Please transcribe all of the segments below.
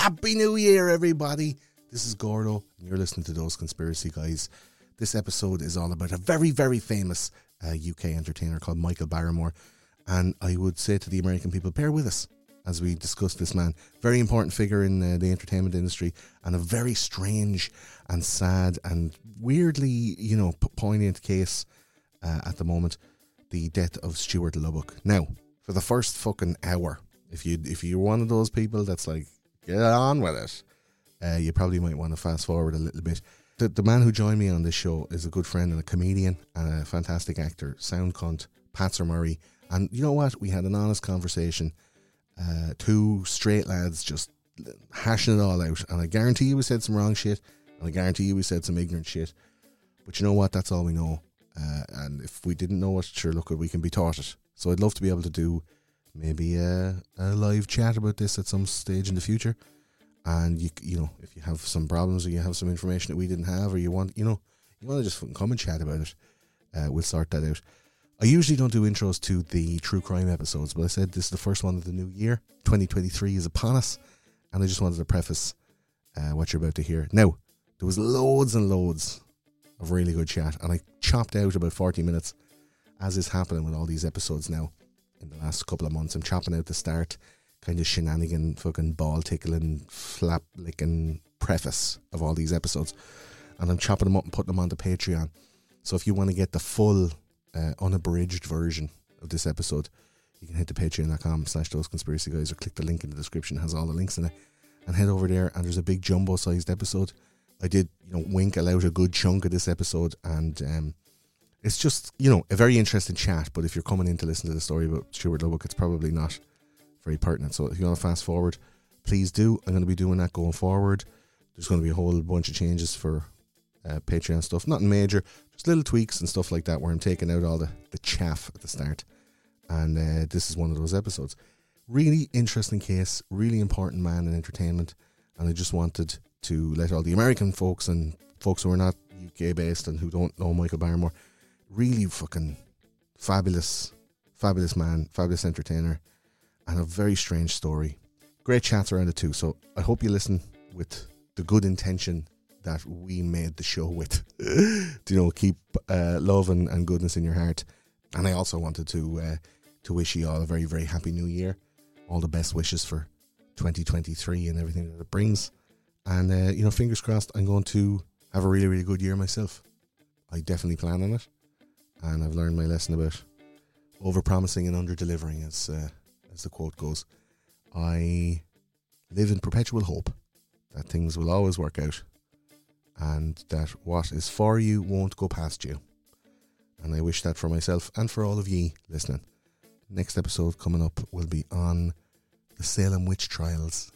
Happy New Year, everybody. This is Gordo, and you're listening to Those Conspiracy Guys. This episode is all about a very, very famous uh, UK entertainer called Michael Barrymore. And I would say to the American people, bear with us as we discuss this man. Very important figure in uh, the entertainment industry and a very strange and sad and weirdly, you know, poignant case uh, at the moment the death of Stuart Lubbock. Now, for the first fucking hour, if you if you're one of those people that's like, get on with it, uh, you probably might want to fast forward a little bit. The, the man who joined me on this show is a good friend and a comedian and a fantastic actor, sound cunt, Patser Murray. And you know what? We had an honest conversation. Uh, two straight lads just hashing it all out. And I guarantee you we said some wrong shit. And I guarantee you we said some ignorant shit. But you know what? That's all we know. Uh, and if we didn't know it, sure, look, we can be taught it. So I'd love to be able to do maybe a, a live chat about this at some stage in the future. And you, you know, if you have some problems or you have some information that we didn't have, or you want, you know, you want to just come and chat about it, uh, we'll sort that out. I usually don't do intros to the true crime episodes, but I said this is the first one of the new year. 2023 is upon us, and I just wanted to preface uh, what you're about to hear. Now, there was loads and loads of really good chat, and I chopped out about 40 minutes, as is happening with all these episodes now in the last couple of months. I'm chopping out the start, kind of shenanigan, fucking ball tickling, flap licking preface of all these episodes, and I'm chopping them up and putting them onto Patreon. So if you want to get the full uh, unabridged version of this episode, you can head to patreon.com slash those conspiracy guys or click the link in the description, it has all the links in it, and head over there and there's a big jumbo sized episode. I did, you know, winkle out a good chunk of this episode and um, it's just, you know, a very interesting chat, but if you're coming in to listen to the story about Stuart Lubbock, it's probably not very pertinent. So if you want to fast forward, please do. I'm going to be doing that going forward. There's going to be a whole bunch of changes for uh, Patreon stuff. Nothing major, just little tweaks and stuff like that where I'm taking out all the, the chaff at the start. And uh, this is one of those episodes. Really interesting case, really important man in entertainment. And I just wanted to let all the American folks and folks who are not UK based and who don't know Michael Barrymore really fucking fabulous, fabulous man, fabulous entertainer, and a very strange story. Great chats around it too. So I hope you listen with the good intention that we made the show with. you know, keep uh, love and, and, goodness in your heart. And I also wanted to uh, to wish you all a very very happy new year. All the best wishes for 2023 and everything that it brings. And uh, you know, fingers crossed, I'm going to have a really really good year myself. I definitely plan on it, and I've learned my lesson about over promising and under delivering, as uh, as the quote goes. I live in perpetual hope that things will always work out and that what is for you won't go past you. And I wish that for myself and for all of ye listening. Next episode coming up will be on the Salem witch trials.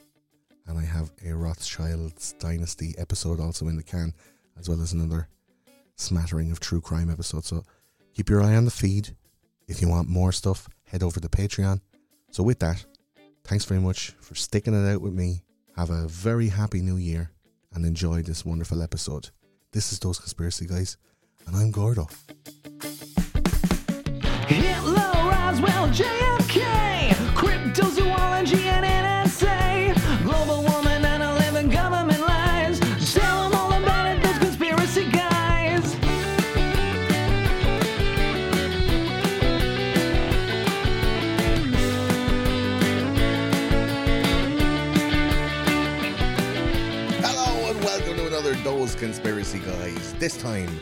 And I have a Rothschild's Dynasty episode also in the can, as well as another smattering of true crime episodes. So keep your eye on the feed. If you want more stuff, head over to Patreon. So, with that, thanks very much for sticking it out with me. Have a very happy new year and enjoy this wonderful episode. This is Those Conspiracy Guys, and I'm Gordo. Hitler, Roswell, JFK, cryptozoology, and conspiracy guys. This time,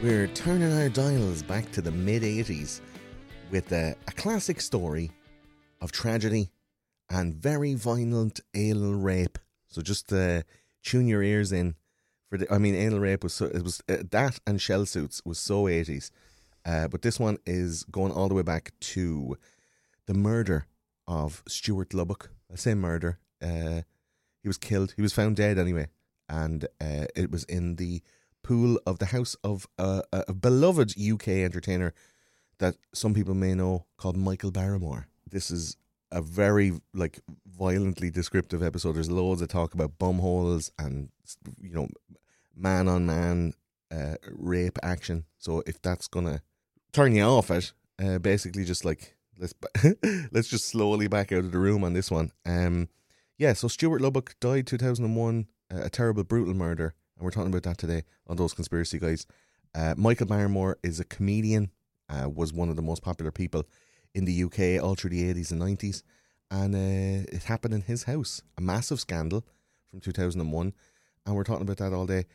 we're turning our dials back to the mid 80s with a, a classic story of tragedy and very violent anal rape. So just uh, tune your ears in for the. I mean, anal rape was so, it was uh, that and shell suits was so 80s. Uh, but this one is going all the way back to the murder of Stuart Lubbock. I say murder. Uh, he was killed. He was found dead anyway, and uh, it was in the pool of the house of uh, a beloved UK entertainer that some people may know called Michael Barrymore. This is a very like violently descriptive episode. There's loads of talk about bumholes and you know man on man uh, rape action. So if that's gonna turn you off it, uh, basically just like let's let's just slowly back out of the room on this one. Um, yeah. So Stuart Lubbock died 2001, uh, a terrible, brutal murder, and we're talking about that today on those conspiracy guys. Uh, Michael Barrymore is a comedian. Uh, was one of the most popular people in the UK all through the 80s and 90s, and uh, it happened in his house. A massive scandal from 2001, and we're talking about that all day.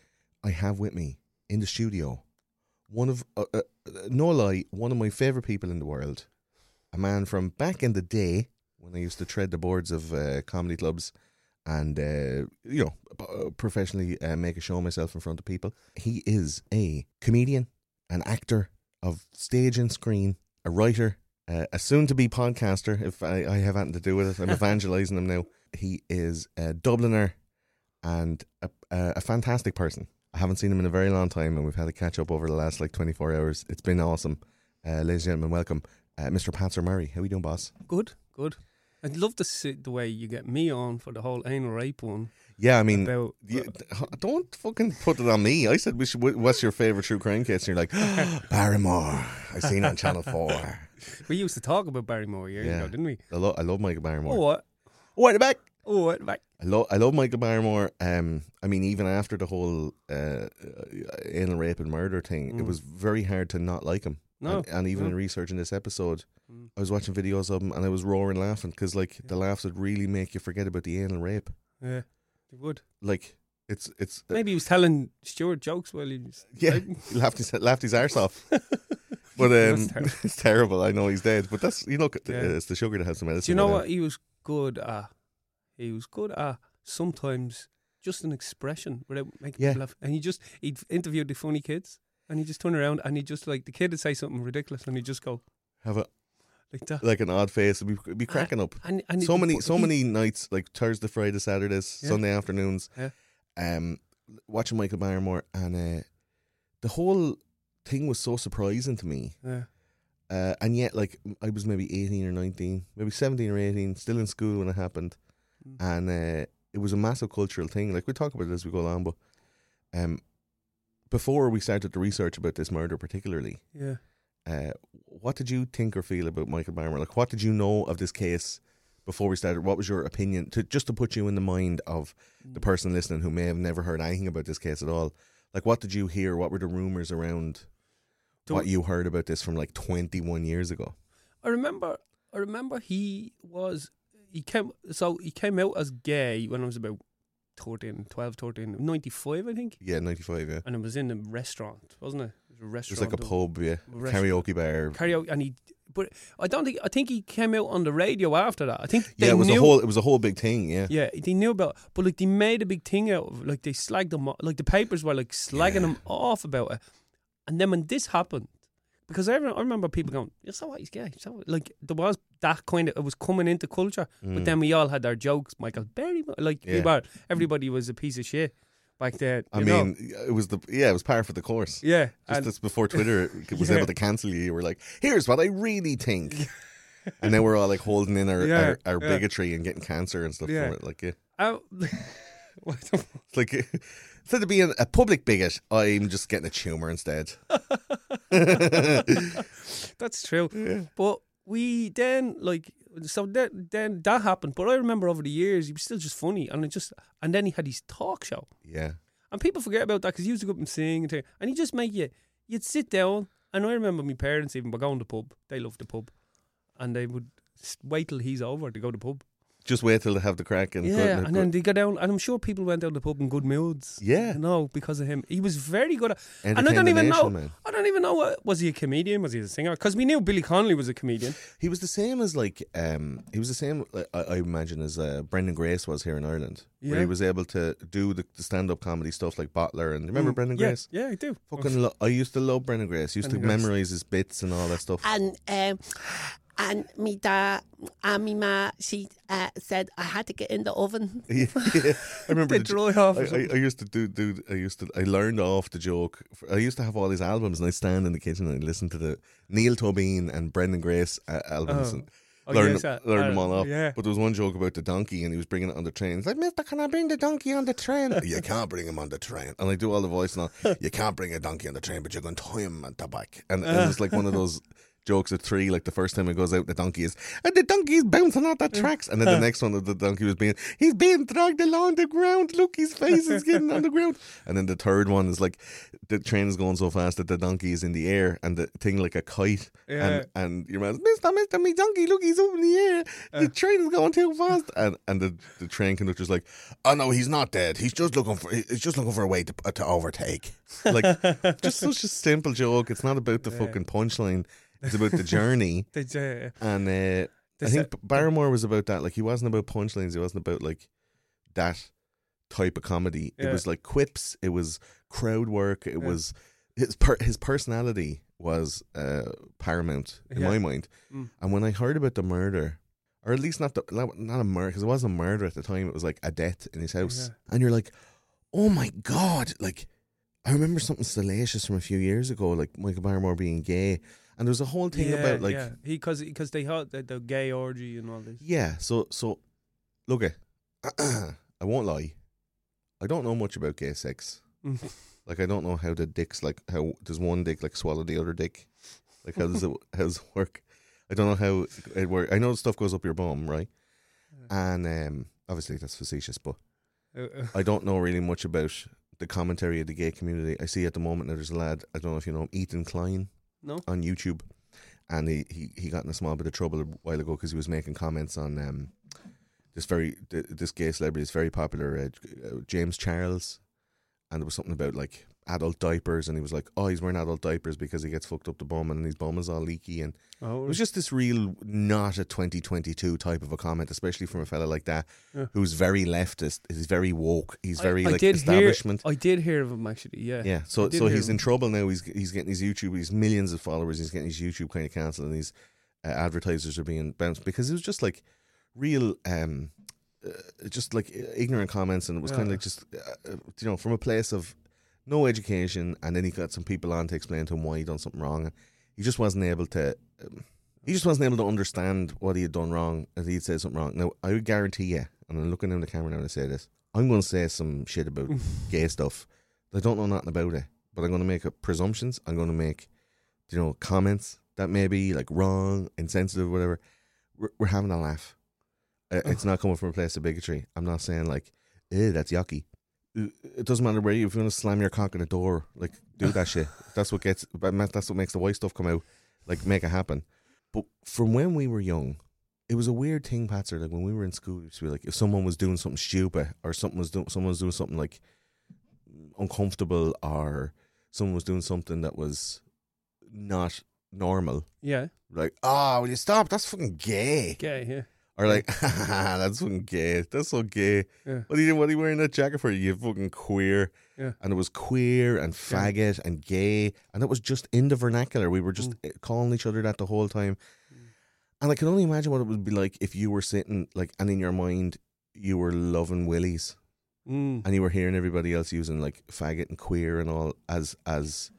I have with me in the studio one of uh, uh, no lie, one of my favorite people in the world, a man from back in the day when I used to tread the boards of uh, comedy clubs and uh, you know professionally uh, make a show of myself in front of people. He is a comedian, an actor of stage and screen, a writer, uh, a soon-to-be podcaster. If I, I have anything to do with it, I'm evangelizing him now. He is a Dubliner and a, a, a fantastic person. I haven't seen him in a very long time, and we've had a catch up over the last like 24 hours. It's been awesome. Uh, ladies and gentlemen, welcome, uh, Mr. Patser Murray. How are you doing, boss? Good, good. I'd love to see the way you get me on for the whole anal rape one. Yeah, I mean, About you, don't fucking put it on me. I said, we should, "What's your favorite true crime case?" And you're like, Barrymore. I've seen it on Channel Four. we used to talk about Barrymore years Yeah. ago, didn't we? I love, I love Michael Barrymore. Oh what? What back? Oh what? Back. I love, I love Michael Barrymore. Um, I mean, even after the whole uh, anal rape and murder thing, it Mm. was very hard to not like him. No, and, and even no. in researching this episode, Mm. I was watching videos of him and I was roaring laughing because, like, the laughs would really make you forget about the anal rape. Yeah, they would. Like, it's it's uh, Maybe he was telling Stuart jokes while he was. yeah, like- he laughed his laughed his arse off. But um, terrible. it's terrible. I know he's dead, but that's you know, Yeah. it's the sugar that has the medicine. Do you know uh, what he was good at? He was good at sometimes just an expression without making Yeah. people laugh. And he just he'd interviewed the funny kids, and he just turn around and he just like the kid would say something ridiculous, and he just go Have a like that. like an odd face and be, be cracking up. And, and so many so he- many nights like Thursday, Friday, Saturdays, Yeah. Sunday afternoons. Yeah. Um, watching Michael Barrymore and uh, the whole thing was so surprising to me. Yeah. Uh, and yet, like I was maybe eighteen or nineteen, maybe seventeen or eighteen, still in school when it happened, Mm. and uh, it was a massive cultural thing. Like we talk about it as we go along, but um, before we started the research about this murder, particularly, Yeah. uh, what did you think or feel about Michael Barrymore? Like, what did you know of this case before we started? What was your opinion? To just to put you in the mind of the person listening who may have never heard anything about this case at all. Like, what did you hear? What were the rumors around? Don't- what you heard about this from like twenty one years ago? I remember. I remember he was. He came. So he came out as gay when I was about 13, 12, 13, 95, I think. Yeah, ninety five. Yeah, And it was in a restaurant, wasn't it? It was a it was like a pub. Yeah, restaurant. karaoke bar. Karaoke, and he. But I don't think. I think he came out on the radio after that. I think they yeah, it was knew. a whole. It was a whole big thing. Yeah, Yeah, they knew about, but like they made a big thing out of, like they slagged them, off, like the papers were like slagging Yeah. them off about it, and then when this happened, because I remember, I remember people going, "Yeah, so what? He's gay." So what?" like there was that kind of it was coming into culture, but then we all had our jokes. Michael Berry, like we Mm. Yeah. were, everybody was a piece of shit back then. I you know? mean, it was the yeah, it was par for the course. yeah, Just and before Twitter was Yeah. able to cancel you, you were like, "Here's what I really think," and then we're all like holding in our Yeah, our, our yeah. bigotry and getting cancer and stuff Yeah. from it. Like, yeah. I- what the it's like instead of being a public bigot, I'm just getting a tumor instead. That's true. But we then like so then then that happened. But I remember over the years he was still just funny, and it just and then he had his talk show, yeah, and people forget about that because he used to go up and sing and, thing, and he just make you you'd sit down. And I remember my parents even were going to the pub. They loved the pub, and they would wait till he's over to go to the pub. Just wait till they have the crack and Yeah, go- and then they go down, and I'm sure people went down the pub in good moods. Yeah. no, because of him. He was very good. At, and I don't even know. man. I don't even know. What, was he a comedian? Was he a singer? Because we knew Billy Connolly was a comedian. He was the same as like um he was the same like, I, I imagine as uh, Brendan Grace was here in Ireland, where he was able to do the, the stand up comedy stuff like Bottler and remember Mm, Brendan yeah, Grace. Yeah, I do. Fucking, lo- I used to love Brendan Grace. Used Brendan to Grace. memorize his bits and all that stuff. and um, and me da and me ma she uh, said I had to get in the oven. yeah, yeah. I remember They the, dry off I, I. I used to do, do. I used to. I learned off the joke. I used to have all these albums, and I stand in the kitchen and I listen to the Niall Tóibín and Brendan Grace uh, albums, Oh. and Oh, learn, yes, uh, learn uh, them all off. yeah. But there was one joke about the donkey, and he was bringing it on the train. He's like, Mister, can I bring the donkey on the train? you can't bring him on the train. And I do all the voice now. You can't bring a donkey on the train, but you can tie him at the back. And, and it's like one of those. Jokes at three, like the first time it goes out, the donkey is, and the donkey is bouncing out the mm. tracks. And then the next one, the donkey was being, he's being dragged along the ground. Look, his face is getting on the ground. And then the third one is like, the train is going so fast that the donkey is in the air and the thing like a kite. Yeah. And and your man's, Mister, Mister, me donkey, look, he's up in the air. The uh. train is going too fast. And and the, the train conductor's like, oh no, he's not dead. He's just looking for he's just looking for a way to uh, to overtake. Like just such a simple joke. It's not about the fucking punchline. It's about the journey. They, And uh, I think uh, Barrymore was about that. Like he wasn't about punchlines. He wasn't about like that type of comedy. It was like quips. It was crowd work. It Yeah. was his per- his personality was uh, paramount in Yeah. my mind. Mm. And when I heard about the murder, or at least not the not a murder because it wasn't a murder at the time. It was like a death in his house, Yeah. and you're like, oh my god! Like I remember something salacious from a few years ago, like Michael Barrymore being gay, and there's a whole thing yeah, about like yeah. he because because they had the, the gay orgy and all this. yeah, so so look at I won't lie. I don't know much about gay sex. Like I don't know how the dicks like how does one dick like swallow the other dick? Like how does it how does it work? I don't know how it works. I know stuff goes up your bum, right? And um obviously that's facetious, but Uh, uh, I don't know really much about the commentary of the gay community. I see at the moment that there's a lad, I don't know if you know him, Ethan Klein no. on YouTube, and he, he, he got in a small bit of trouble a while ago because he was making comments on um, this very this gay celebrity is very popular, uh, uh, James Charles, and there was something about like adult diapers, and he was like, oh, he's wearing adult diapers because he gets fucked up the bum, and his bum is all leaky, and Oh, it was just this real not a 2022 type of a comment, especially from a fella like that Yeah. who's very leftist, he's very woke, he's very I, I like did establishment. Hear, I did hear of him actually. Yeah. Yeah, so so he's in trouble now. He's he's getting his YouTube. He's millions of followers. He's getting his YouTube kind of cancelled, and these uh, advertisers are being bounced because it was just like real, um, uh, just like ignorant comments, and it was kind of like just uh, uh, you know from a place of no education, and then he got some people on to explain to him why he done something wrong, and he just wasn't able to. Um, he just wasn't able to understand what he had done wrong, and he'd said something wrong. Now I would guarantee you, and I'm looking in the camera now and I say this, I'm going to say some shit about gay stuff. I don't know nothing about it, but I'm going to make presumptions. I'm going to make, you know, comments that may be like wrong, insensitive, whatever. We're, we're having a laugh. It's not coming from a place of bigotry. I'm not saying like, eh, that's yucky. It doesn't matter where you. If you want to slam your cock in a door, like do that shit. That's what gets. That's what makes the white stuff come out. Like make it happen. But from when we were young, it was a weird thing, Patser. Like when we were in school, it used to be like if someone was doing something stupid or something was doing someone was doing something like uncomfortable or someone was doing something that was not normal. Yeah. Like, oh, will you stop? That's fucking gay. Gay. Yeah. Or like, that's fucking gay. That's so gay. Yeah. What are you what are you wearing that jacket for? You fucking queer. Yeah. And it was queer and faggot and gay. And it was just in the vernacular. We were just eh, calling each other that the whole time. And I can only imagine what it would be like if you were sitting like and in your mind you were loving willies Mm. and you were hearing everybody else using like faggot and queer and all as as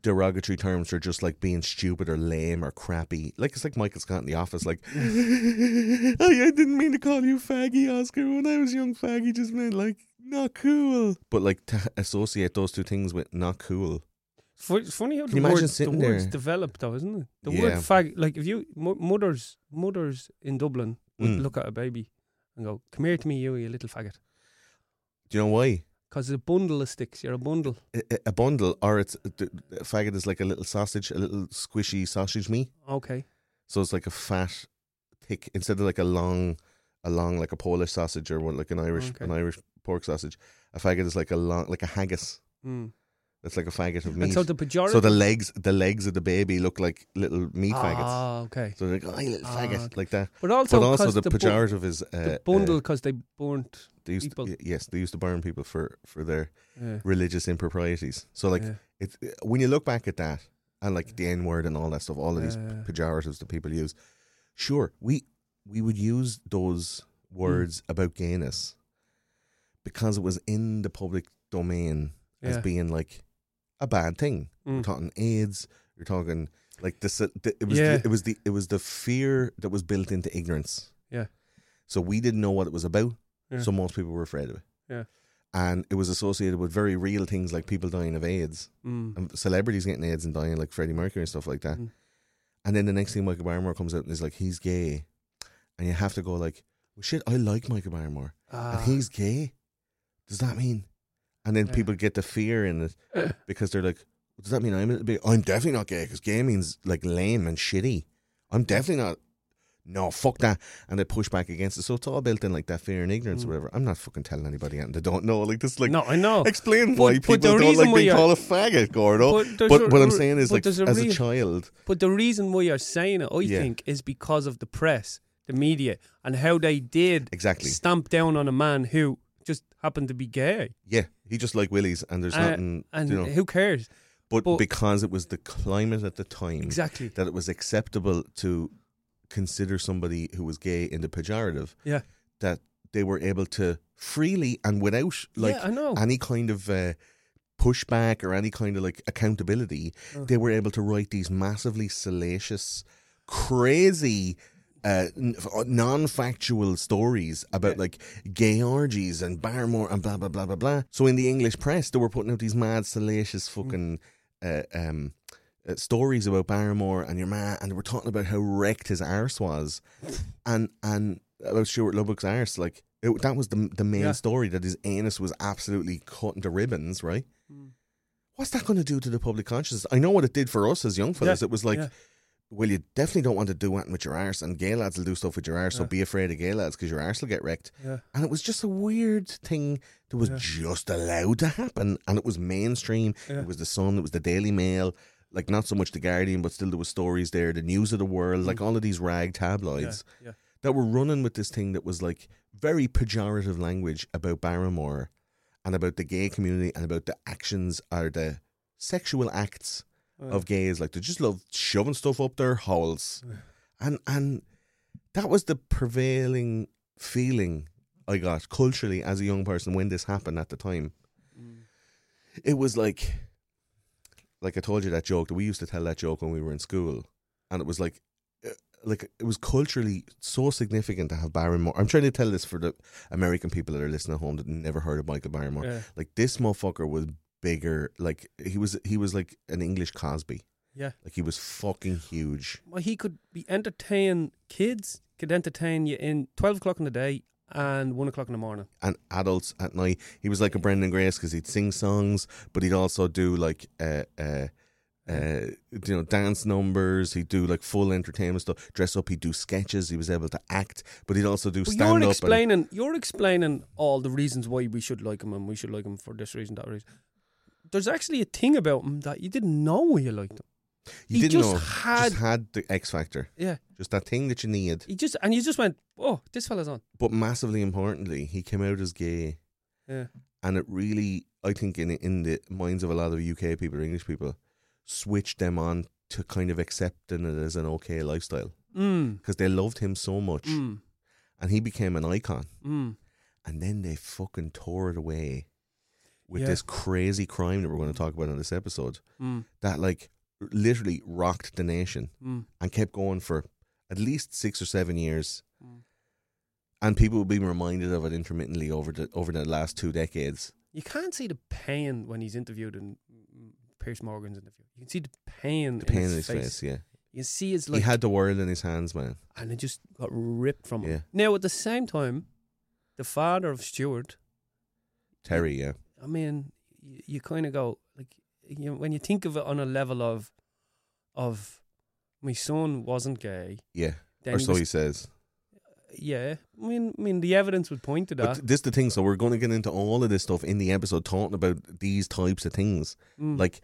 derogatory terms for just like being stupid or lame or crappy. Like it's like Michael Scott in the office, like I, I didn't mean to call you faggy, Oscar. When I was young, faggy just meant like not cool. But like to associate those two things with not cool. It's funny how Can the, word, the words develop, though, isn't it? The word fag, like if you mo- mothers, mothers in Dublin would Mm. look at a baby and go, "Come here to me, you, you little faggot," Do you know why? Because it's a bundle of sticks. You're a bundle. A, a- a bundle, or it's the faggot is like a little sausage, a little squishy sausage meat. Okay. So it's like a fat, thick instead of like a long, a long like a Polish sausage or one like an Irish Okay. an Irish pork sausage. A faggot is like a long like a haggis. Mm. That's like a faggot of And meat. so the pejorative. So the legs the legs of the baby look like little meat faggots. Ah, okay. So they're like, oh, little Ah, faggot, okay. like that. But also, but also the, bu- pejorative is uh, the uh, bundle because they burnt. they used people. To, yes, they used to burn people for for their Yeah. religious improprieties. So like yeah. it's when you look back at that and like the N word and all that stuff, all of these Yeah. pejoratives that people use. Sure, we we would use those Hmm. words about gayness because it was in the public domain as being like a bad thing. You're Mm. talking AIDS. You're talking like this. uh, the- It was Yeah. the, it was the it was the fear that was built into ignorance. Yeah. So we didn't know what it was about. Yeah. So most people were afraid of it. Yeah. And it was associated with very real things like people dying of AIDS Mm. and celebrities getting AIDS and dying, like Freddie Mercury and stuff like that. Mm. And then the next thing, Michael Barrymore comes out and is like, he's gay, and you have to go like, well, shit, I like Michael Barrymore, Ah. and he's gay. Does that mean? And then Yeah. people get the fear in it because they're like, does that mean I'm a little bit? I'm definitely not gay because gay means like lame and shitty. I'm definitely not. No, fuck that. And they push back against it. So it's all built in like that fear and ignorance Mm. or whatever. I'm not fucking telling anybody and they don't know. Like this, like no, I know. explain But- why people don't like being called a faggot, Gordo. But But, a- what I'm saying is, like, a as a child, But the reason why you're saying it, I Yeah. think, is because of the press, the media, and how they did exactly. stamp down on a man who just happened to be gay. Yeah, he just like Willies, and there's Uh, nothing, And you know. who cares? But, but- because it was the climate at the time Exactly. that it was acceptable to consider somebody who was gay in the pejorative, Yeah. that they were able to freely and without like yeah, I know. any kind of uh, pushback or any kind of like accountability, they were able to write these massively salacious, crazy. Uh, non-factual stories about Yeah. like gay orgies and Barrymore and blah blah blah blah blah. So in the English press, they were putting out these mad, salacious Mm. fucking uh, um, uh, stories about Barrymore and your man, and they were talking about how wrecked his arse was, and and about Stuart Lubbock's arse. Like it, that was the the main Yeah. story that his anus was absolutely cut into ribbons, right? What's that going to do to the public consciousness? I know what it did for us as young fellas. Yeah, It was like. Well, you definitely don't want to do anything with your arse, and gay lads will do stuff with your arse, so be afraid of gay lads because your arse will get wrecked. Yeah. And it was just a weird thing that was Yeah. just allowed to happen, and it was mainstream. Yeah. It was the Sun, it was the Daily Mail, like not so much the Guardian, but still there was stories there, the News of the World, like all of these rag tabloids Mm. yeah, yeah. that were running with this thing that was like very pejorative language about Barrymore and about the gay community and about the actions or the sexual acts of gays. Like they just love shoving stuff up their holes. And and that was the prevailing feeling I got culturally as a young person when this happened at the time. It was like like I told you that joke that we used to tell that joke when we were in school. And it was like uh, like it was culturally so significant to have Barrymore. I'm trying to tell this for the American people that are listening at home that never heard of Michael Barrymore. Yeah. Like this motherfucker was bigger. Like he was he was like an English Cosby. Yeah. Like he was fucking huge. Well, he could be entertain kids, could entertain you in 12 o'clock in the day and 1 o'clock in the morning. And adults at night, he was like a Brendan Grace because he'd sing songs, but he'd also do like uh, uh, uh, you know dance numbers. He'd do like full entertainment stuff. Dress up. He'd do sketches. He was able to act, but he'd also do stand you're up. explaining, you're explaining all the reasons why we should like him and we should like him for this reason, that reason. There's actually a thing about him that you didn't know you liked him. you he didn't just know, had- just had the X factor, Yeah. just that thing that you need. He just, and you just went, oh, this fella's on. But massively importantly, he came out as gay. Yeah. and it really, I think, in in the minds of a lot of UK people or English people, switched them on to kind of accepting it as an okay lifestyle Mm. because they loved him so much, Mm. and he became an icon. Mm. And then they fucking tore it away with Yeah. this crazy crime that we're going to talk about in this episode Mm. that, like, literally rocked the nation Mm. and kept going for at least six or seven years. Mm. And people will be reminded of it intermittently over the over the last two decades. You can't see the pain when he's interviewed in Piers Morgan's interview. You can see the pain, The pain in in his, his face, yeah. You see his he had the world in his hands, man. and it just got ripped from him. Yeah. Now, at the same time, the father of Stuart, Terry, yeah. I mean, you, you kind of go like, you know, when you think of it on a level of, of, my son wasn't gay. Yeah. Then or he so was- he says. yeah. I mean, I mean, the evidence would point to that. But this is the thing. So we're going to get into all of this stuff in the episode, talking about these types of things, Mm. like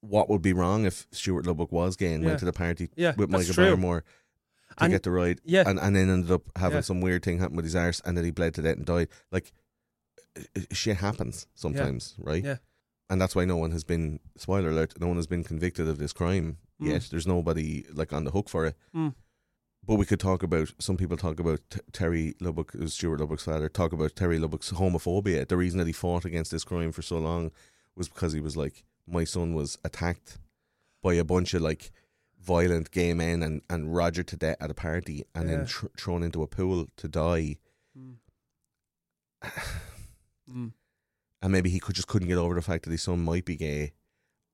what would be wrong if Stuart Lubbock was gay and Yeah. went to the party Yeah, with Michael true. Barrymore to And- get the ride, yeah. and and then ended up having Yeah. some weird thing happen with his arse, and then he bled to death and died. Like shit happens sometimes, right? Yeah. And that's why no one has been spoiler alert. No one has been convicted of this crime Mm. yet. There's nobody like on the hook for it. Mm. But we could talk about some people talk about T- Terry Lubbock, who's Stuart Lubbock's father, talk about Terry Lubbock's homophobia. The reason that he fought against this crime for so long was because he was like, my son was attacked by a bunch of like violent gay men and, and Roger to death at a party and Yeah. then tr- thrown into a pool to die. Mm. Mm. And maybe he could just couldn't get over the fact that his son might be gay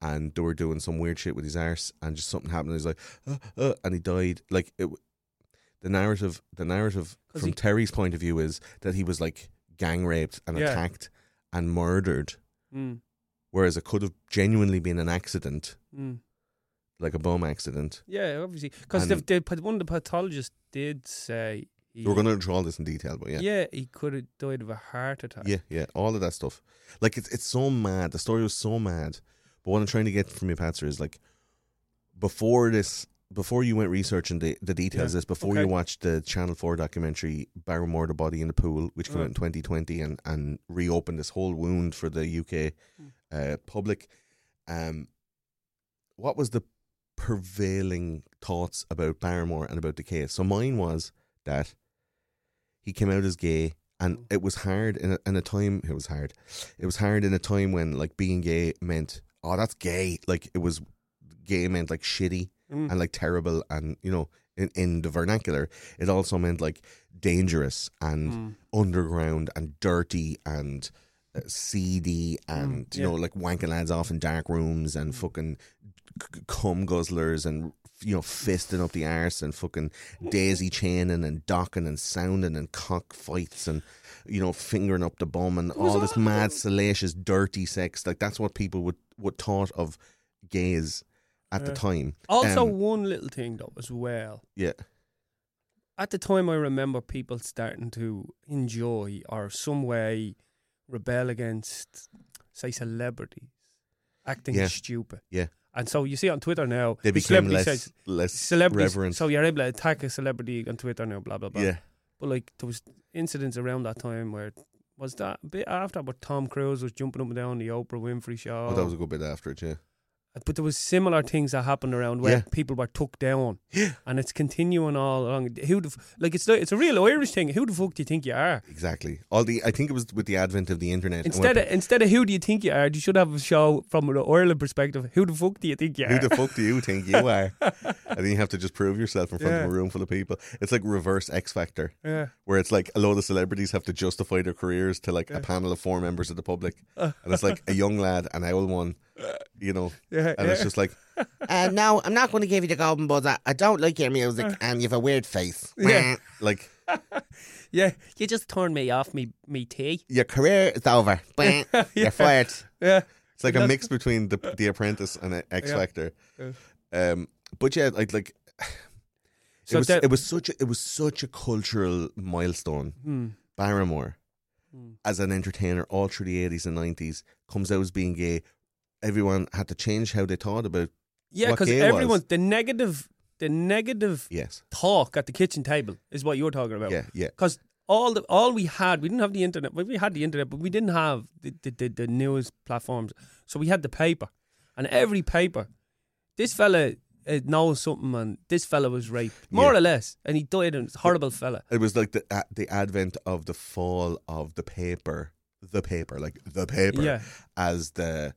and they were doing some weird shit with his arse and just something happened and he's like, uh, uh, and he died. Like, it, the narrative, the narrative from he- Terry's point of view is that he was like gang raped and Yeah. attacked and murdered, Mm. whereas it could have genuinely been an accident, Mm. like a bomb accident. Yeah, obviously, because And- the, the, one of the pathologists did say he, We're going to draw this in detail, but yeah. yeah, he could have died of a heart attack. Yeah, yeah, all of that stuff. Like it's it's so mad. The story was so mad. But what I'm trying to get from you, Patser, is like before this, before you went researching the, the details Yeah, of this, before okay. you watched the Channel Four documentary Barrymore, the body in the pool, which came out in 2020 and and reopened this whole wound for the UK Mm. uh, public. Um, what was the prevailing thoughts about Barrymore and about the case? So mine was that he came out as gay and Mm. it was hard in a, in a time it was hard it was hard in a time when like being gay meant oh that's gay like it was gay meant like shitty Mm. and like terrible and you know in, in the vernacular it also meant like dangerous and Mm. underground and dirty and uh, seedy and Mm, you know like wanking lads off in dark rooms and fucking c- cum guzzlers and you know fisting up the arse and fucking daisy chaining and docking and sounding and cock fights and you know fingering up the bum and all this mad salacious dirty sex like that's what people would would thought of gays at the time Also, Um, one little thing though as well. yeah At the time, I remember people starting to enjoy or some way rebel against, say, celebrities acting Yeah. stupid. Yeah. And so you see on Twitter now, they the became less says- less celebrities. reverent So you're able to attack a celebrity on Twitter now, blah blah blah. yeah But like there was incidents around that time where was that a bit after, but Tom Cruise was jumping up and down the Oprah Winfrey show. oh that was a good bit after it yeah Uh, but there was similar things that happened around where Yeah. people were took down, Yeah. and it's continuing all along. Who the f- like it's it's a real Irish thing. Who the fuck do you think you are? exactly all the I think it was with the advent of the internet Instead of instead of who do you think you are, you should have a show from an Ireland perspective. Who the fuck do you think you are? Who the fuck do you think you are? and then you have to just prove yourself in front Yeah. of a room full of people. It's like reverse X Factor, yeah. where it's like a lot of celebrities have to justify their careers to like a panel of four members of the public. Uh. and it's like a young lad and an old one, you know. Yeah, And it's just like, Uh, no, I'm not going to give you the golden buzzer. I, don't like your music, and you've a weird face. Yeah. like yeah, you just turned me off me me tea. Your career is over. Yeah. You're fired. Yeah, it's like a mix between the the Apprentice and X Factor. Yeah. Um, but yeah, like like. So it was that- it was such a, it was such a cultural milestone. Hmm. Barrymore, Hmm. as an entertainer all through the 80s and 90s, comes out as being gay. Everyone had to change how they thought about yeah, because everyone was. the negative the negative yes. talk at the kitchen table is what you're talking about. Yeah, yeah. because all the all we had, we didn't have the internet. Well, we had the internet, but we didn't have the, the, the, the news platforms. So we had the paper, and every paper, this fella uh, knows something, and this fella was raped, more Yeah. or less, and he died. And it's a horrible fella. It was like the uh, the advent of the fall of the paper, the paper, like the paper, Yeah. as the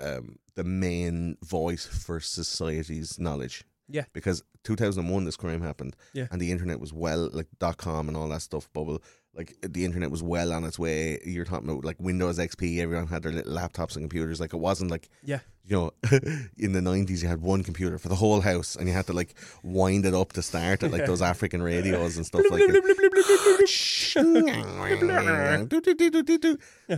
um, the main voice for society's knowledge. Yeah. Because 2001, this crime happened, Yeah. and the internet was well, like dot com and all that stuff bubble. Like the internet was well on its way. You're talking about like Windows XP. Everyone had their little laptops and computers. Like it wasn't like Yeah, you know, in the nineties, you had one computer for the whole house, and you had to like wind it up to start it, like those African radios and stuff like that.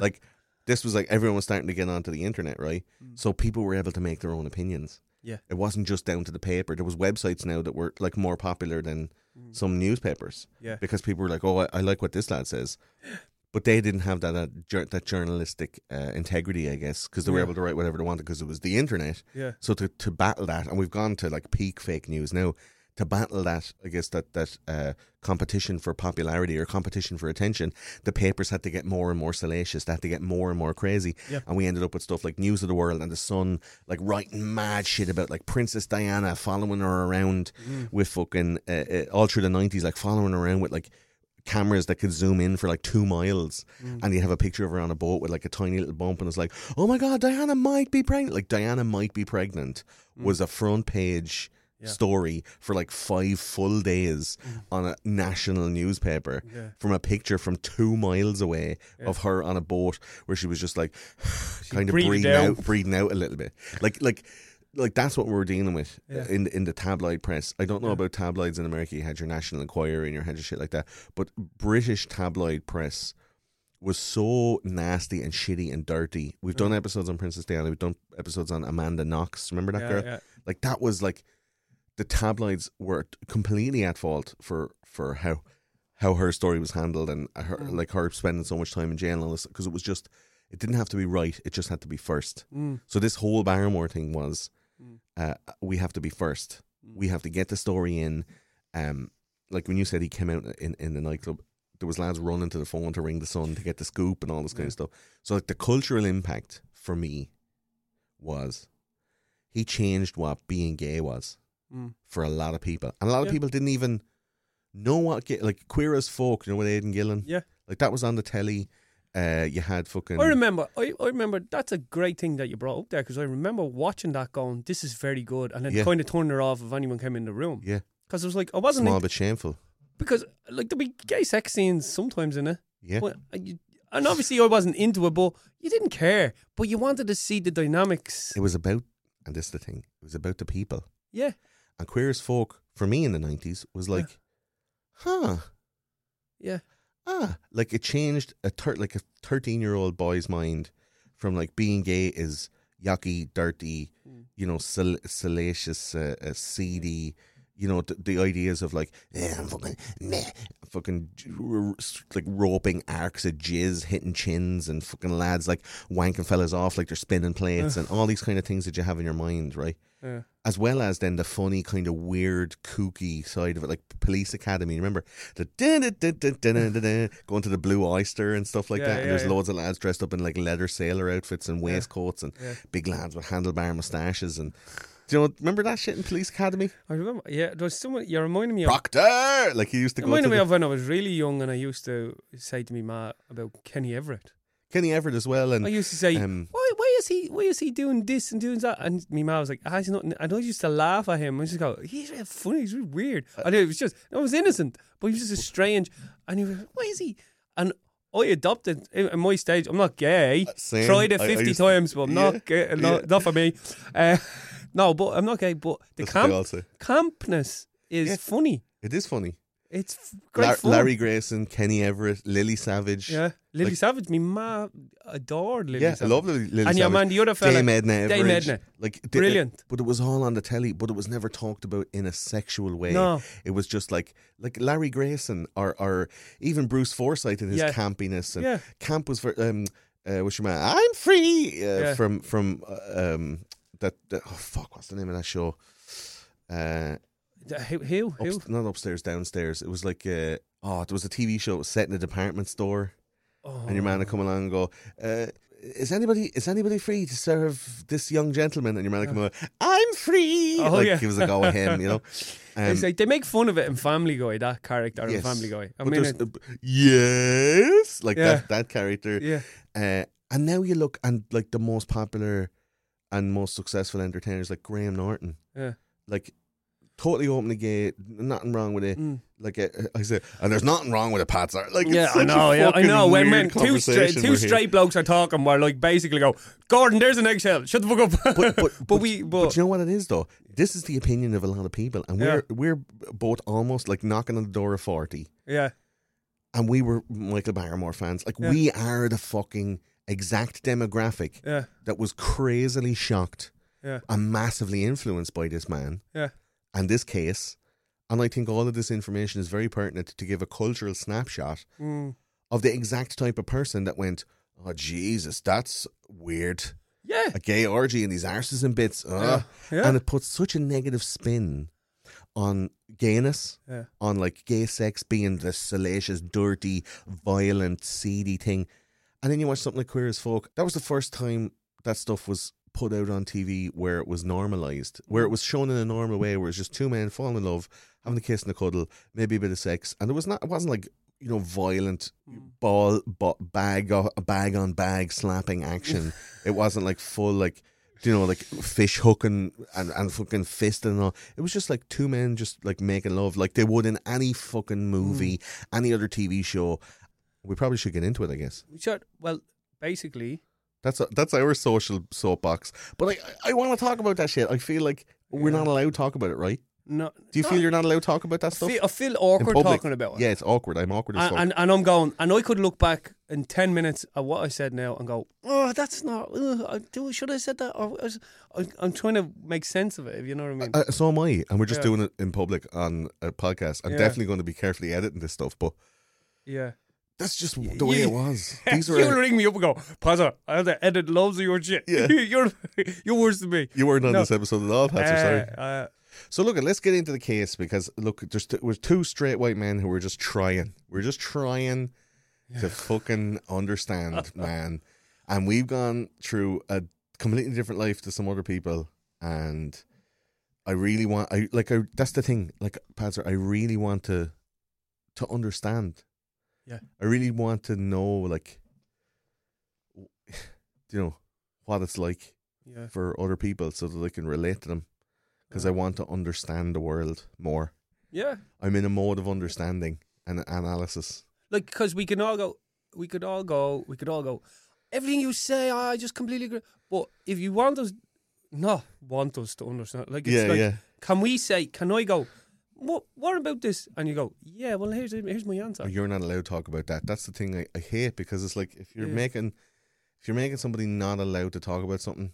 like this was like everyone was starting to get onto the internet, right? So people were able to make their own opinions. Yeah. It wasn't just down to the paper. There was websites now that were like more popular than some newspapers. Mm. Yeah. Because people were like, "Oh, I, I like what this lad says," but they didn't have that uh, that journalistic uh, integrity, I guess, because they were Yeah. able to write whatever they wanted because it was the internet. Yeah. So to to battle that, and we've gone to like peak fake news now. To battle that, I guess that that uh, competition for popularity or competition for attention, the papers had to get more and more salacious. They had to get more and more crazy, Yeah. and we ended up with stuff like News of the World and the Sun, like writing mad shit about like Princess Diana, following her around with fucking uh, uh, all through the nineties, like following her around with like cameras that could zoom in for like two miles. And you have a picture of her on a boat with like a tiny little bump and it's like oh my god diana might be pregnant like diana might be pregnant was a front page Yeah. story for like five full days mm. on a national newspaper Yeah. from a picture from two miles away Yeah. of her on a boat where she was just like kind of breathing out. out breathing out a little bit like like like that's what we're dealing with Yeah. in in the tabloid press. I don't know Yeah. about tabloids in America. You had your National Enquirer and your had your shit like that, but British tabloid press was so nasty and shitty and dirty. We've done episodes on Princess Diana. We've done episodes on Amanda Knox. Remember that yeah, girl? Like that was like the tabloids were completely at fault for for how how her story was handled and her Mm. like her spending so much time in jail and all this because it was just it didn't have to be right. It just had to be first. Mm. So this whole Barrymore thing was, Mm. uh, we have to be first. We have to get the story in. Um, like when you said he came out in, in the nightclub, there was lads running to the phone to ring the Sun to get the scoop and all this kind of stuff. So like the cultural impact for me was he changed what being gay was Mm. for a lot of people, and a lot of Yeah. people didn't even know what like queer as folk. You know with Aidan Gillen, Yeah. like that was on the telly. Uh, you had fucking I remember. I, I remember. That's a great thing that you brought up there because I remember watching that, going, "This is very good," and then Yeah. kind of turning it off if anyone came in the room. yeah, Because it was like I wasn't small in- but shameful. because like there'd be gay sex scenes sometimes in it. Yeah, But, you, and obviously I wasn't into it, but you didn't care. But you wanted to see the dynamics. it was about, and this is the thing, it was about the people. Yeah, And queer as folk for me in the nineties was like, huh, yeah, ah, like it changed a thir- like a thirteen year old boy's mind from like being gay is yucky, dirty, Mm. you know, sal- salacious, uh, uh, seedy. You know the, the ideas of like, yeah, I'm fucking meh, fucking j- r- r- like roping arcs of jizz, hitting chins, and fucking lads like wanking fellas off like they're spinning plates, and all these kind of things that you have in your mind, right? yeah. as well as then the funny kind of weird kooky side of it, like Police Academy. Remember the going to the Blue Oyster and stuff like Yeah, that. And yeah, there's loads of lads dressed up in like leather sailor outfits and waistcoats and big lads with handlebar moustaches and. Do you know? Remember that shit in Police Academy? I remember. Yeah, there was someone. You're reminding me of. Proctor, like he used to reminded me the- of when I was really young and I used to say to me ma about Kenny Everett. Kenny Everett as well, and I used to say, um, why, why is he, why is he doing this and doing that? And me ma was like, ah, he's not. And I used to laugh at him. I used to go, he's really funny. He's really weird. Uh, And it was just, I was innocent, but he was just a strange. And he was, why is he? And I adopted at my stage. I'm not gay. Uh, same. Tried it I- I 50 used times, but I'm Yeah, not gay. Not, yeah. not for me. Uh, no, but I'm not gay. But the that's what they all camp, say. campness is Yeah. funny. It is funny. It's f- great Lar- fun. Larry Grayson, Kenny Everett, Lily Savage. Yeah, Lily Like- Savage. Me ma adored Lily yeah, I Savage. love Lily, Lily And your Savage. man, the other fella, Dame Edna Dame Everage. Edna. Like Brilliant. but it was all on the telly. But it was never talked about in a sexual way. No. it was just like like Larry Grayson or or even Bruce Forsyth in his Yeah. campiness. And Yeah. camp was for um, uh, what's your man? I'm free uh, Yeah. from from uh, um that, that oh fuck what's the name of that show? Uh, Who? Who? who? ups- not upstairs, downstairs. It was like uh, oh, it was a TV show. It was set in a department store and your man would come along and go, uh, "Is anybody is anybody free to serve this young gentleman?" And your man would come along, "I'm free." Oh, like yeah. he was a go with him, you know. Um, like they make fun of it in Family Guy. That character yes. in Family Guy. I But mean, it, uh, yes, like Yeah. that that character. yeah, Uh, and now you look and like the most popular and most successful entertainers, like Graham Norton, yeah. like totally open the gate, nothing wrong with it. Mm. Like uh, I said, and there's nothing wrong with it, Pat. Sir. Like it's Yeah, I a know. Yeah, I know. When, when two straight two straight blokes are talking, we're like basically go, Gordon, there's an eggshell. Shut the fuck up. but but, but, we but, but, you know what it is though. This is the opinion of a lot of people, and we're we're both almost like knocking on the door of forty, yeah, and we were Michael Barrymore fans. Like Yeah. we are the fucking exact demographic yeah, that was crazily shocked Yeah. and massively influenced by this man Yeah. and this case. And I think all of this information is very pertinent to give a cultural snapshot Mm. of the exact type of person that went, Oh, Jesus, that's weird. Yeah. A gay orgy and these arses and bits. Ugh. Yeah. Yeah. And it puts such a negative spin on gayness, Yeah. on like gay sex being the salacious, dirty, violent, seedy thing. And then you watch something like Queer as Folk. That was the first time that stuff was put out on TV where it was normalized, where it was shown in a normal way, where it's just two men falling in love, having a kiss and a cuddle, maybe a bit of sex, and it was not. It wasn't like you know violent mm. ball, ba- bag, bag on bag slapping action. it wasn't like full like you know, like fish hooking and, and fucking fisting and all. It was just like two men just like making love like they would in any fucking movie, mm. any other TV show. We probably should get into it, I guess. We should. Well, basically, That's that's our social soapbox. But I I want to talk about that shit. I feel like we're not allowed to talk about it, right? no. Do you feel you're not allowed to talk about that I stuff? feel, I feel awkward talking about it. Yeah, it's awkward. I'm awkward as And, fuck. and and I'm going, and I could look back in ten minutes at what I said now and go, oh, that's not. Uh, do should I have said that? Or I, I'm trying to make sense of it. If you know what I mean. Uh, so am I, and we're just Yeah. doing it in public on a podcast. I'm Yeah. definitely going to be carefully editing this stuff, but yeah. That's just the way you- it was. These You'll ring me up and go, Patser, I have to edit loads of your shit. Yeah. you're you're worse than me. you weren't on No. this episode at all, Patrick. sorry. Uh, uh, So look, let's get into the case because look, there's t- was two straight white men who were just trying. We're just trying to fucking understand, man. And we've gone through a completely different life to some other people, and I really want. I like. I that's the thing. Like, Patser, I really want to to understand. Yeah. I really want to know, like, you know, what it's like yeah. for other people so that I can relate to them because I want to understand the world more. Yeah. I'm in a mode of understanding and analysis. Like, because we can all go, we could all go, we could all go, everything you say, I just completely agree. But if you want us, not want us to understand, like, it's Yeah, like, yeah. can we say, can I go, what, what about this? And you go, yeah, well, here's, here's my answer. Oh, You're not allowed to talk about that. That's the thing I, I hate because it's like if you're Yeah. making if you're making somebody not allowed to talk about something,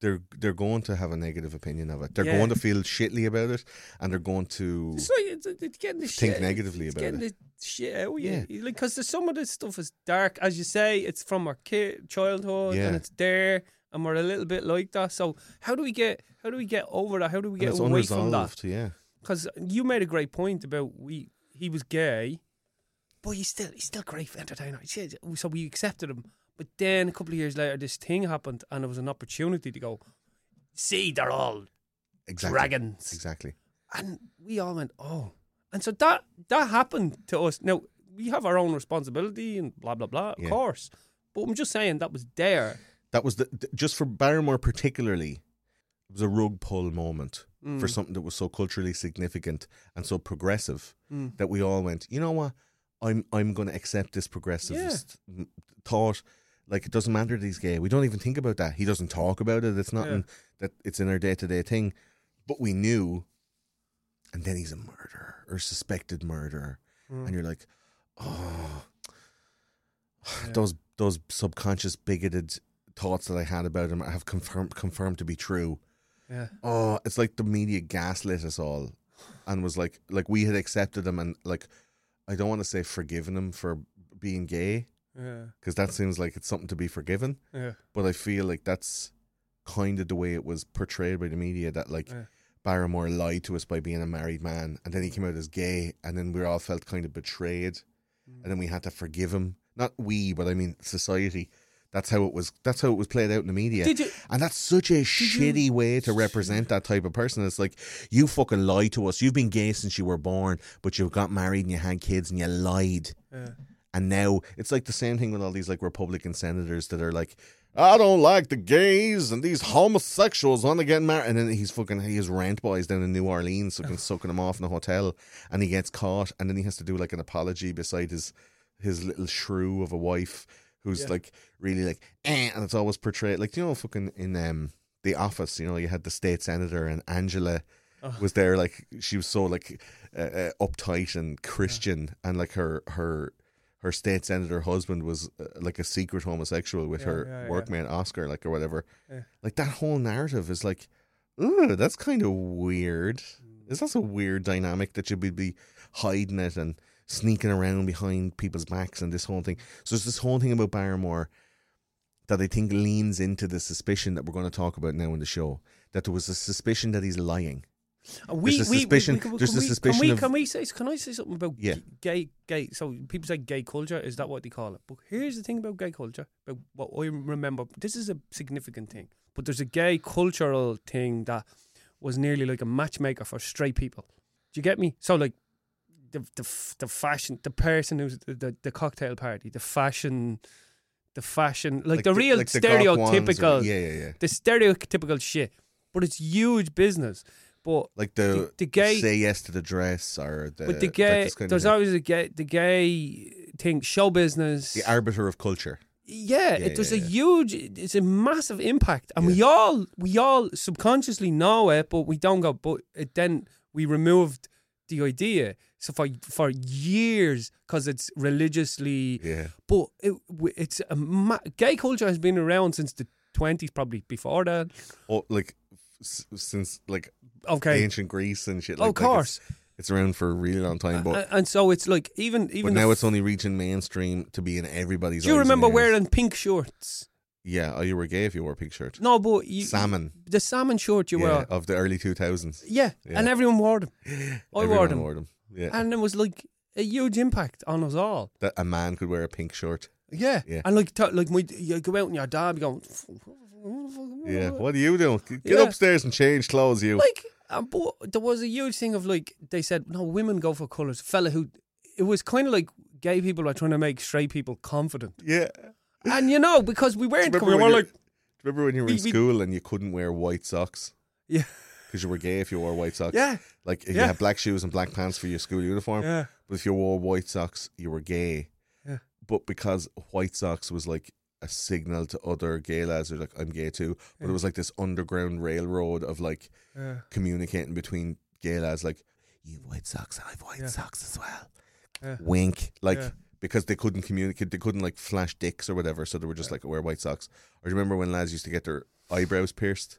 they're they're going to have a negative opinion of it. They're Yeah. going to feel shitly about it, and they're going to It's like it's, it's getting the think shit, negatively it's about getting it. the shit out. Yeah. Like because some of this stuff is dark, as you say. It's from our kid childhood, Yeah. and it's there, and we're a little bit like that. So how do we get how do we get over that? How do we get away from that? unresolved. Yeah, Because you made a great point about we he was gay, but he's still he's still great for entertainer. So we accepted him, but then a couple of years later, this thing happened, and it was an opportunity to go. See, they're all exactly. dragons. Exactly. And we all went, oh. And so that that happened to us. Now, we have our own responsibility and blah, blah, blah, of Yeah. course. But I'm just saying that was there. That was the just for Barrymore particularly. It was a rug pull moment Mm. for something that was so culturally significant and so progressive Mm. that we all went. You know what? I'm I'm going to accept this progressivist m thought. Like it doesn't matter that he's gay. We don't even think about that. He doesn't talk about it. It's nothing that it's in our day to day thing. But we knew, and then he's a murderer or suspected murderer, Mm. and you're like, oh, those those subconscious bigoted thoughts that I had about him have confirmed confirmed to be true. Yeah. Oh, it's like the media gaslit us all, and was like like we had accepted him and like I don't want to say forgiven him for being gay Yeah. because that seems like it's something to be forgiven, Yeah. but I feel like that's kind of the way it was portrayed by the media that like Yeah. Barrymore lied to us by being a married man, and then he came out as gay, and then we all felt kind of betrayed, Mm. and then we had to forgive him. Not we, but I mean society. That's how it was. That's how it was played out in the media. Did you- and that's such a shitty way to represent that type of person. It's like you fucking lied to us. You've been gay since you were born, but you've got married and you had kids and you lied. Yeah. And now it's like the same thing with all these like Republican senators that are like, I don't like the gays and these homosexuals want to get married. And then he's fucking, he has rent boys down in New Orleans fucking sucking them off in a hotel and he gets caught and then he has to do like an apology beside his, his little shrew of a wife who's Yeah. like really like, eh, and it's always portrayed like, you know, fucking in um, The Office, you know, you had the state senator and Angela was there like she was so like uh, uh, uptight and Christian and like her her her state senator husband was uh, like a secret homosexual with Yeah, her yeah, yeah. Oscar, like or whatever. Yeah. Like that whole narrative is like, ooh, that's kind of weird. Mm. Is that a weird dynamic that you'd be, be hiding it and sneaking around behind people's backs and this whole thing? So there's this whole thing about Barrymore that I think leans into the suspicion that we're going to talk about now in the show. That there was a suspicion that he's lying. Uh, we, There's a we- we- suspicion- we- can- there's can a we- suspicion Can we, can we say? Can I say something about Yeah. gay? Gay. So people say gay culture. Is that what they call it? But here's the thing about gay culture. About what I remember. This is a significant thing. But there's a gay cultural thing that was nearly like a matchmaker for straight people. Do you get me? So like. The, the the fashion the person who's the, the, the cocktail party the fashion the fashion like, the, real like the or- stereotypical yeah, yeah, yeah. the stereotypical shit but it's huge business but Like the, The- the gay- say yes to the dress or the but the gay, of there's always a gay, the gay thing, show business. the arbiter of culture. yeah, Yeah, it, there's yeah, a huge, it's a massive impact, and we all, we all subconsciously know it, but we don't go. But it, then we removed the idea. So for for years, because it's religiously, Yeah. but it, it's a ma- gay culture has been around since the twenties, probably before that. Oh, like s- since like Okay, ancient Greece and shit. Oh, of Like, like course, it's, it's around for a really long time, but and, and so it's like even even now it's only reaching mainstream to be in everybody's. Do you remember wearing pink shorts? Yeah, oh, you were gay if you wore a pink shirt. No, but you, Salmon. the salmon shirt you yeah, were. of the early two thousands. Yeah, Yeah. and everyone wore them. I wore Everyone them, wore them. Yeah, and it was like a huge impact on us all. that a man could wear a pink shirt. Yeah, Yeah. and like t- like my, you go out and your dad be going. Yeah, what are you doing? Get Yeah. upstairs and change clothes, you. Like, uh, but there was a huge thing of like they said no, women go for colours. Fella who, it was kind of like gay people were trying to make straight people confident, yeah. And you know because we weren't. Remember We were you- like, Remember when you were We- in we- school and you couldn't wear white socks yeah, because you were gay if you wore white socks? yeah, Like you Yeah. had black shoes and black pants for your school uniform. yeah. But if you wore white socks, you were gay. Yeah. But because white socks was like a signal to other gay lads, they're like, I'm gay too. But it was like this underground railroad of like yeah. communicating between gay lads, like, you white socks, I have white Yeah. socks as well. Yeah. Wink. Like, Yeah. Because they couldn't communicate, they couldn't like flash dicks or whatever. So they were just like, wear white socks. Or do you remember when lads used to get their eyebrows pierced?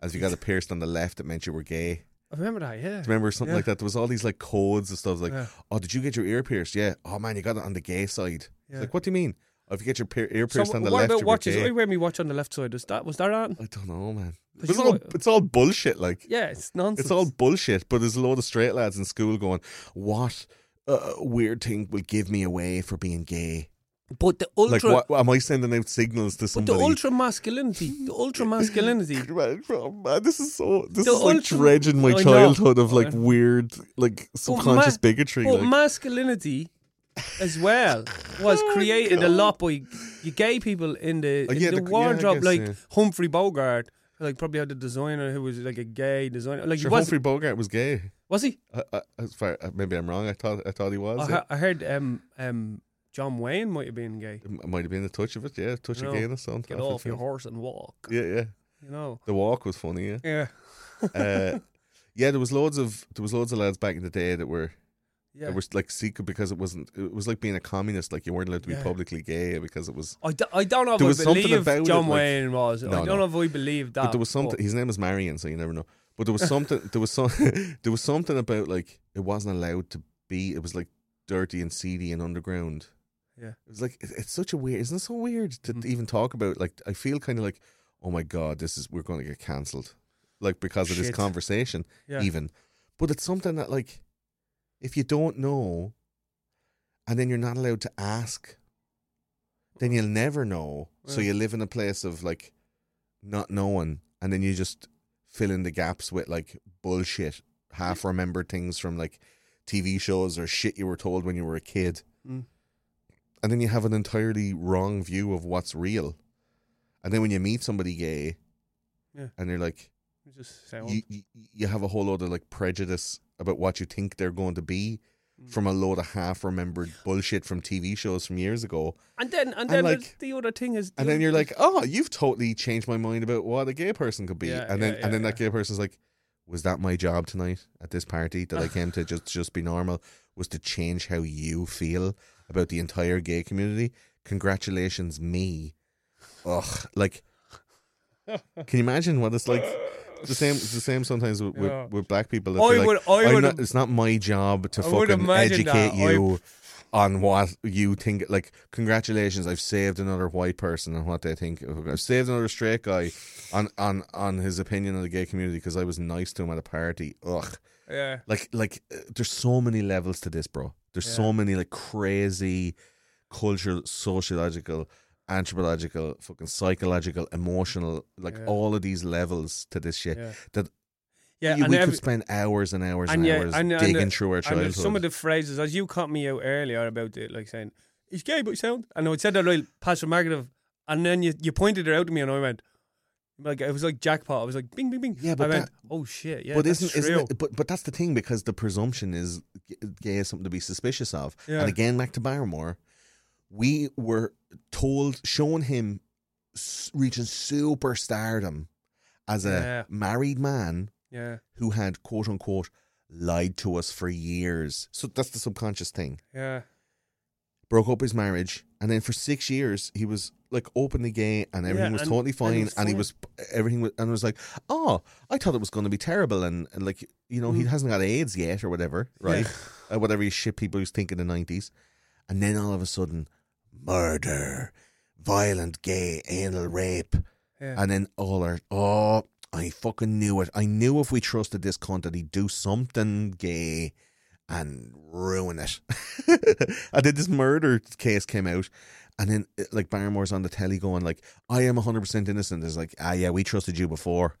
As you got it pierced on the left, it meant you were gay. I remember that. Yeah, Do you remember something Yeah. like that? There was all these like codes and stuff like, Yeah. oh, did you get your ear pierced? Yeah. Oh man, you got it on the gay side. Yeah. like, what do you mean? Oh, if you get your pier- ear So pierced on the what left, about you're watches? gay. I wear me watch on the left side. Is that was that on? I don't know, man. It's all, it's all bullshit. Like, Yeah, it's nonsense. it's all bullshit. But there's a load of straight lads in school going, what uh, weird thing will give me away for being gay? But the Like, ultra, what, am I sending out signals to but the ultra masculinity, the ultra masculinity. Man, oh, man, this is so. This The is like dredging my childhood of like weird, like subconscious ma- bigotry. But like. masculinity, as well, was created a lot by you gay people in the, Oh, in yeah, the the- yeah, wardrobe, guess, like yeah. Humphrey Bogart. Like probably had a designer who was like a gay designer. Like Sure, he was Humphrey Bogart was gay. was he? I, I, as far, uh, maybe I'm wrong. I thought I thought he was. I, yeah. I heard um um John Wayne might have been gay. It might have been the touch of it. Yeah, touch No. of gayness. On Get off your horse and walk. Yeah, yeah. You know. The walk was funny. Yeah. Yeah. uh, yeah, there was loads of there was loads of lads back in the day that were Yeah. that were like secret because it wasn't. It was like being a communist. Like you weren't allowed to be Yeah. publicly gay because it was. I, d- I don't know if There I was something believe about it, John like- Wayne was. I don't no. know if we believe that. but there was something. but- His name was Marion, so you never know. But there was something. there was some. there was something about like it wasn't allowed to be. It was like dirty and seedy and underground. Yeah. It was like it- it's such a weird. Isn't it so weird to Mhm. even talk about? Like I feel kind of like, oh my god, this is we're going to get cancelled, like because of this conversation. yeah. even. But it's something that like if you don't know and then you're not allowed to ask, then you'll never know. So you live in a place of like not knowing and then you just fill in the gaps with like bullshit, half remembered things from like TV shows or shit you were told when you were a kid. Mm. And then you have an entirely wrong view of what's real. And then when you meet somebody gay Yeah. and they're like you, you you have a whole load of like prejudice about what you think they're going to be Mm. from a load of half remembered bullshit from TV shows from years ago. and then and and then like- the other thing is And then you're like, "Oh, you've totally changed my mind about what a gay person could be." Yeah, and then yeah, and then that gay person's like, "Was that my job tonight at this party that I came to just just be normal? Was to change how you feel about the entire gay community. Congratulations, me. Ugh, like, can you imagine what it's like? It's the same. It's the same sometimes with, Yeah. with, with black people. I like, would- I would- not- it's not my job to I fucking educate that. you on what you think. Like, congratulations, I've saved another white person and what they think. I've saved another straight guy on on on his opinion of the gay community because I was nice to him at a party. Ugh. Yeah. Like, like, uh, there's so many levels to this, bro. There's so many like crazy cultural, sociological, anthropological, fucking psychological, emotional, like Yeah. all of these levels to this shit Yeah. that Yeah, you- and we every- could spend hours and hours and, and yeah, hours and, and digging the- through our and childhood. some of the phrases, as you caught me out earlier about it, like saying, he's gay, but he sound. And I said that real passive negative. And then you, you pointed it out to me, and I went, like, it was like jackpot. I was like, bing, bing, bing. Yeah, but I went, oh shit, yeah. but that's isn't, isn't it, but but that's the thing because the presumption is gay is something to be suspicious of. Yeah. And again, back to Barrymore, we were told, showing him reaching superstardom as a Yeah. married man Yeah, who had quote unquote lied to us for years. So that's the subconscious thing. yeah. Broke up his marriage, and then for six years he was like openly gay, and everything was and- totally and fine, and, was he was everything was, and was like, oh, I thought it was going to be terrible, and, and like you know he hasn't got AIDS yet or whatever, right? uh, whatever you shit people used to think in the nineties, and then all of a sudden, murder, violent gay anal rape, Yeah. and then all our oh, I fucking knew it. I knew if we trusted this cunt that he'd do something gay and ruin it. and then this murder case came out. And then, like Barrymore's on the telly going, like, "I am hundred percent innocent." There's like, "Ah, yeah, we trusted you before."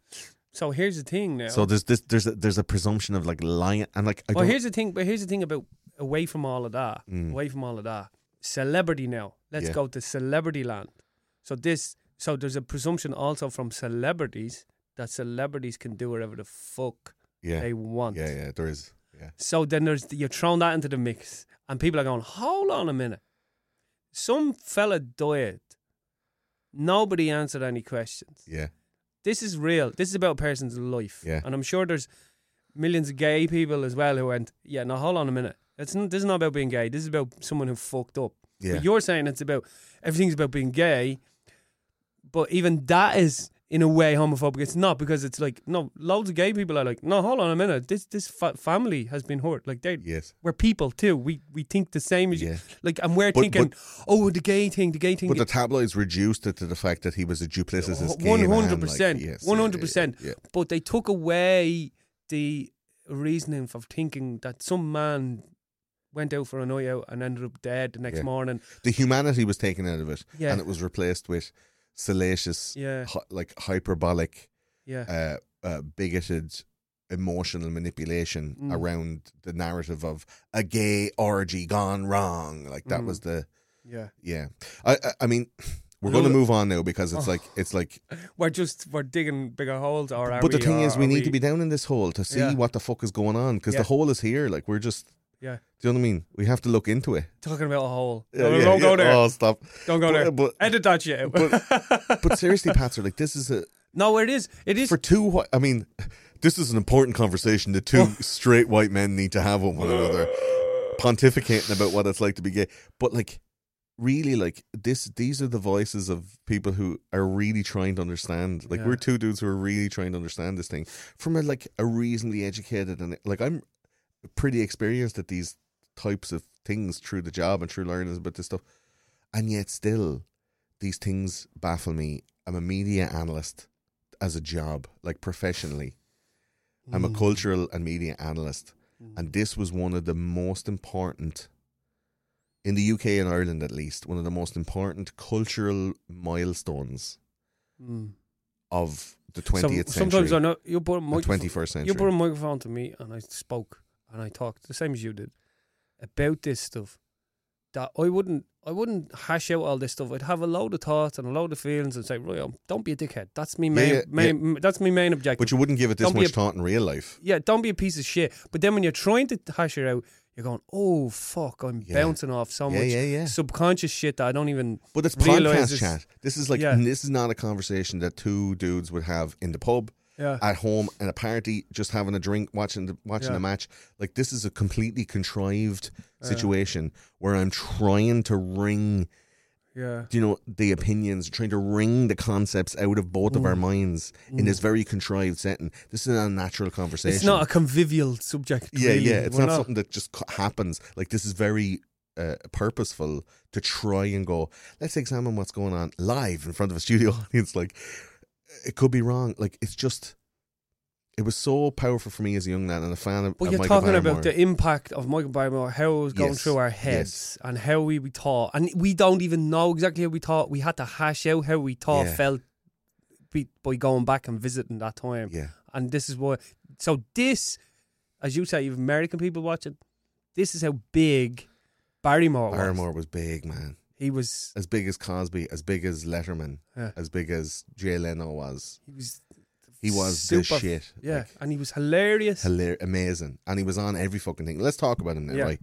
So here's the thing now. So there's this, there's a, there's a presumption of like lying, and like, I well, here's the thing. But here's the thing about away from all of that. Away from all of that, celebrity now. Let's. Yeah. go to celebrity land. So this, so there's a presumption also from celebrities that celebrities can do whatever the fuck yeah, they want. yeah, yeah, there is, yeah, So then there's you're throwing that into the mix, and people are going, "Hold on a minute." Some fella died. Nobody answered any questions. yeah, This is real. This is about a person's life. Yeah. And I'm sure there's millions of gay people as well who went, "Yeah, now hold on a minute. It's not, this is not about being gay. This is about someone who fucked up." yeah. But you're saying it's about everything's about being gay, but even that is in a way homophobic. It's not because it's like no, loads of gay people are like, no, hold on a minute. This this fa- family has been hurt. Like they, Yes. we're people too. We we think the same as Yeah. you. Like and we're But- thinking, oh, the gay thing, the gay thing. But the tabloids reduced it to the fact that he was a duplicitous gay One hundred percent, yes, hundred percent. But they took away the reasoning for thinking that some man went out for a night out and ended up dead the next Yeah. morning. The humanity was taken out of it, Yeah. and it was replaced with salacious, Yeah. hy- like hyperbolic, Yeah, uh, uh, bigoted, emotional manipulation Mm. around the narrative of a gay orgy gone wrong. Like that Mm. was the yeah. yeah. I I, I mean. We're going to move on now because it's Oh. like it's like. We're just we're digging bigger holes, or but the we, thing is, we need to be down in this hole to see Yeah. what the fuck is going on because Yeah. the hole is here. Like we're just, yeah do you know what I mean? We have to look into it. talking about a hole. Yeah, no, yeah, don't go there. Oh, stop! don't go but- there. but- Edit that shit. out. But seriously, Patser, like this is a no, it is. It is. for two. I mean, this is an important conversation that two straight white men need to have with one another, pontificating about what it's like to be gay. But like, really, like this, these are the voices of people who are really trying to understand. Like, Yeah. we're two dudes who are really trying to understand this thing from a like a reasonably educated and like I'm pretty experienced at these types of things through the job and through learning about this stuff, and yet still, these things baffle me. I'm a media analyst as a job, like professionally. I'm Mm. a cultural and media analyst, and this was one of the most important in the UK and Ireland, at least, one of the most important cultural milestones Mm. of the Some- twentieth sometimes I century know you put a microphone, twenty first you century. put a microphone to me, and I spoke and I talked the same as you did about this stuff. That I wouldn't, I wouldn't hash out all this stuff. I'd have a load of thoughts and a load of feelings, and say, "Right, um, don't be a dickhead." That's me main, yeah, main that's my main objective. but you wouldn't give it this Don't much a- thought in real life. yeah, don't be a piece of shit. But then when you're trying to hash it out, you're going, "Oh fuck, I'm Yeah. bouncing off so Yeah, much yeah, yeah. subconscious shit that I don't even." But it's podcast chat. This is like Yeah. this is not a conversation that two dudes would have in the pub. Yeah. at home and a party, just having a drink, watching the watching Yeah. the match. Like this is a completely contrived situation where I'm trying to wring, Yeah. you know, the opinions, trying to wring the concepts out of both of our minds in this very contrived setting. This is a natural conversation. It's not a convivial subject. Yeah, really. yeah. It's We're not, something that just happens. Like this is very uh, purposeful to try and go. Let's examine what's going on live in front of a studio audience. Like it could be wrong. Like it's just. It was so powerful for me as a young lad and a fan of. But of you're Michael talking Barrymore. about the impact of Michael Barrymore, how it was going Yes, through our heads, and how we, we thought, and we don't even know exactly how we thought. We had to hash out how we thought Yeah. felt be, by going back and visiting that time. Yeah, And this is what. So this, as you say, you've American people watching. This is how big Barrymore, was. Barrymore was big, man. He was. As big as Cosby, as big as Letterman, Yeah. as big as Jay Leno was. He was. He was super, the shit. Yeah, Like, and he was hilarious. hilar- amazing, and he was on every fucking thing. Let's talk about him now, Yeah. right?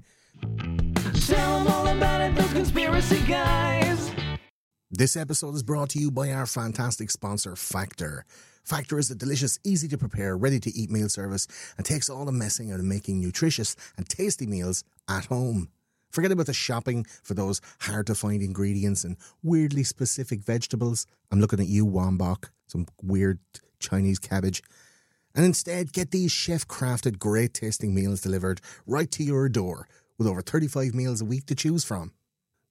Tell 'em all about it, those conspiracy guys. This episode is brought to you by our fantastic sponsor, Factor. Factor is a delicious, easy to prepare, ready to eat meal service and takes all the messing out of making nutritious and tasty meals at home. Forget about the shopping for those hard to find ingredients and weirdly specific vegetables. I'm looking at you, wombok, some weird Chinese cabbage. And instead, get these chef crafted, great tasting meals delivered right to your door with over 35 meals a week to choose from.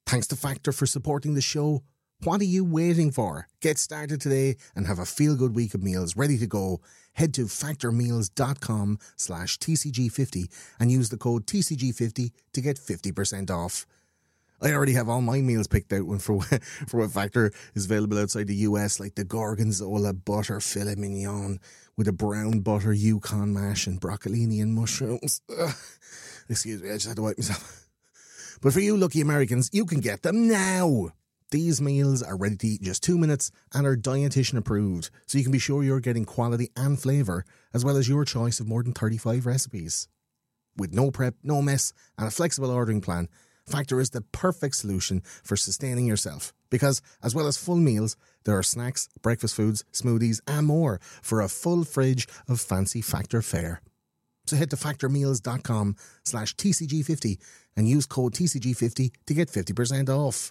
Thanks to Factor for supporting the show. What are you waiting for? Get started today and have a feel good week of meals ready to go. Head to factormeals.com slash TCG50 and use the code TCG50 to get 50% off. I already have all my meals picked out when for, for what Factor is available outside the US, like the Gorgonzola butter filet mignon with a brown butter Yukon mash and broccolini and mushrooms. Ugh. Excuse me, I just had to wipe myself. But for you lucky Americans, you can get them now. These meals are ready to eat in just two minutes and are dietitian approved, so you can be sure you're getting quality and flavour, as well as your choice of more than 35 recipes. With no prep, no mess, and a flexible ordering plan, Factor is the perfect solution for sustaining yourself. Because, as well as full meals, there are snacks, breakfast foods, smoothies, and more for a full fridge of fancy Factor fare. So head to factormeals.com slash TCG50 and use code TCG50 to get 50% off.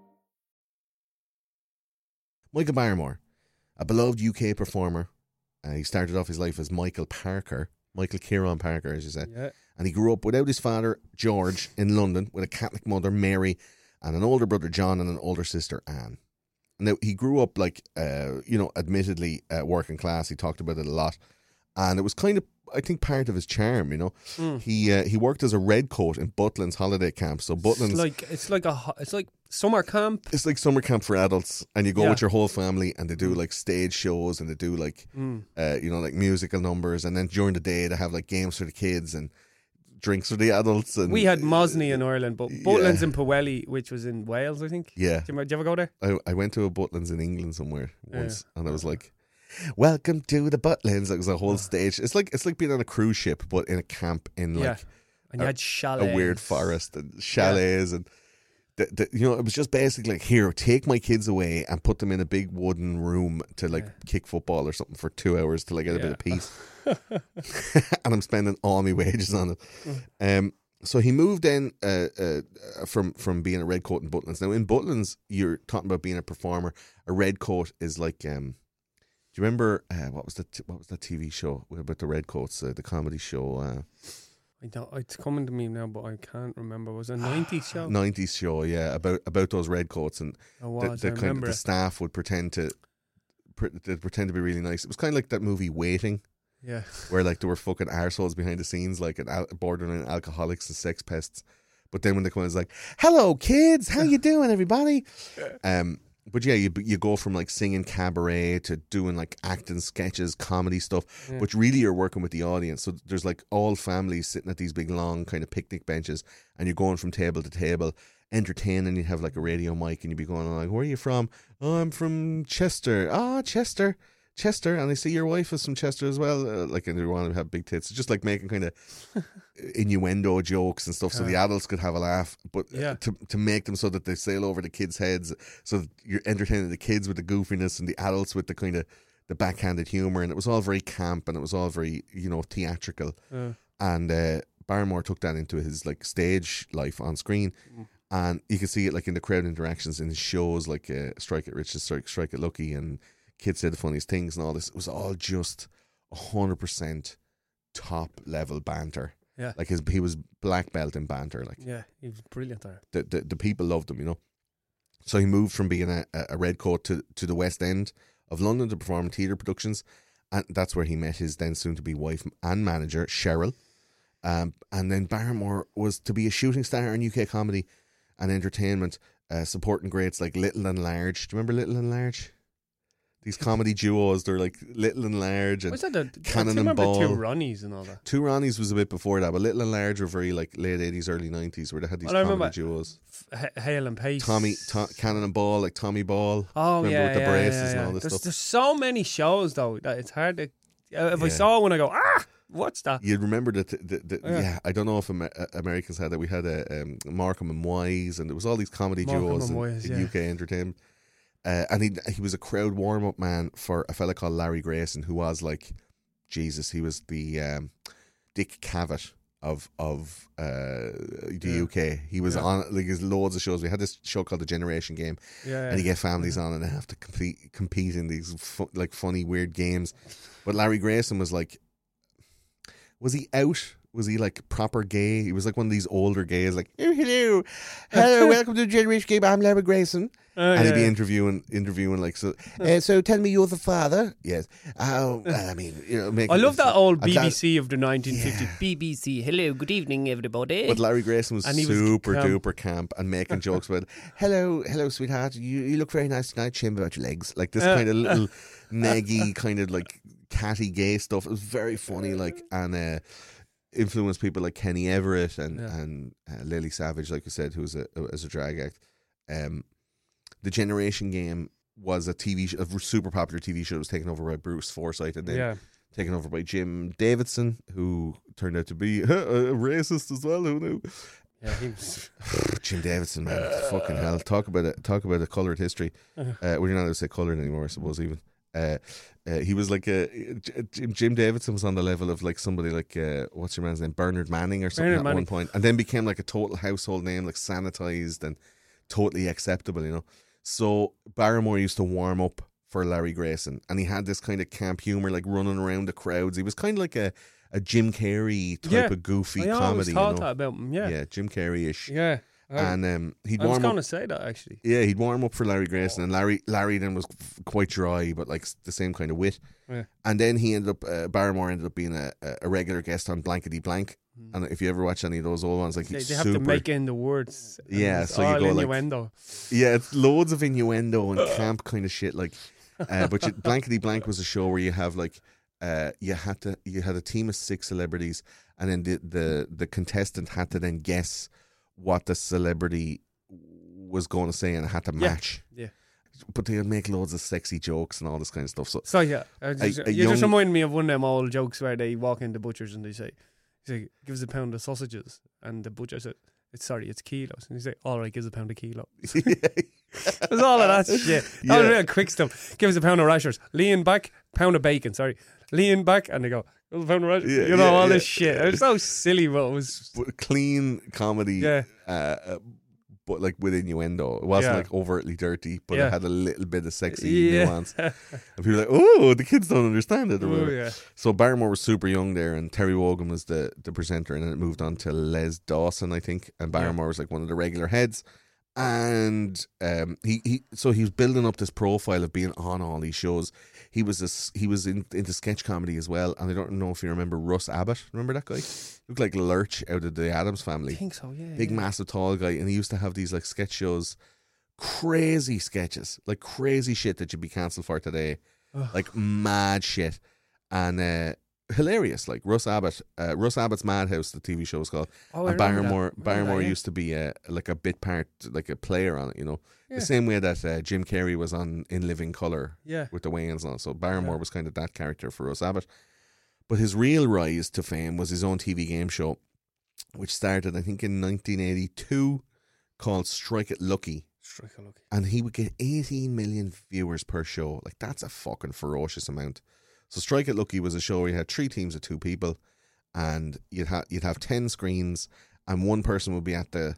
Michael Barrymore, a beloved UK performer. Uh, he started off his life as Michael Parker, Michael Ciaran Parker, as you said. Yeah. And he grew up without his father, George, in London, with a Catholic mother, Mary, and an older brother, John, and an older sister, Anne. Now, he grew up, like, uh, you know, admittedly uh, working class. He talked about it a lot. And it was kind of, I think, part of his charm, you know. He uh, he worked as a redcoat in Butlin's holiday camp. So Butlin's It's like it's like a it's like summer camp. it's like summer camp for adults, and you go Yeah. with your whole family, and they do like stage shows, and they do like, Mm. uh, you know, like musical numbers, and then during the day they have like games for the kids and drinks for the adults. And We had Mosney in Ireland, but Yeah. Butlin's in Pwllheli, which was in Wales, I think. yeah. Did you, did you ever go there? I, I went to a Butlins in England somewhere Yeah. once, and I was like, "Welcome to the Butlins." It was a whole stage. It's like it's like being on a cruise ship, but in a camp in like yeah. And you a- had chalets. a weird forest and chalets and. The, the, you know, it was just basically like, here, take my kids away and put them in a big wooden room to like Yeah. kick football or something for two hours till I get a bit of peace. and I'm spending all my wages on it. Mm. Um, so he moved in uh, uh, from from being a red coat in Butlins. Now in Butlins, you're talking about being a performer. A red coat is like, um, do you remember uh, what was the t- what was that TV show about the red coats? Uh, the comedy show. I don't, it's coming to me now, but I can't remember. Was it a 90s show? 90s show, yeah, about about those red coats and It the, the kind of the staff would pretend to pre- pretend to be really nice. It was kind of like that movie Waiting, Yeah. where like there were fucking arseholes behind the scenes, like an al- borderline alcoholics and sex pests. But then when they come in, it's like, "Hello, kids, how you doing, everybody?" Um, but yeah, you you go from like singing cabaret to doing like acting sketches, comedy stuff. But really, you're working with the audience. So there's like all families sitting at these big long kind of picnic benches, and you're going from table to table, entertaining. You have like a radio mic, and you'd be going like, "Where are you from? Oh, I'm from Chester. Ah, Chester." Chester, and I see your wife is from Chester as well. Uh, like, and they want to have big tits. It's just like making kind of innuendo jokes and stuff, so the adults could have a laugh, but uh, Yeah. to to make them so that they sail over the kids' heads, so that you're entertaining the kids with the goofiness and the adults with the kind of the backhanded humor, and it was all very camp and it was all very you know theatrical. Uh, And uh, Barrymore took that into his like stage life on screen. And you can see it like in the crowd interactions in his shows, like uh, Strike It Rich, Strike, Strike It Lucky, and Kids Say the Funniest Things, and all this. It was all just hundred percent top level banter. Yeah. like his he was black belt in banter. Like yeah, he was brilliant there. the, the the people loved him, you know. So he moved from being a, a red coat to to the West End of London to perform theatre productions, and that's where he met his then soon to be wife and manager Cheryl. Um, and then Barrymore was to be a shooting star in UK comedy and entertainment, uh, supporting greats like Little and Large. Do you remember Little and Large? These comedy duos, they're like Little and Large and Was that the Cannon and Ball. two Ronnies and all that? Two Ronnies was a bit before that, but Little and Large were very like late eighties, early nineties, where they had these Well, comedy duos. H- Hale and Pace. Tommy, to, Cannon and Ball, like Tommy Ball. Oh Remember yeah, with the yeah, braces yeah, and all this there's, stuff? There's so many shows though that it's hard to. uh, If I saw one, I go ah, what's that? You'd remember that, Yeah. yeah. I don't know if Amer- uh, Americans had that. We had a um, Morecambe and Wise, and there was all these comedy Morecambe duos and in, Wise, in yeah. UK entertainment. Uh, and he he was a crowd warm up man for a fella called Larry Grayson, who was like Jesus. He was the um, Dick Cavett of of uh, the UK. He was Yeah. on like there's loads of shows. We had this show called The Generation Game, Yeah, and you get families on and they have to compete compete in these fu- like funny weird games. But Larry Grayson was like, was he out? Was he like proper gay? He was like one of these older gays, like oh hello, hello, welcome to the Generation Game. I'm Larry Grayson, Oh, and he'd be interviewing interviewing like so. Uh, so tell me you're the father. Yes. Oh, well, I mean, you know, make I love that old I'm BBC of the 1950s. BBC, hello, good evening, everybody. But Larry Grayson was And he was super camp. duper camp and making jokes about, hello, hello, sweetheart, you, you look very nice tonight. Shame about your legs. Like this Uh, kind of little neggy, kind of like catty gay stuff. It was very funny, like, and uh, influenced people like Kenny Everett and, Yeah. and uh, Lily Savage, like you said, who was a, as a drag act. Um, the Generation Game was a TV, sh- a super popular TV show that was taken over by Bruce Forsyth and then yeah, taken over by Jim Davidson, who turned out to be a racist as well. Who knew? yeah, he was. Jim Davidson, man, fucking hell! Talk about it. Talk about a coloured history. Uh, well, you're not allowed to say coloured anymore, I suppose. Even uh, uh, he was like a Jim, Jim Davidson was on the level of like somebody like uh, what's your man's name, Bernard Manning or something Bernard at Manning. one point, and then became like a total household name, like sanitized and totally acceptable. You know, so Barrymore used to warm up for Larry Grayson, and he had this kind of camp humor, like running around the crowds. He was kind of like a a Jim Carrey type Yeah, of goofy I always comedy. thought you know? that about him. Yeah, yeah, Jim Carrey ish. yeah. And um, he'd I was warm going up. to say that actually. Yeah, he'd warm up for Larry Grayson, and Larry Larry then was f- quite dry, but like s- the same kind of wit. Yeah. And then he ended up uh, Barrymore ended up being a, a regular guest on Blankety Blank. And if you ever watch any of those old ones, like Hmm. They, he's they have super, to make in the words. and Yeah, it's so you all go like- innuendo. yeah, it's loads of innuendo and camp kind of shit. Like, uh, but you, Blankety Blank was a show where you have like, uh, you had to you had a team of six celebrities, and then the the the contestant had to then guess what the celebrity was going to say and had to match. Yeah. But they'd make loads of sexy jokes and all this kind of stuff. So So yeah, just, A- a you just young- remind me of one of them old jokes where they walk into butchers and they say, "He say, gives a pound of sausages," and the butcher said, "It's sorry, it's kilos," and he say, "All right, gives a pound of kilo." There's all of that shit. That was Yeah. real quick stuff. Gives a pound of rashers. Lean back, pound of bacon. Sorry, lean back, and they go, "Gives a pound. Yeah, you know yeah, all this shit. It was so silly, but it was. but clean comedy. Yeah. Uh, uh, but like with innuendo, it wasn't like overtly dirty, but it had a little bit of sexy nuance. And people were like, "Oh, the kids don't understand it." Oh, yeah. So Barrymore was super young there, and Terry Wogan was the, the presenter, and then it moved on to Les Dawson, I think, and Barrymore was like one of the regular heads. And um, he, he so he was building up this profile of being on all these shows. He was a s he was in, into sketch comedy as well, and I don't know if you remember Russ Abbott. Remember that guy? Looked like Lurch out of the Addams I Family think so. Yeah. big yeah. massive tall guy and he used to have these like sketch shows crazy sketches, like crazy shit that you'd be cancelled for today, like mad shit, and uh, hilarious. Like Russ Abbott, uh, Russ Abbott's Madhouse, the TV show is called. Oh, and remember that. Barrymore, that, yeah. used to be a, like a bit part, like a player on it. You know, Yeah. the same way that uh, Jim Carrey was on In Living Color Yeah. with the Wayans and all. So Barrymore Yeah. was kind of that character for Russ Abbott. But his real rise to fame was his own TV game show, which started, I think, in 1982, called Strike It Lucky. Strike a look. And he would get 18 million viewers per show. Like, that's a fucking ferocious amount. So, Strike It Lucky was a show where you had three teams of two people, and you'd, ha- you'd have 10 screens, and one person would be at the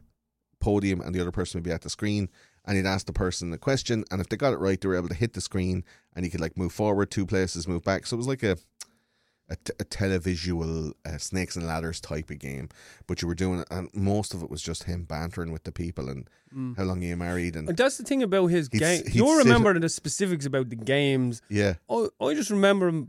podium, and the other person would be at the screen. And you'd ask the person a question, and if they got it right, they were able to hit the screen, and you could like move forward two places, move back. So it was like a a, t- a televisual uh, snakes and ladders type of game, but you were doing it, and most of it was just him bantering with the people and how long you married and And that's the thing about his He'd game. s- he'd You sit- remember the specifics about the games. yeah, I, I just remember him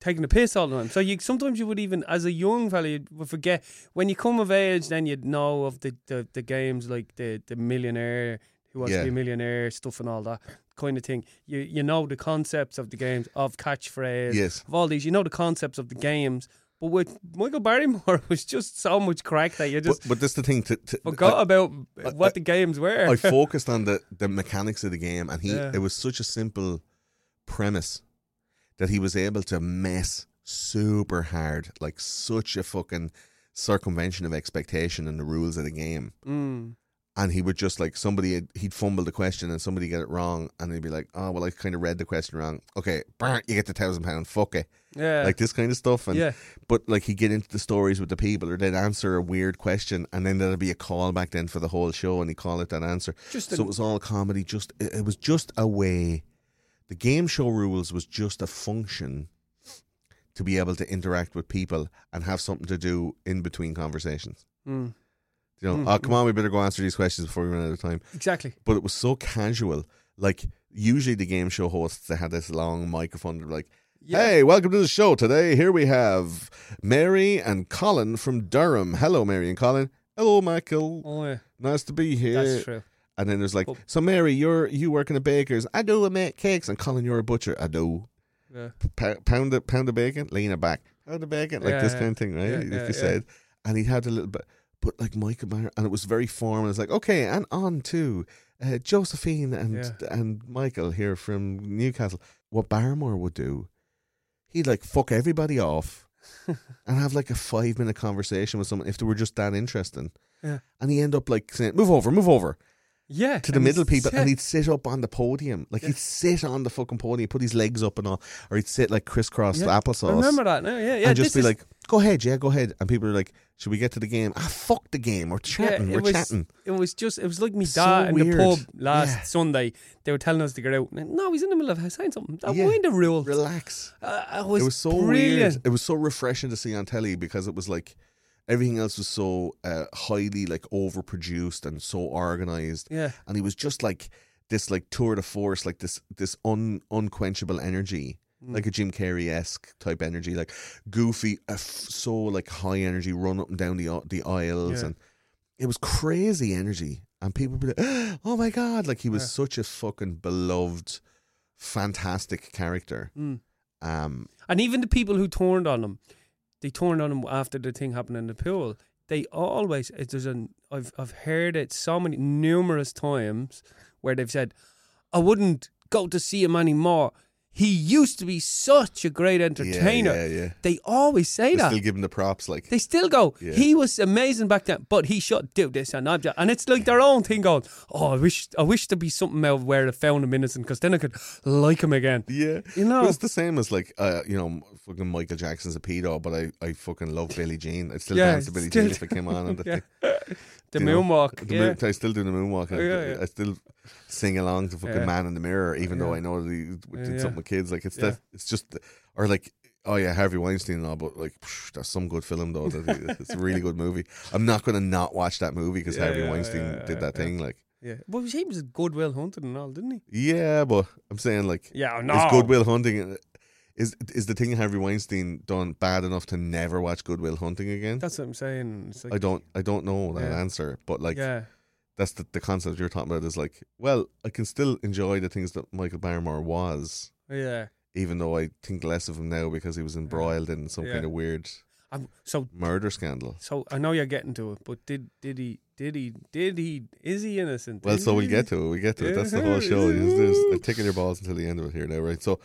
taking the piss all the time. So you sometimes you would even, as a young fella, you would forget when you come of age. Then you'd know of the, the, the games like the the millionaire who wants Yeah. to be a millionaire stuff and all that kind of thing. You you know the concepts of the games of catchphrase. Yes. Of all these, you know the concepts of the games. But with Michael Barrymore, it was just so much crack that you just but that's the thing. To, to, forgot I, about I- what the games were. I focused on the the mechanics of the game, and he Yeah. it was such a simple premise that he was able to mess super hard, like such a fucking circumvention of expectation and the rules of the game. mm. And he would just like somebody had, he'd fumble the question and somebody get it wrong and he'd be like oh well I kind of read the question wrong okay you get the thousand pound fuck it Yeah. like this kind of stuff and yeah. but like he'd get into the stories with the people or they'd answer a weird question and then there'd be a call back then for the whole show and he'd call it that answer Just so an- it was all comedy just it, it was just a way the game show rules was just a function to be able to interact with people and have something to do in between conversations Mm. You know Mm, oh come on we better go answer these questions before we run out of time Exactly. but it was so casual. Like usually the game show hosts they had this long microphone. They're like, Yeah. "Hey, welcome to the show today. Here we have Mary and Colin from Durham. Hello, Mary and Colin. Hello, Michael. Oh yeah. Nice to be here." That's true. And then there's like, Oh. "So Mary, you're you work in a baker's. I do. I make cakes. And Colin, you're a butcher. I do. Yeah. P- pound of pound of bacon, lean it back. Pound of bacon, like Yeah, this kind of thing, right? Like you said. And he had a little bit, but like Michael and it was very formal. It's like, okay, and on to uh, Josephine and Yeah. and Michael here from Newcastle. What Barrymore would do, he'd like fuck everybody off and have like a five minute conversation with someone if they were just that interesting. Yeah. And he end up like saying, "Move over, move over." Yeah. to the middle people, and he'd sit up on the podium, like he'd sit on the fucking podium, put his legs up and all, or he'd sit like crisscross Yeah. applesauce. I remember that now. Yeah, yeah. and just be is- like, "Go ahead, yeah, go ahead." And people are like, "Should we get to the game?" Ah, fuck the game. We're chatting. it We're was, chatting. It was just, it was like me So dad in weird. the pub last Yeah. Sunday. They were telling us to get out. And, no, he's in the middle of saying something. That Yeah. mind the rule. Relax. Uh, it was, it was so brilliant. weird. It was so refreshing to see on telly because it was like everything else was so uh, highly like overproduced and so organized. Yeah. and he was just like this like tour de force, like this this un unquenchable energy, Mm. like a Jim Carrey esque type energy, like goofy, uh, f- so like high energy, run up and down the a- the aisles, Yeah. and it was crazy energy, and people be like, "Oh my god!" Like he was Yeah. such a fucking beloved, fantastic character. Mm. Um, And even the people who turned on him, they turned on him after the thing happened in the pool. They always there's an I've I've heard it so many numerous times where they've said, "I wouldn't go to see him anymore. He used to be such a great entertainer." Yeah, yeah, yeah. They always say They that. still give him the props, like They still go. Yeah. He was amazing back then, but he should do this and that. And it's like their own thing. Going, oh, I wish, I wish there'd be something out where I found him innocent, because then I could like him again. Yeah, You know. But it's the same as like uh, you know, fucking Michael Jackson's a pedo, but I, I fucking love Billie Jean. I'd still Yeah, dance to Billie still- Jean if it came on. Yeah. The you know, moonwalk. the yeah. moon- I still do the moonwalk. I, Oh, yeah, yeah. I still sing along to fucking. Man in the Mirror, even though I know that he did something with kids. Like it's the, it's just or like. Oh yeah, Harvey Weinstein and all, but like psh, that's some good film though. That- It's a really good movie. I'm not going to not watch that movie because Yeah, Harvey yeah, Weinstein yeah, did that thing. Like, Yeah. Well, he was Good Will Hunting and all, didn't he? yeah, but I'm saying like, Yeah, no. is Good Will Hunting is is the thing Harvey Weinstein done bad enough to never watch Good Will Hunting again? That's what I'm saying. Like, I don't I don't know that Yeah. answer, but like yeah. that's the, the concept you're talking about. Is like, well, I can still enjoy the things that Michael Barrymore was, Yeah. even though I think less of him now because he was embroiled in some Yeah. kind of weird Um, so murder scandal. so I know you're getting to it, but did did he did he did he is he innocent? Well, Is so we'll get to it. We get to it. That's the whole show. There's, there's, I'm taking your balls until the end of it here now, right? So,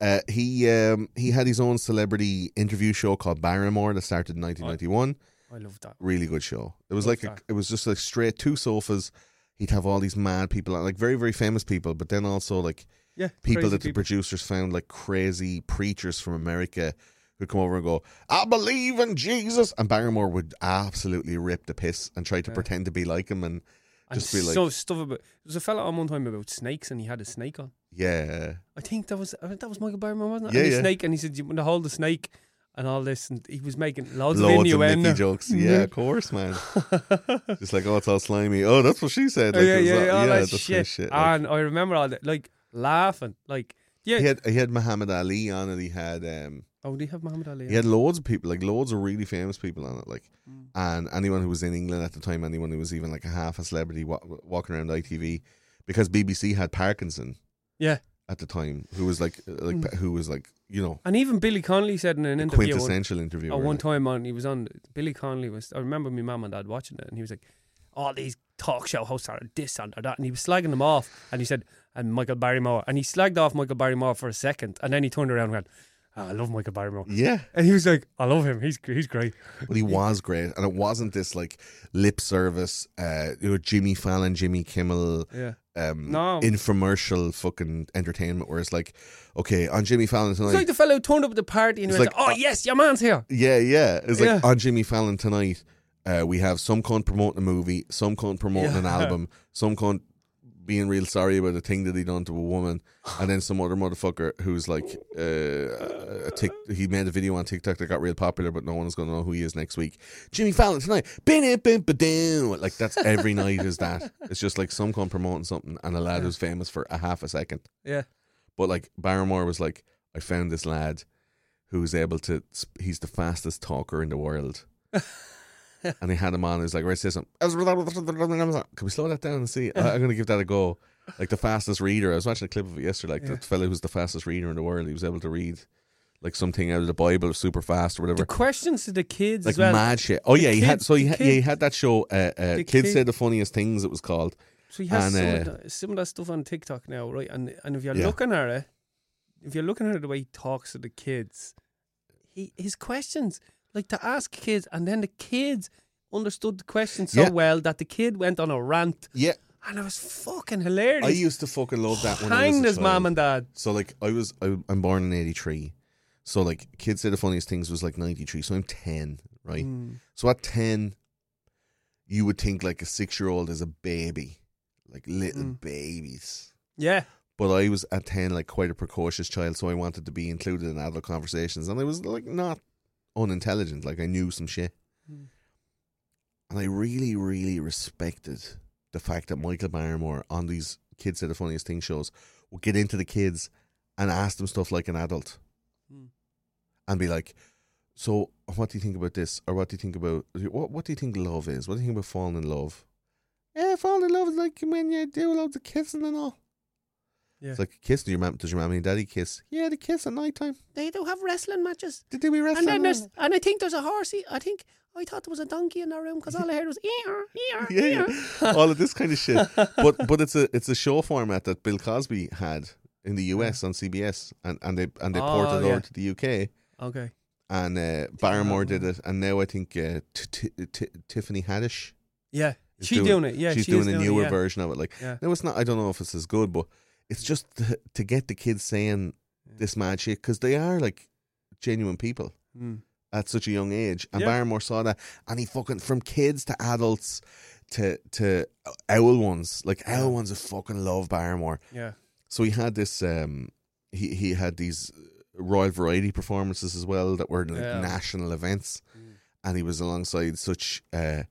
uh, he um, he had his own celebrity interview show called Barrymore that started in 1991. I love that. Really good show. It was like a, it was just like straight two sofas. He'd have all these mad people, like very very famous people, but then also like Yeah, people that the people. producers found like crazy preachers from America who'd come over and go, "I believe in Jesus," and Barrymore would absolutely rip the piss and try to Yeah. pretend to be like him and And just be like, so stuff about. There was a fella on one time about snakes, and he had a snake on. "Yeah, I think that was I think that was Michael Barrymore, wasn't it? Yeah, and yeah. snake, and he said you want to hold the snake and all this, and he was making loads, loads of innuendo. Jokes." Yeah, of course, man. Just like, "Oh, it's all slimy." Oh, that's what she said. Oh, Like, yeah, it yeah, all- yeah, all that that's shit. shit. like- and I remember all that, like laughing, like yeah. he had he had Muhammad Ali on it. He had um oh, do you have Muhammad Ali? he had loads of people, like loads of really famous people on it, like Mm. and anyone who was in England at the time, anyone who was even like a half a celebrity wa- walking around ITV, because BBC had Parkinson yeah, at the time, who was like uh, like Mm. who was like you know and even Billy Connolly said in an interview. one- quintessential interview. At one time on, he was on. Billy Connolly was. I remember my mum and dad watching it, and he was like, "All these talk show hosts are this and that," and he was slagging them off. And he said, "And Michael Barrymore," and he slagged off Michael Barrymore for a second, and then he turned around and went, "Ah, "I love Michael Barrymore," Yeah, and he was like, "I love him. He's he's great." but he was great, and it wasn't this like lip service, uh, you know, Jimmy Fallon, Jimmy Kimmel, Yeah, um, No. infomercial fucking entertainment, where it's like, okay, on Jimmy Fallon tonight, it's like the fellow who turned up at the party and went, like, "Oh uh, yes, your man's here." Yeah, yeah. It's like Yeah. on Jimmy Fallon tonight. Uh, we have some cunt promoting a movie, some cunt promoting an album, some cunt being real sorry about the thing that he done to a woman, and then some other motherfucker who's like, uh, a tic- he made a video on TikTok that got real popular, but no one's gonna know who he is next week. Jimmy Fallon tonight, bin it, bin ba down. Like that's every night is that. It's just like some cunt promoting something, and a lad who's famous for a half a second. Yeah, But like Barrymore was like, I found this lad who's able to, he's the fastest talker in the world. and he had him on. He's like, right, say something. Can we slow that down and see? I- I'm gonna give that a go. Like the fastest reader. I was watching a clip of it yesterday. Like Yeah. the fella who's the fastest reader in the world. He was able to read like something out of the Bible super fast or the whatever. questions to the kids Like as well. mad shit. Oh The yeah, he had so he had, yeah, he had that show. Uh, uh, kids kid- say the funniest things. It was called. So he has And, some, uh, of that, some of that stuff on TikTok now, right? And and if you're Yeah. looking at it, if you're looking at it the way he talks to the kids, he his questions like to ask kids, and then the kids understood the question so Yeah. well that the kid went on a rant, Yeah, and it was fucking hilarious. I used to fucking love that when I was a his mom and dad. So like I was I, I'm born in '83, so like kids say the funniest things was like '93. So I'm 10, right? Mm. So at 10, you would think like a six year old is a baby, like little Mm. babies. Yeah, But I was at 10 like quite a precocious child, so I wanted to be included in adult conversations, and I was like not unintelligent. Like I knew some shit, Mm. and I really really respected the fact that Michael Barrymore on these kids say the funniest thing shows would get into the kids and ask them stuff like an adult Mm. and be like, "So, what do you think about this? Or what do you think about what? What do you think love is? What do you think about falling in love? Yeah, falling in love is like when you do loads of kissing and all. Yeah. It's like kissing. Your mom does your mommy and daddy kiss? Yeah, they kiss at night time. They do have wrestling matches. Did they be And wrestling? then there's, and I think there's a horsey. I think I thought there was a donkey in that room because all I heard was ear, ear, yeah, ear. yeah. all of this kind of shit. But but it's a it's a show format that Bill Cosby had in the US on CBS, and, and they and they Oh, ported it yeah. over to the UK. okay. And uh, Barrymore did it, and now I think uh, t- t- t- Tiffany Haddish Yeah, she's she doing, it. Yeah, she's she doing is a it, newer yeah. version of it. Like, Yeah. no, it's not. I don't know if it's as good, but it's just to, to get the kids saying this mad shit because they are like genuine people Mm. at such a young age. And Yeah. Barrymore saw that, and he fucking from kids to adults to to owl ones. Like owl ones, that fucking love Barrymore. Yeah. So he had this. um He he had these royal variety performances as well that were like Yeah. national events, and he was alongside such uh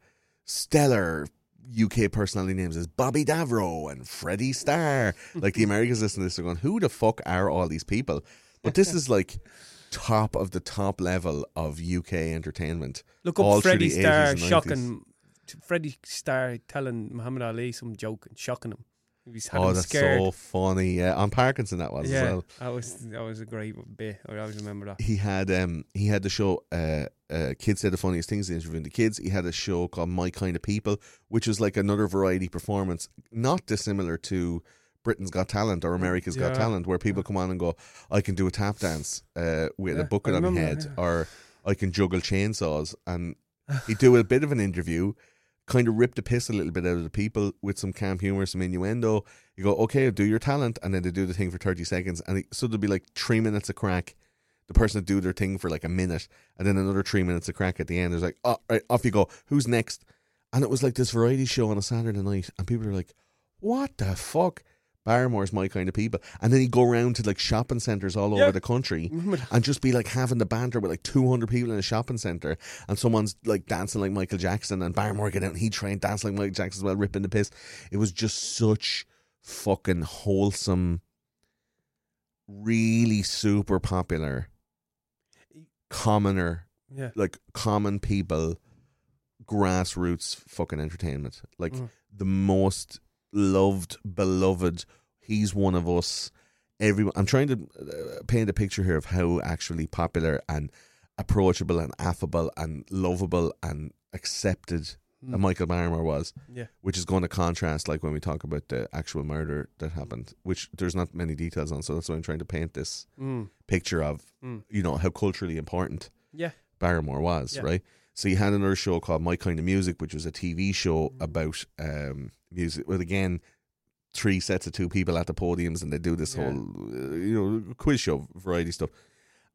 stellar. UK personality names as Bobby Davro and Freddie Starr. Like the Americans listen to this, they're going, "Who the fuck are all these people?" But this is like top of the top level of UK entertainment. Look up Freddie Starr, shocking Freddie started telling Muhammad Ali some joke and shocking him. He was had Oh, that's scared. so funny. Yeah, on Parkinson that was yeah, as well. that was that was a great bit. I always remember that. He had um he had the show uh uh kids said the funniest things interviewing the kids. He had a show called My Kind of People, which was like another variety performance, not dissimilar to Britain's Got Talent or America's Got Talent, where people come on and go, I can do a tap dance uh, with Yeah, a bucket on my head, that, yeah. or I can juggle chainsaws. And he'd do a bit of an interview, kind of rip the piss a little bit out of the people with some camp humor, some innuendo. You go, okay, do your talent, and then they do the thing for 30 seconds. And it, so there'd be like three minutes of crack. The person would do their thing for like a minute, and then another three minutes of crack at the end. There's like, oh, right, off you go. Who's next? And it was like this variety show on a Saturday night, and people are like, what the fuck? Barrymore's my kind of people. And then he'd go around to like shopping centres all Yeah. over the country and just be like having the banter with like 200 people in a shopping centre and someone's like dancing like Michael Jackson and Barrymore get out and he'd try and dance like Michael Jackson as well, ripping the piss. It was just such fucking wholesome, really super popular, commoner, Yeah, like common people, grassroots fucking entertainment. Like Mm. the most loved, beloved. He's one of us. Everyone. I'm trying to uh, paint a picture here of how actually popular and approachable and affable and lovable and accepted Mm. Michael Barrymore was, yeah. which is going to contrast like when we talk about the actual murder that happened, which there's not many details on. So that's why I'm trying to paint this Mm. picture of, Mm. you know, how culturally important Yeah. Barrymore was, Yeah. right? So he had another show called My Kind of Music, which was a TV show Mm. about um, music. Well, again, three sets of two people at the podiums, and they do this Yeah. whole, uh, you know, quiz show, variety stuff.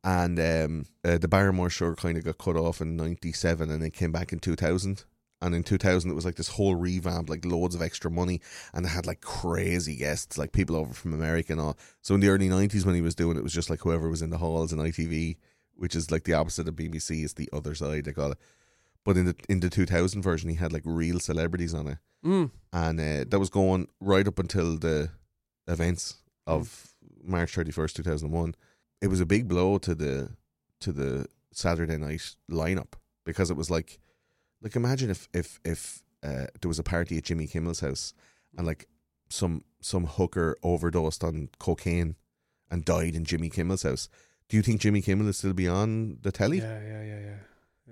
And um, uh, the Barrymore show kind of got cut off in '97, and then came back in 2000. And in 2000, it was like this whole revamp, like loads of extra money, and they had like crazy guests, like people over from America and all. So in the early 90s, when he was doing it, it was just like whoever was in the halls in ITV, which is like the opposite of BBC, is the other side, they call it. But in the in the 2000 version, he had like real celebrities on it, Mm. and uh, that was going right up until the events of March 31st, 2001. It was a big blow to the to the Saturday night lineup because it was like like imagine if if if uh, there was a party at Jimmy Kimmel's house and like some some hooker overdosed on cocaine and died in Jimmy Kimmel's house. Do you think Jimmy Kimmel will still be on the telly? Yeah, yeah, yeah, yeah.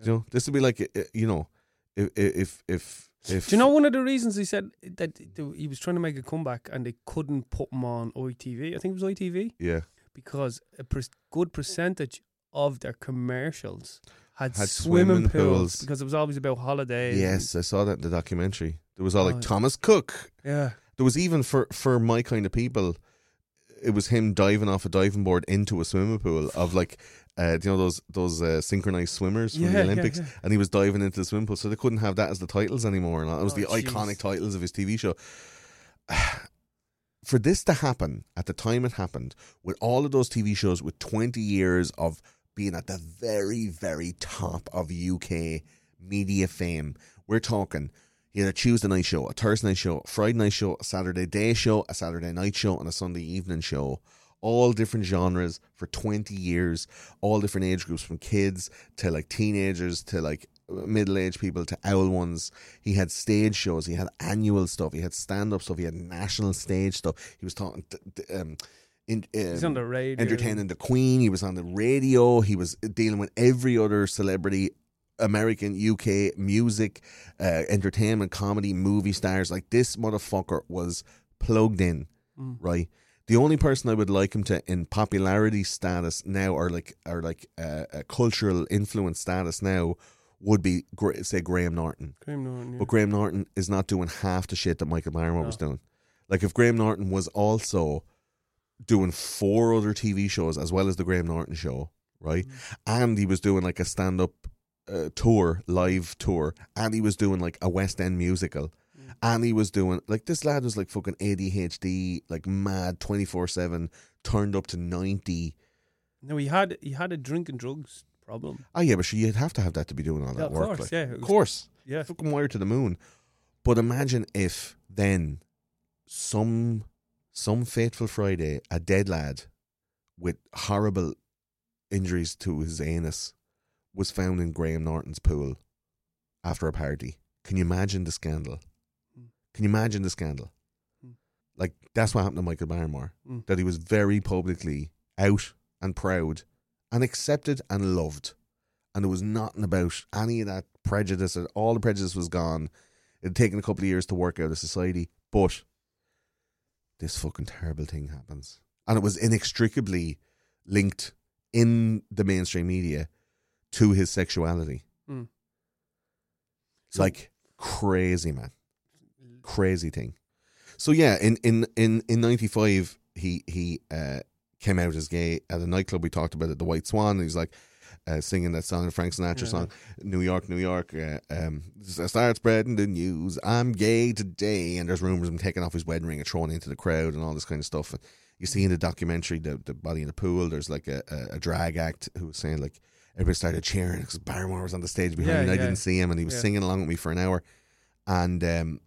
You know, this would be like uh, you know, if if if if Do you know one of the reasons he said that he was trying to make a comeback and they couldn't put him on ITV? I think it was ITV Yeah, because a good percentage of their commercials had, Had swimming, swimming pools, pools. because it was always about holidays. yes, I saw that in the documentary. There was all like Oh, Thomas Cook. yeah. There was even for for my kind of people, it was him diving off a diving board into a swimming pool of like, uh, you know those those uh, synchronized swimmers from Yeah, the Olympics, yeah. and he was diving into the swimming pool, so they couldn't have that as the titles anymore. And it was Oh, the jeez. iconic titles of his TV show. For this to happen at the time it happened, with all of those TV shows, with twenty years of being at the very very top of UK media fame, we're talking. He had a Tuesday night show, a Thursday night show, a Friday night show, a Saturday day show, a Saturday night show, and a Sunday evening show. All different genres for 20 years, all different age groups from kids to like teenagers to like middle aged people to owl ones. He had stage shows, he had annual stuff, he had stand up stuff, he had national stage stuff. He was talking, t- um, um, in, He's um, on the radio. entertaining the Queen. He was on the radio. He was dealing with every other celebrity, American, UK, music, uh, entertainment, comedy, movie stars. Like this motherfucker was plugged in, Mm. right? The only person I would like him to in popularity status now, or like or like uh, a cultural influence status now, would be say Graham Norton. Graham Norton, yeah. But Graham Norton is not doing half the shit that Michael Barrymore was doing. Like if Graham Norton was also doing four other TV shows as well as the Graham Norton show, right? Mm. And he was doing like a stand up uh, tour, live tour, and he was doing like a West End musical. Mm. And he was doing like this lad was like fucking ADHD, like mad twenty four seven, turned up to ninety. No, he had he had a drink and drugs problem. Oh yeah, but you'd have to have that to be doing all Yeah, that of work. course, like. yeah, of course. Yeah. fucking wired to the moon. But imagine if then some some fateful Friday, a dead lad with horrible injuries to his anus was found in Graham Norton's pool after a party. Can you imagine the scandal? Mm. Can you imagine the scandal? Mm. Like that's what happened to Michael Barrymore. Mm. That he was very publicly out and proud and accepted and loved. And there was nothing about any of that prejudice. All the prejudice was gone. It had taken a couple of years to work out of society, but this fucking terrible thing happens. And it was inextricably linked in the mainstream media to his sexuality. Mm. It's like crazy, man. Crazy thing. So yeah, in in in in '95, he he uh, came out as gay at a nightclub. We talked about it, the White Swan. And he was like uh, singing that song, the Frank Sinatra Yeah. song, New York, New York. Uh, um, start spreading the news. I'm gay today, and there's rumors of him taking off his wedding ring and throwing it into the crowd and all this kind of stuff. And you see in the documentary, the the body in the pool. There's like a, a, a drag act who was saying like everybody started cheering because Barrymore was on the stage behind Yeah, me. and I didn't see him, and he was Yeah. singing along with me for an hour. And um,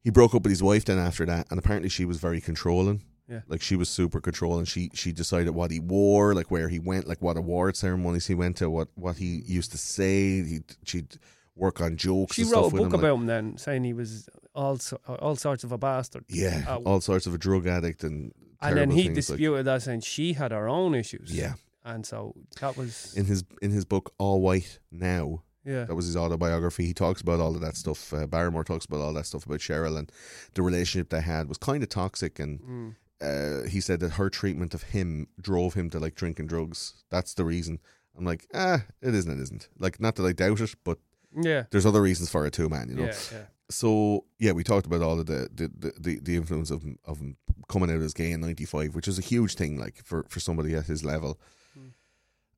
he broke up with his wife then after that, and apparently she was very controlling. Yeah. Like she was super controlling. She she decided what he wore, like where he went, like what award ceremonies he went to, what what he used to say. He she'd work on jokes. She and wrote a book him, like- about him then, saying he was all all sorts of a bastard. yeah, Uh, all sorts of a drug addict and and then he things, like- disputed that, saying she had her own issues. yeah, and so that was in his in his book Awight Now, yeah. that was his autobiography. He talks about all of that stuff. Uh, Barrymore talks about all that stuff about Cheryl and the relationship they had was kind of toxic and. Mm. Uh, he said that her treatment of him drove him to like drinking drugs. That's the reason. I'm like, ah, it isn't. It isn't. Like, not that I doubt it, but Yeah, there's other reasons for it too, man. You know. yeah, yeah. So yeah, we talked about all of the the, the, the, influence of him, of him coming out as gay in '95, which is a huge thing, like for for somebody at his level.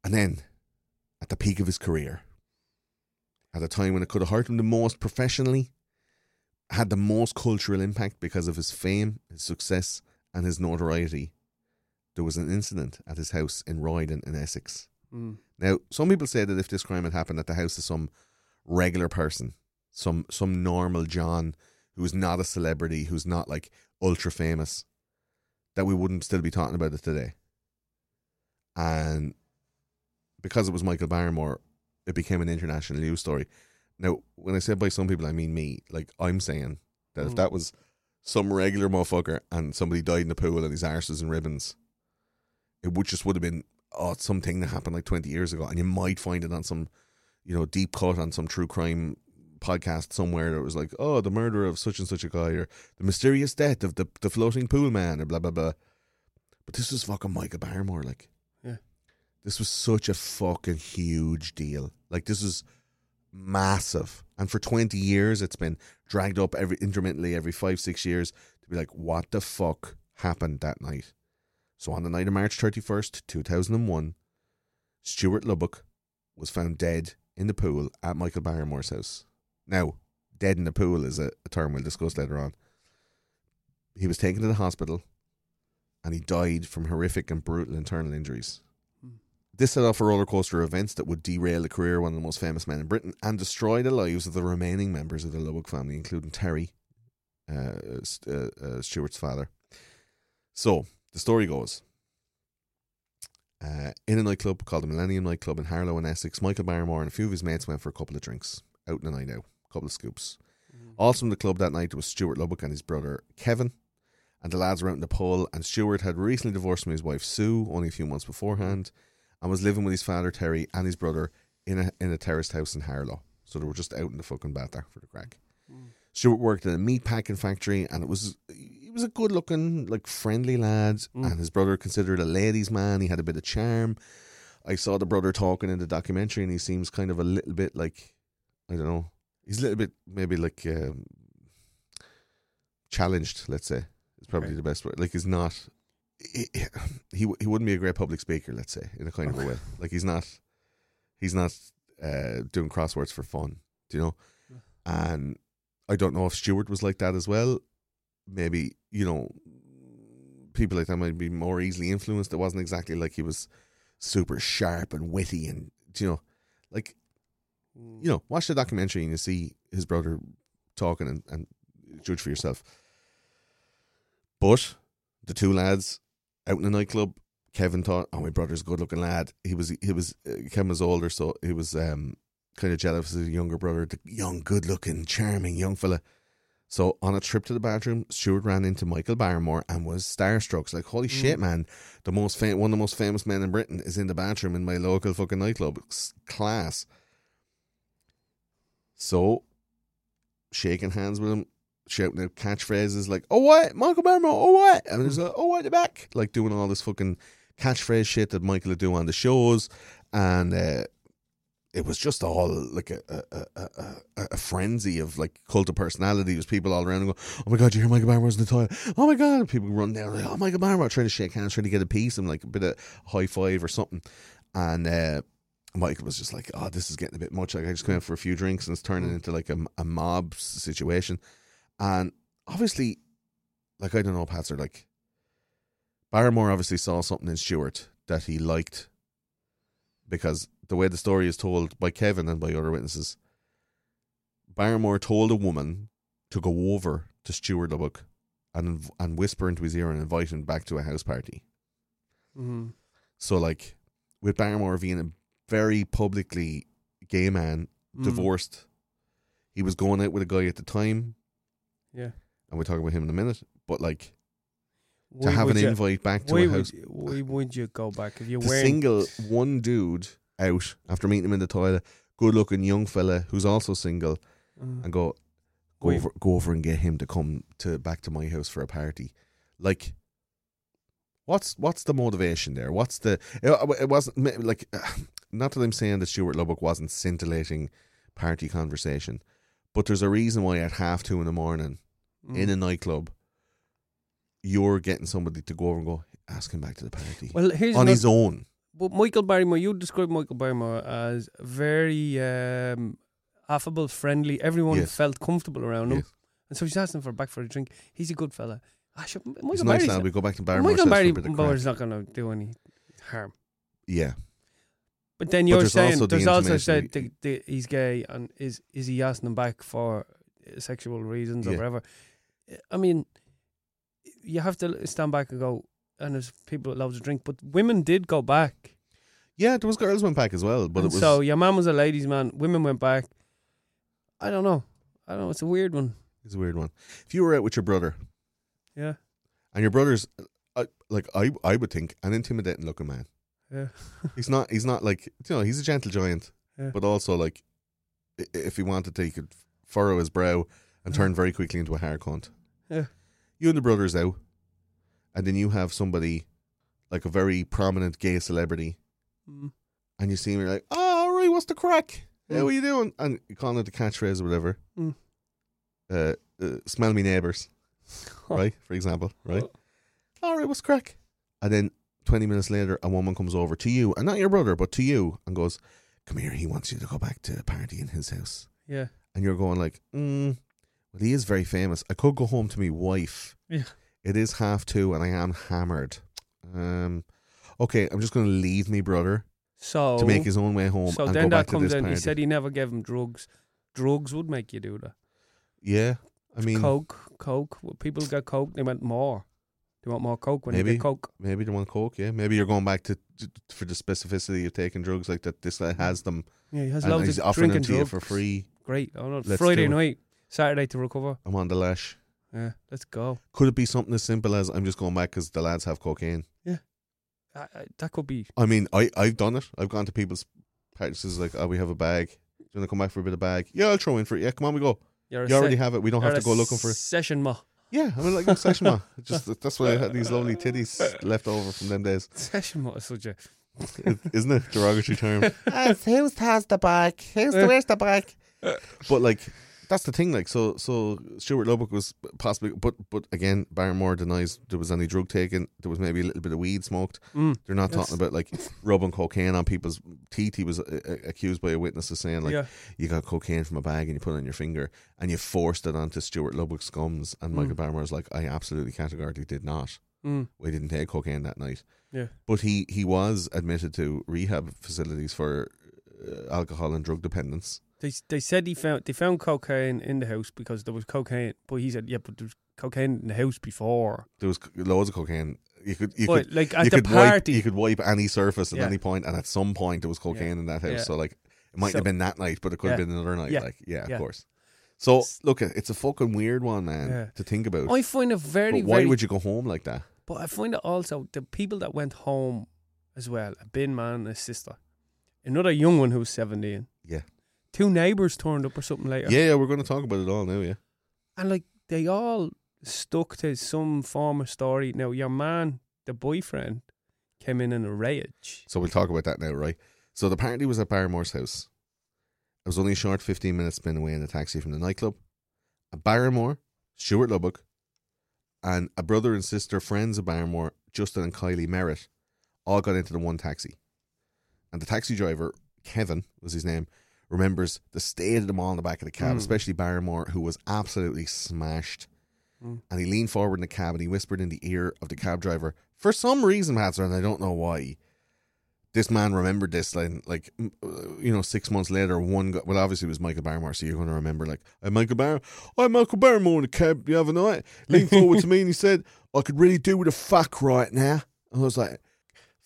And then, at the peak of his career, at a time when it could have hurt him the most professionally, had the most cultural impact because of his fame, his success, and his notoriety. There was an incident at his house in Roydon in Essex. Mm. Now, some people say that if this crime had happened at the house of some regular person, some some normal John who is not a celebrity, who's not like ultra famous, that we wouldn't still be talking about it today. And because it was Michael Barrymore, it became an international news story. Now, when I say by some people, I mean me. Like I'm saying that if Mm. that was some regular motherfucker and somebody died in the pool and his arse was in ribbons, it would just would have been oh something that happened like 20 years ago. And you might find it on some you know deep cut on some true crime podcast somewhere that was like oh the murder of such and such a guy or the mysterious death of the the floating pool man or blah blah blah. But this was fucking Michael Barrymore like. Yeah. this was such a fucking huge deal. Like this was massive and for 20 years it's been dragged up every intermittently every 5 6 years to be like what the fuck happened that night so on the night of March 31st, 2001, Stuart Lubbock was found dead in the pool at Michael Barrymore's house. Now, dead in the pool is a, a term we'll discuss later on. He was taken to the hospital and he died from horrific and brutal internal injuries. This set off a roller coaster of events that would derail the career of one of the most famous men in Britain and destroy the lives of the remaining members of the Lubbock family, including Terry, uh, uh, uh, Stuart's father. So, the story goes uh, in a nightclub called the Millennium Nightclub in Harlow in Essex, Michael Barrymore and a few of his mates went for a couple of drinks out in the night out, a couple of scoops. Also in the club that night was Stuart Lubbock and his brother Kevin, and the lads were out in the pool. And Stuart had recently divorced from his wife Sue only a few months beforehand, and was living with his father Terry and his brother in a in a terraced house in Harlow. So they were just out in the fucking bat there for the crack. Stuart worked in a meat packing factory, and it was he was a good looking, like friendly lad. Mm. And his brother considered a ladies' man. He had a bit of charm. I saw the brother talking in the documentary, and he seems kind of a little bit like I don't know. He's a little bit maybe like um, challenged. Let's say is probably the best word. Like he's not. He, he he wouldn't be a great public speaker. Let's say in a kind of a way. Like he's not. He's not uh, doing crosswords for fun. Do you know? And I don't know if Stewart was like that as well. Maybe you know, people like that might be more easily influenced. It wasn't exactly like he was super sharp and witty, and you know, like you know, watch the documentary and you see his brother talking and, and judge for yourself. But the two lads out in the nightclub, Kevin thought, "Oh, my brother's a good-looking lad." He was, he was, uh, Kevin was older, so he was um, kind of jealous of his younger brother, the young, good looking, charming young fella. So on a trip to the bathroom, Stuart ran into Michael Barrymore and was starstruck. Like, holy shit, man! The most fam- one of the most famous men in Britain is in the bathroom in my local fucking nightclub. It's class. So, shaking hands with him, shouting out catchphrases like "Oh what, Michael Barrymore? Oh what?" and he's like "Oh what, the back," like doing all this fucking catchphrase shit that Michael would do on the shows, and uh, it was just all like a a, a, a, a- a frenzy of like cult of personality. There's people all around and go, "Oh my god, you hear Michael Barrymore's in the toilet? Oh my god!" And people run down like, "Oh Michael Barrymore," trying to shake hands, trying to get a piece, and like a bit of high five or something, and. uh Michael was just like, "Oh, this is getting a bit much. Like, I just came out for a few drinks, and it's turning into like a, a mob situation." And obviously, like I don't know, Patser like Barrymore obviously saw something in Stewart that he liked because the way the story is told by Kevin and by other witnesses, Barrymore told a woman to go over to Stuart Lubbock and and whisper into his ear and invite him back to a house party. Mm-hmm. So like with Barrymore being a very publicly gay man, Mm. divorced, he was going out with a guy at the time, Yeah. and we'll talk about him in a minute. But like to have an you- invite back to Why a house you- why would you go back if you're to wearing? single one dude out after meeting him in the toilet, good looking young fella who's also single, Uh, and go go over go over and get him to come to back to my house for a party. Like what's what's the motivation there? What's the it, it wasn't like not that I'm saying that Stuart Lubbock wasn't scintillating party conversation, but there's a reason why at half two in the morning mm. in a nightclub you're getting somebody to go over and go ask him back to the party well, here's on his own. But Michael Barrymore, you describe Michael Barrymore as very um, affable, friendly. Everyone Yes. felt comfortable around him, Yes. and so she's asking for back for a drink. He's a good fella. I should, Michael He's a nice not- We go back to Barrymore's Michael house for a bit of crack. Barrymore's not going to do any harm. Yeah. But then you're there's saying also the there's also said the, the, he's gay, and is is he asking him back for uh, sexual reasons or Yeah. whatever? I mean, you have to stand back and go. And there's people that love to drink, but women did go back. Yeah, there was girls went back as well, but And it was so your man was a ladies' man. Women went back. I don't know. I don't know. It's a weird one. it's a weird one. If you were out with your brother Yeah. and your brother's I, like I I would think an intimidating looking man. Yeah. He's not he's not like you know, he's a gentle giant, Yeah. but also like if he wanted to he could furrow his brow and turn very quickly into a hard cunt. Yeah. You and the brothers out and then you have somebody like a very prominent gay celebrity Mm. and you see him, you're like, "Oh, right, what's the crack? How Mm. are you doing?" And you call it the catchphrase or whatever. Mm. Uh, uh, smell me neighbours, right? For example, right? All right, what's the crack? And then twenty minutes later, a woman comes over to you, and not your brother, but to you, and goes, "Come here, he wants you to go back to the party in his house." Yeah. And you're going like, mm, "Well, he is very famous. I could go home to my wife. Yeah. It is half two, and I am hammered. Um, okay, I'm just going to leave me brother." So to make his own way home So and then go that back comes in. party. He said he never gave him drugs. Drugs would make you do that. yeah, I mean, coke, coke. People get coke. They want more. They want more coke when they Maybe. get coke. maybe they want coke. Yeah, maybe you're going back to, to for the specificity of taking drugs like that. This guy has them, Yeah, he has loads of offering them drinking to you drugs. for free. Great. Oh no, Friday night, Saturday to recover. I'm on the lash. Yeah, let's go. Could it be something as simple as I'm just going back because the lads have cocaine? I, I, that could be. I mean, I I've done it. I've gone to people's parties like, oh, we have a bag. Do you want to come back for a bit of bag? Yeah, I'll throw in for it. Yeah, come on, we go. You're You already se- have it. We don't have to go looking for it. Session ma. Yeah, I mean, like a session man. Just that's why I had these lovely titties left over from them days, Session ma is such a. isn't it? Derogatory term. Who's has the bag? Who's the, where's the bag? But like that's the thing. Like so, so Stuart Lubbock was possibly, but but again, Barrymore denies there was any drug taken. There was maybe a little bit of weed smoked. Mm, They're not Yes. talking about like rubbing cocaine on people's teeth. He was uh, uh, accused by a witness of saying like yeah. you got cocaine from a bag and you put it on your finger and you forced it onto Stuart Lubbock's gums. And Michael Mm. Barrymore's like, I absolutely categorically did not. Mm, We didn't take cocaine that night. yeah. But he he was admitted to rehab facilities for uh, alcohol and drug dependence. They they said he found they found cocaine in the house because there was cocaine, but he said yeah, but there was cocaine in the house before. There was loads of cocaine. You could you but could like at you the could wipe party, you could wipe any surface at Yeah. any point, and at some point there was cocaine in that house. Yeah. So like It might So- have been that night, but it could have been another night. Yeah. Like, yeah, Yeah. of course. So look, it's a fucking weird one, man, Yeah. to think about. I find it very, but why very. would you go home like that? But I find it also the people that went home as well, a bin man and a sister, another young one who was seventeen. Yeah. Two neighbours turned up or something later. Yeah, yeah, we're going to talk about it all now. Yeah, And like they all stuck to some form of story. Now your man, the boyfriend, came in in a rage. so we'll talk about that now, right? So the party was at Barrymore's house. It was only a short fifteen minutes spent away in a taxi from the nightclub. At Barrymore, Stuart Lubbock, and a brother and sister friends of Barrymore, Justin and Kylie Merritt, all got into the one taxi. And the taxi driver, Kevin was his name, remembers the state of them all in the back of the cab, Mm. especially Barrymore, who was absolutely smashed. Mm. And he leaned forward in the cab and he whispered in the ear of the cab driver, for some reason, Patser, and I don't know why. This man remembered this, like, like uh, you know, six months later, one guy, well, obviously it was Michael Barrymore, so you're going to remember, like, I'm Michael Barrymore, I'm Michael Barrymore in the cab the other night. Leaned forward to me and he said, I could really do with a fuck right now. And I was like,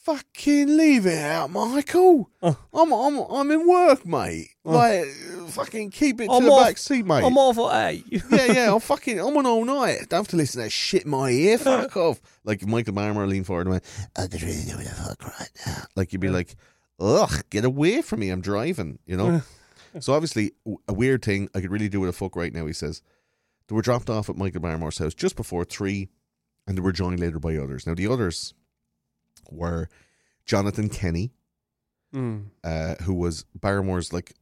fucking leave it out, Michael. Oh. I'm, I'm, I'm in work, mate. Like, fucking keep it to I'm the off- back seat, mate. I'm off at eight. yeah, yeah, I'm fucking, I'm on all night. Don't have to listen to that shit in my ear. Fuck off. Like Michael Barrymore leaned forward and went, I could really do with a fuck right now. Like you'd be like, ugh, get away from me. I'm driving, you know? so obviously, a weird thing. I could really do with a fuck right now, he says. They were dropped off at Michael Barrymore's house just before three, and they were joined later by others. Now, the others were Jonathan Kenney, Mm. uh, who was Barrymore's like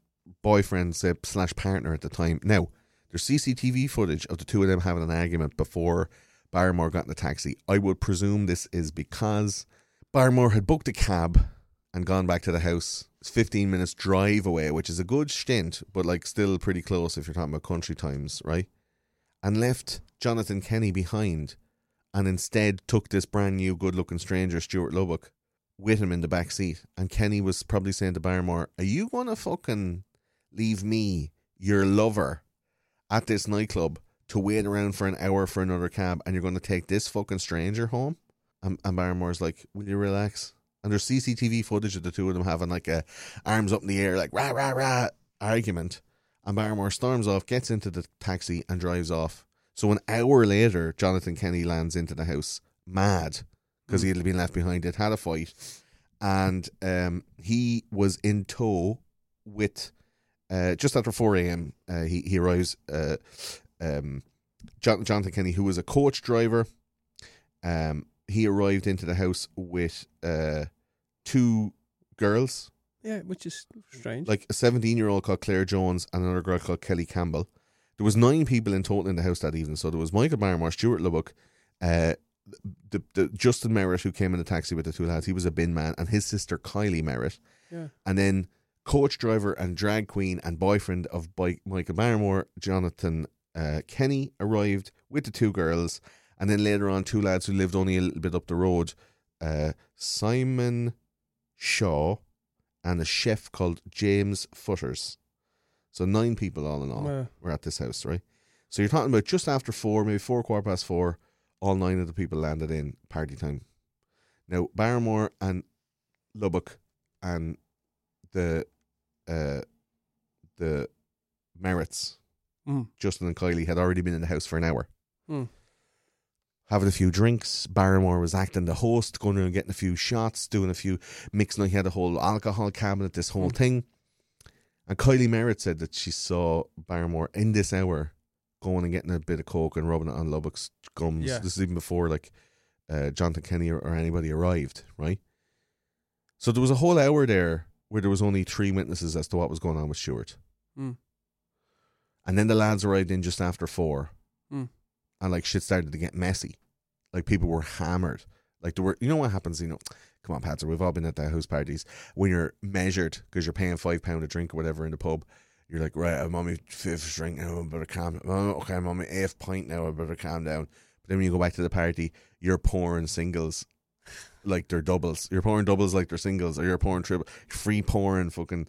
boyfriend slash partner at the time. Now, there's CCTV footage of the two of them having an argument before Barrymore got in the taxi. I would presume this is because Barrymore had booked a cab and gone back to the house. It's 15 minutes drive away, which is a good stint, but like still pretty close if you're talking about country times, right? And left Jonathan Kenney behind and instead took this brand new good looking stranger, Stuart Lubbock, with him in the back seat. And Kenney was probably saying to Barrymore, Are you gonna fucking leave me, your lover, at this nightclub to wait around for an hour for another cab and you're gonna take this fucking stranger home? And, and Barrymore's like, Will you relax? And there's CCTV footage of the two of them having like a arms up in the air, like rah rah rah argument. And Barrymore storms off, gets into the taxi and drives off. So an hour later, Jonathan Kenney lands into the house, mad because he had been left behind. They'd had a fight, and um, he was in tow with uh, just after four a.m. Uh, he he arrives. Uh, um, Jon- Jonathan Kenney, who was a coach driver, um, he arrived into the house with uh, two girls, Yeah, which is strange. like a seventeen-year-old called Claire Jones and another girl called Kelly Campbell. There was nine people in total in the house that evening. So there was Michael Barrymore, Stuart Lubbock, uh, the, the Justin Merritt who came in a taxi with the two lads. He was a bin man, and his sister Kylie Merritt, yeah. and then coach driver and drag queen and boyfriend of Bi- Michael Barrymore, Jonathan uh, Kenney, arrived with the two girls, and then later on two lads who lived only a little bit up the road, uh, Simon Shaw, and a chef called James Futters. So nine people all in all Yeah. were at this house, right? So you're talking about just after four, maybe four quarter past four, all nine of the people landed in party time. Now Barrymore and Lubbock and the uh the Merritts, Mm. Justin and Kylie had already been in the house for an hour. Mm. Having a few drinks, Barrymore was acting the host, going around getting a few shots, doing a few mixing. He had a whole alcohol cabinet, this whole Mm. thing. And Kylie Merritt said that she saw Barrymore in this hour going and getting a bit of coke and rubbing it on Lubbock's gums. Yeah. This is even before like uh, Jonathan Kenney or, or anybody arrived, right? So there was a whole hour there where there was only three witnesses as to what was going on with Stewart. Mm. And then the lads arrived in just after four. Mm. And like shit started to get messy. Like people were hammered. Like there were, you know what happens, you know, come on, Patser, we've all been at the house parties when you're measured because you're paying five pound a drink or whatever in the pub. You're like, right, uh, I'm on my fifth drink now, I better calm oh, Okay, I'm on my eighth pint now, I better calm down. But then when you go back to the party, you're pouring singles like they're doubles. You're pouring doubles like they're singles, or you're pouring triple. Free pouring fucking.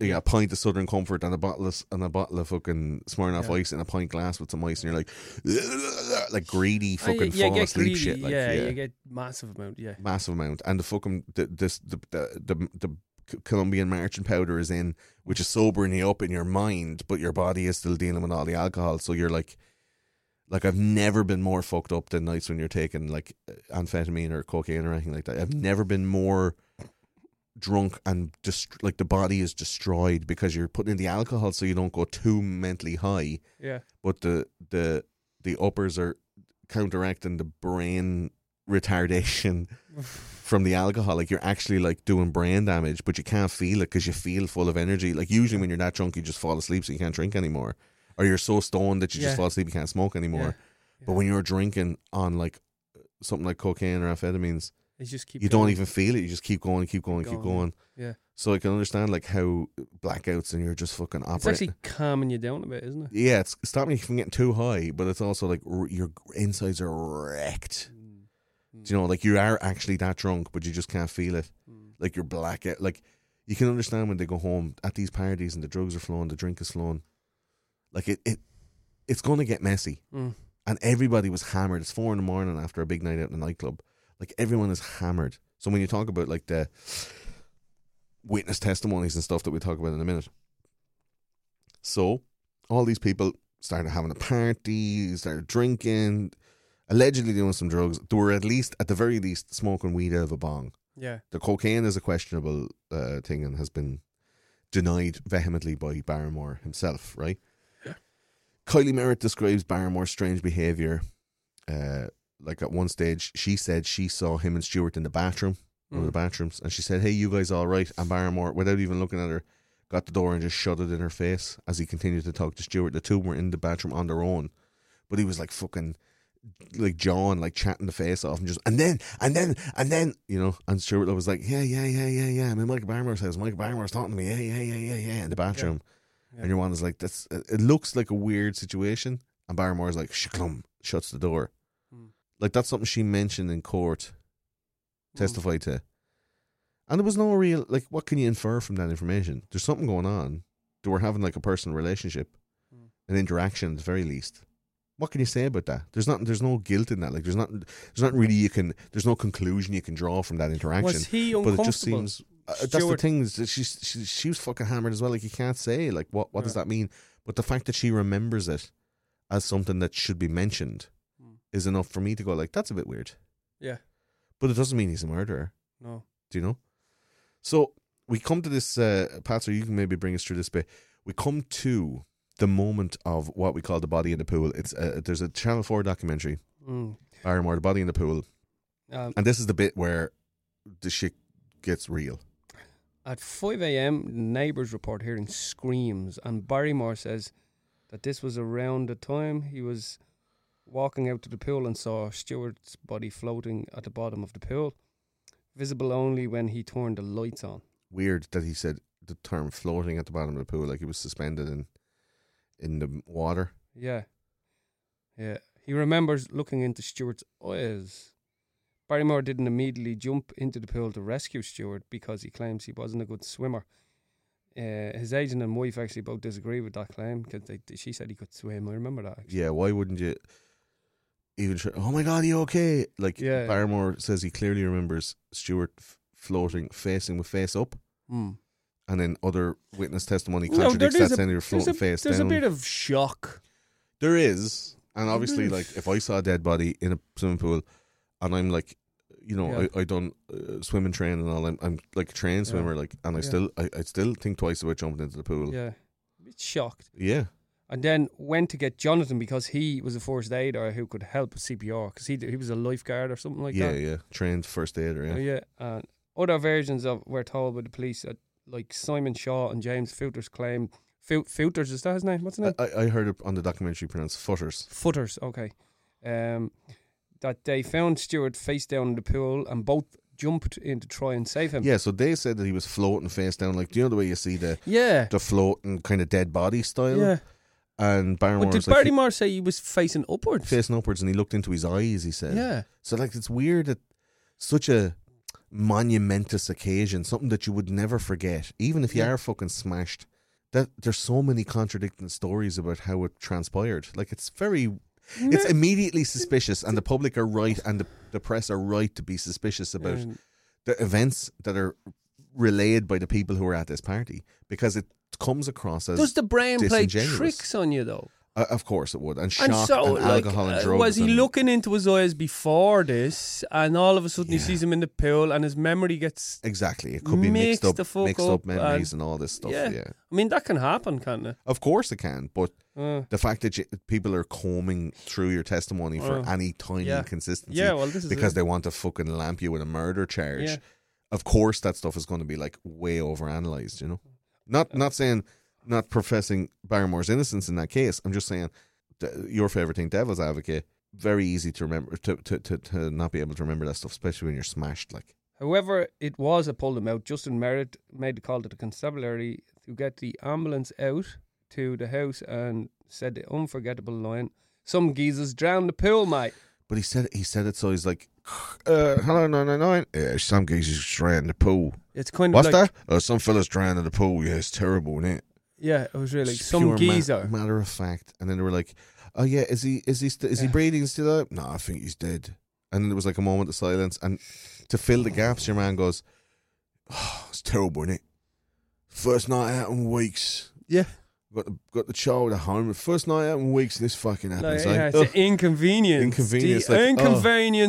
Got a pint of Southern Comfort and a bottle of and a bottle of fucking Smirnoff Yeah. ice in a pint glass with some ice, and you're like, like greedy Oh, fucking you fall asleep greedy, shit. Like, yeah, yeah, you get massive amount. Yeah, massive amount, and the fucking the, this the the the, the Colombian marching powder is in, which is sobering you up in your mind, but your body is still dealing with all the alcohol. So you're like, like I've never been more fucked up than nights when you're taking like amphetamine or cocaine or anything like that. I've never been more drunk and just like the body is destroyed because you're putting in the alcohol so you don't go too mentally high, Yeah. but the the the uppers are counteracting the brain retardation from the alcohol. Like you're actually like doing brain damage, but you can't feel it because you feel full of energy. Like usually when you're that drunk, you just fall asleep so you can't drink anymore, or you're so stoned that you Yeah. just fall asleep you can't smoke anymore. Yeah. But when you're drinking on like something like cocaine or amphetamines, You just keep. you don't even feel it. You just keep going, keep going, keep Going, going. Yeah. So I can understand like how blackouts and you're just fucking operating. It's actually calming you down a bit, isn't it? yeah, it's stopping you from getting too high, but it's also like r- your insides are wrecked. Mm. Mm. Do you know, like you are actually that drunk, but you just can't feel it. Mm. Like you're blackout. Like you can understand when they go home at these parties and the drugs are flowing, the drink is flowing. Like it, it it's going to get messy. Mm. And everybody was hammered. It's four in the morning after a big night out in a nightclub. Like everyone is hammered. So when you talk about like the witness testimonies and stuff that we talk about in a minute. So all these people started having a party, started drinking, allegedly doing some drugs. They were at least, at the very least, smoking weed out of a bong. Yeah. The cocaine is a questionable uh, thing and has been denied vehemently by Barrymore himself, right? Yeah. Kylie Merritt describes Barrymore's strange behaviour. Uh, like at one stage, she said she saw him and Stewart in the bathroom, one of the mm. bathrooms, and she said, Hey, you guys all right? And Barrymore, without even looking at her, got the door and just shut it in her face as he continued to talk to Stewart. The two were in the bathroom on their own, but he was like fucking like John, like chatting the face off and just and then and then and then you know, and Stuart was like, yeah, yeah, yeah, yeah, yeah. I mean, Michael Barrymore says Michael Barrymore's talking to me, yeah, yeah, yeah, yeah, yeah, in the bathroom, and your one is like, that's it looks like a weird situation, and Barrymore's like, shklum, shuts the door. Like that's something she mentioned in court, testified to, and there was no real like, what can you infer from that information? There's something going on. They were having like a personal relationship, Hmm. an interaction at the very least what can you say about that? There's not there's no guilt in that. Like there's not there's not really you can there's no conclusion you can draw from that interaction. Was he but it just uncomfortable? seems uh, that's the thing. Is that she's she, she was fucking hammered as well. Like you can't say like what what does that mean? But the fact that she remembers it as something that should be mentioned Hmm. Is enough for me to go like that's a bit weird. Yeah. But it doesn't mean he's a murderer. No. Do you know? So we come to this, uh, Patser, you can maybe bring us through this bit. We come to the moment of what we call the body in the pool. It's uh, There's a Channel 4 documentary, Mm. Barrymore, the body in the pool. Um, And this is the bit where the shit gets real. At 5 a.m., neighbours report hearing screams, and Barrymore says that this was around the time he was walking out to the pool and saw Stewart's body floating at the bottom of the pool, visible only when he turned the lights on. Weird that he said the term floating at the bottom of the pool, like he was suspended in in the water. Yeah. Yeah. He remembers looking into Stewart's eyes. Barrymore didn't immediately jump into the pool to rescue Stewart because he claims he wasn't a good swimmer. Uh, his agent and wife actually both disagree with that claim because she said he could swim. I remember that. Actually. Yeah, why wouldn't you even try? Oh my God, are you okay? Like Yeah. Barrymore says he clearly remembers Stewart f- floating, facing with face up. Hmm. and then other witness testimony No, contradicts is that, saying you're There's, floating a, face there's down. a bit of shock. there is, and obviously, like if I saw a dead body in a swimming pool, and I'm like, you know, Yeah. I I done uh, swimming training and all. I'm, I'm like a trained Yeah. swimmer, like, and I Yeah. still I, I still think twice about jumping into the pool. Yeah. Bit shocked. yeah, And then went to get Jonathan because he was a first aider who could help with CPR because he, he was a lifeguard or something like yeah, that. yeah. Yeah, trained first aider. Yeah, yeah. And other versions of were told by the police that like Simon Shaw and James Footers claim Foot Footers is that his name? What's his name? I, I I heard it on the documentary pronounced footers. Footers. Okay. Um, that they found Stewart face down in the pool and both jumped in to try and save him. Yeah, so they said that he was floating face down, like do you know the way you see the Yeah. the floating kind of dead body style. Yeah. And Barrymore But did was like Barrymore say he was facing upwards? facing upwards, and he looked into his eyes. He said, Yeah. So like it's weird that such a monumentous occasion, something that you would never forget, even if you Yeah. are fucking smashed. That there's so many contradicting stories about how it transpired. Like it's very, it's immediately suspicious, and the public are right, and the, the press are right to be suspicious about Um, the events that are relayed by the people who were at this party because it comes across as Does the brain play tricks on you though? Uh, of course it would, and shock And and, so, like, alcohol and uh, drugs. was he and- looking into his eyes before this, and all of a sudden he sees him in the pool, and his memory gets. Exactly, it could be Mixed up, mixed up, up memories and- and all this stuff. yeah. Yeah, I mean that can happen, can't it? of course it can, but Uh, the fact that you, people are combing through your testimony for Uh, any tiny yeah. inconsistency, Yeah, well, this is because it. they want to fucking lamp you with a murder charge. Yeah. Of course, that stuff is going to be like way overanalyzed. You know, not not saying not professing Barrymore's innocence in that case. I'm just saying your favorite thing, Devil's Advocate. Very easy to remember to, to to to not be able to remember that stuff, especially when you're smashed. Like However, it was a pulled him out. Justin Merritt made the call to the constabulary to get the ambulance out to the house and said the unforgettable line: "Some geezers drowned the pool, mate." But he said he said it so he's like, uh, hello nine nine nine. Yeah, some just drowned in the pool. It's kind of What's like, that? Uh, some fellas drowned in the pool. Yeah, it's terrible, isn't it? Yeah, it was really like Just some pure ma- geezer. matter of fact. And then they were like, oh yeah, is he is he st- is he Yeah. breathing still? Out? No, I think he's dead. And then there was like a moment of silence, and to fill the gaps, your man goes, oh, it's terrible, isn't it? First night out in weeks. yeah, Got the got the child at home. First night out in weeks, this fucking happens. yeah, like, it's the inconvenience. Inconvenience, The like,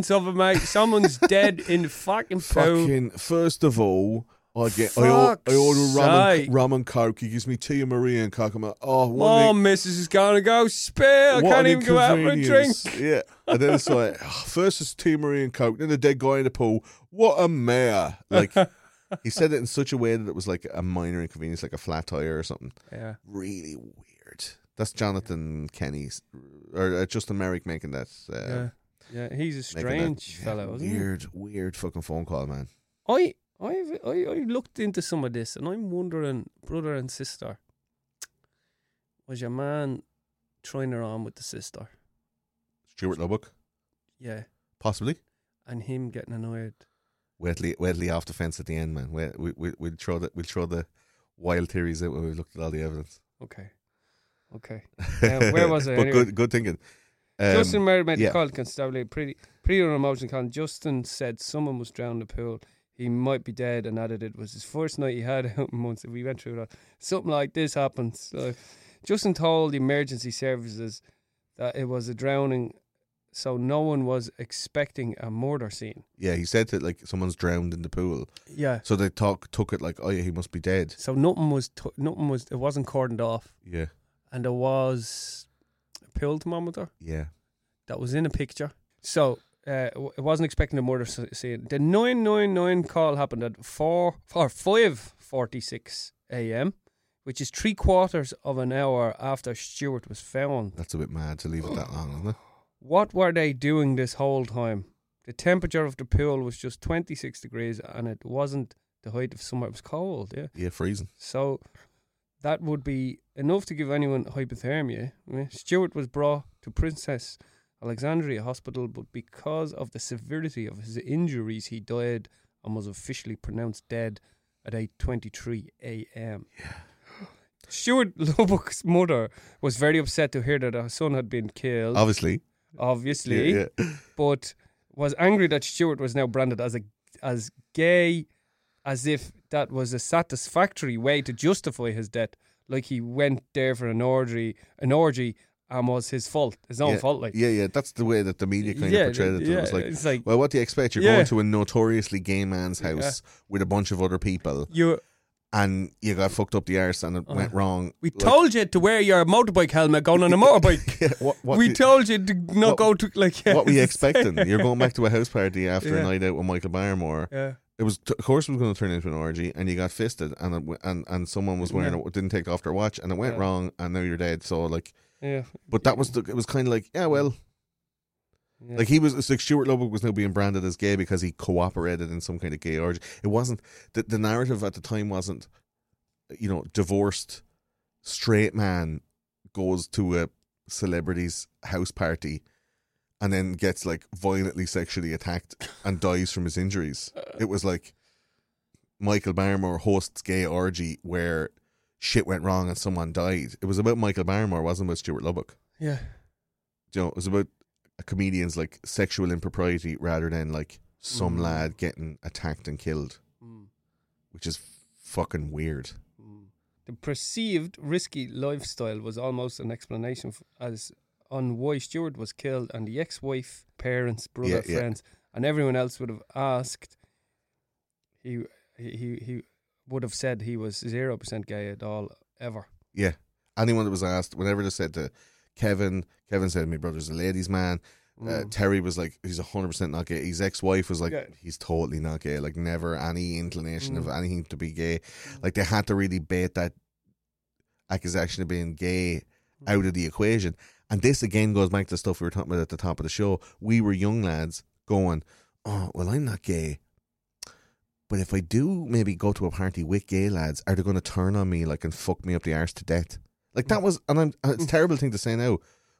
oh. of it, mate. Someone's dead in the fucking pool. Fucking first of all, I get I, or, I order rum and, rum and coke. He gives me tea and Maria and coke. I'm like, oh, what Oh, an, Mrs. is gonna go spare. I can't an even go out for a drink. inconvenience. Yeah, and then it's like oh, first it's Tia Maria and coke, then the dead guy in the pool. What a mare! Like he said it in such a way that it was like a minor inconvenience, like a flat tire or something. Yeah. Really weird. That's Jonathan Kenney's or uh, Justin Merritt making that. Uh, Yeah. Yeah, he's a strange yeah, fellow, isn't he? Weird, weird fucking phone call, man. I, I've, I, I looked into some of this, and I'm wondering, brother and sister, was your man trying her on with the sister? Stuart Lubbock, Yeah, possibly. and him getting annoyed. Wetly, Wetly off the fence at the end, man. We we we we'll throw the we'll throw the wild theories out when we've looked at all the evidence. Okay, okay. Yeah, where was I but anyway? good, good thinking. Um, Justin Merritt made yeah. the call to constabulary. Pretty, pretty unemotional call. Justin said someone was drowned in the pool. He might be dead, and added it was his first night he had out in months. We went through that. Something like this happens. So Justin told the emergency services that it was a drowning, so no one was expecting a murder scene. Yeah, he said that like someone's drowned in the pool, Yeah. so they talk took it like, oh yeah, he must be dead. So nothing was t- nothing was it wasn't cordoned off, Yeah, and there was a pill thermometer. yeah. that was in a picture. So uh, it wasn't expecting a murder scene. The nine nine nine call happened at four or five forty six a.m., which is three quarters of an hour after Stuart was found. That's a bit mad to leave it that long, isn't it? What were they doing this whole time? The temperature of the pool was just twenty six degrees, and it wasn't the height of summer. It was cold. Yeah. Yeah, freezing. So that would be enough to give anyone hypothermia. I mean, Stuart was brought to Princess Alexandria Hospital, but because of the severity of his injuries, he died and was officially pronounced dead at 8:23 a.m. Stuart Lubbock's mother was very upset to hear that her son had been killed, Obviously. Obviously, Yeah, yeah. but was angry that Stuart was now branded as a as gay, as if that was a satisfactory way to justify his death. Like he went there for an orgy, an orgy, and was his fault, his own yeah, fault. Like yeah, yeah. That's the way that the media kind Yeah, of portrayed it. yeah, it was like, it's like- well, what do you expect? You're Yeah. going to a notoriously gay man's house with a bunch of other people, you, and you got fucked up the arse, and it oh. went wrong. We Like, told you to wear your motorbike helmet going on a motorbike. yeah, what, what we do- told you to not what- go to like. Yeah, what were you it's the same. expecting? You're going back to a house party after Yeah. a night out with Michael Barrymore. Yeah. It was, of course, it was going to turn into an orgy, and you got fisted, and it, w- and and someone was wearing it, didn't take off their watch, and it went wrong, and now you're dead. So like, Yeah. but that was the, it was kind of like, yeah, well, yeah. like he was, it's like Stuart Lubbock was now being branded as gay because he cooperated in some kind of gay orgy. It wasn't the the narrative at the time wasn't, you know, divorced straight man goes to a celebrity's house party and then gets like violently sexually attacked and dies from his injuries. Uh. It was like Michael Barrymore hosts gay orgy where shit went wrong and someone died. It was about Michael Barrymore, wasn't about Stuart Lubbock. yeah. You know, it was about a comedian's like sexual impropriety rather than like some Mm. lad getting attacked and killed, Mm. which is fucking weird. The perceived risky lifestyle was almost an explanation f- as on why Stuart was killed, and the ex-wife, parents, brother, Yeah, yeah. friends, and everyone else would have asked. He he he, he would have said he was zero percent gay at all ever. Yeah. Anyone that was asked, whenever they said to Kevin, Kevin said, My brother's a ladies' man. Uh, mm. Terry was like, He's 100% not gay. His ex wife was like, Yeah. He's totally not gay. Like, never any inclination of mm. anything to be gay. Mm. Like, they had to really bait that accusation of being gay out of the equation. And this again goes back to the stuff we were talking about at the top of the show. We were young lads going, Oh, well, I'm not gay. But if I do maybe go to a party with gay lads, are they going to turn on me like and fuck me up the arse to death? Like that was, and I'm, it's a terrible thing to say now,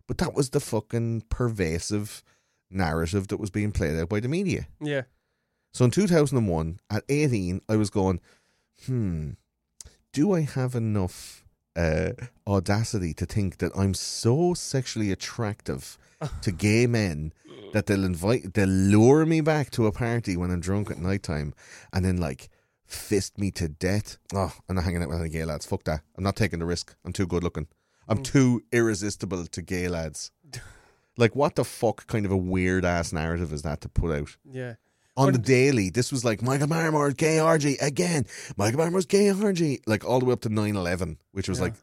but that was the fucking pervasive narrative that was being played out by the media. Yeah, So in 2001, at 18, I was going, hmm, do I have enough uh, audacity to think that I'm so sexually attractive to gay men that they'll invite, they'll lure me back to a party when I'm drunk at night time and then like fist me to death? Oh, I'm not hanging out with any gay lads. Fuck that. I'm not taking the risk. I'm too good looking. I'm too irresistible to gay lads. Like, what the fuck kind of a weird ass narrative is that to put out? yeah. on the daily, this was like Michael Barrymore's gay orgy again. Michael Barrymore's gay orgy, like all the way up to 9-11, which was Yeah. like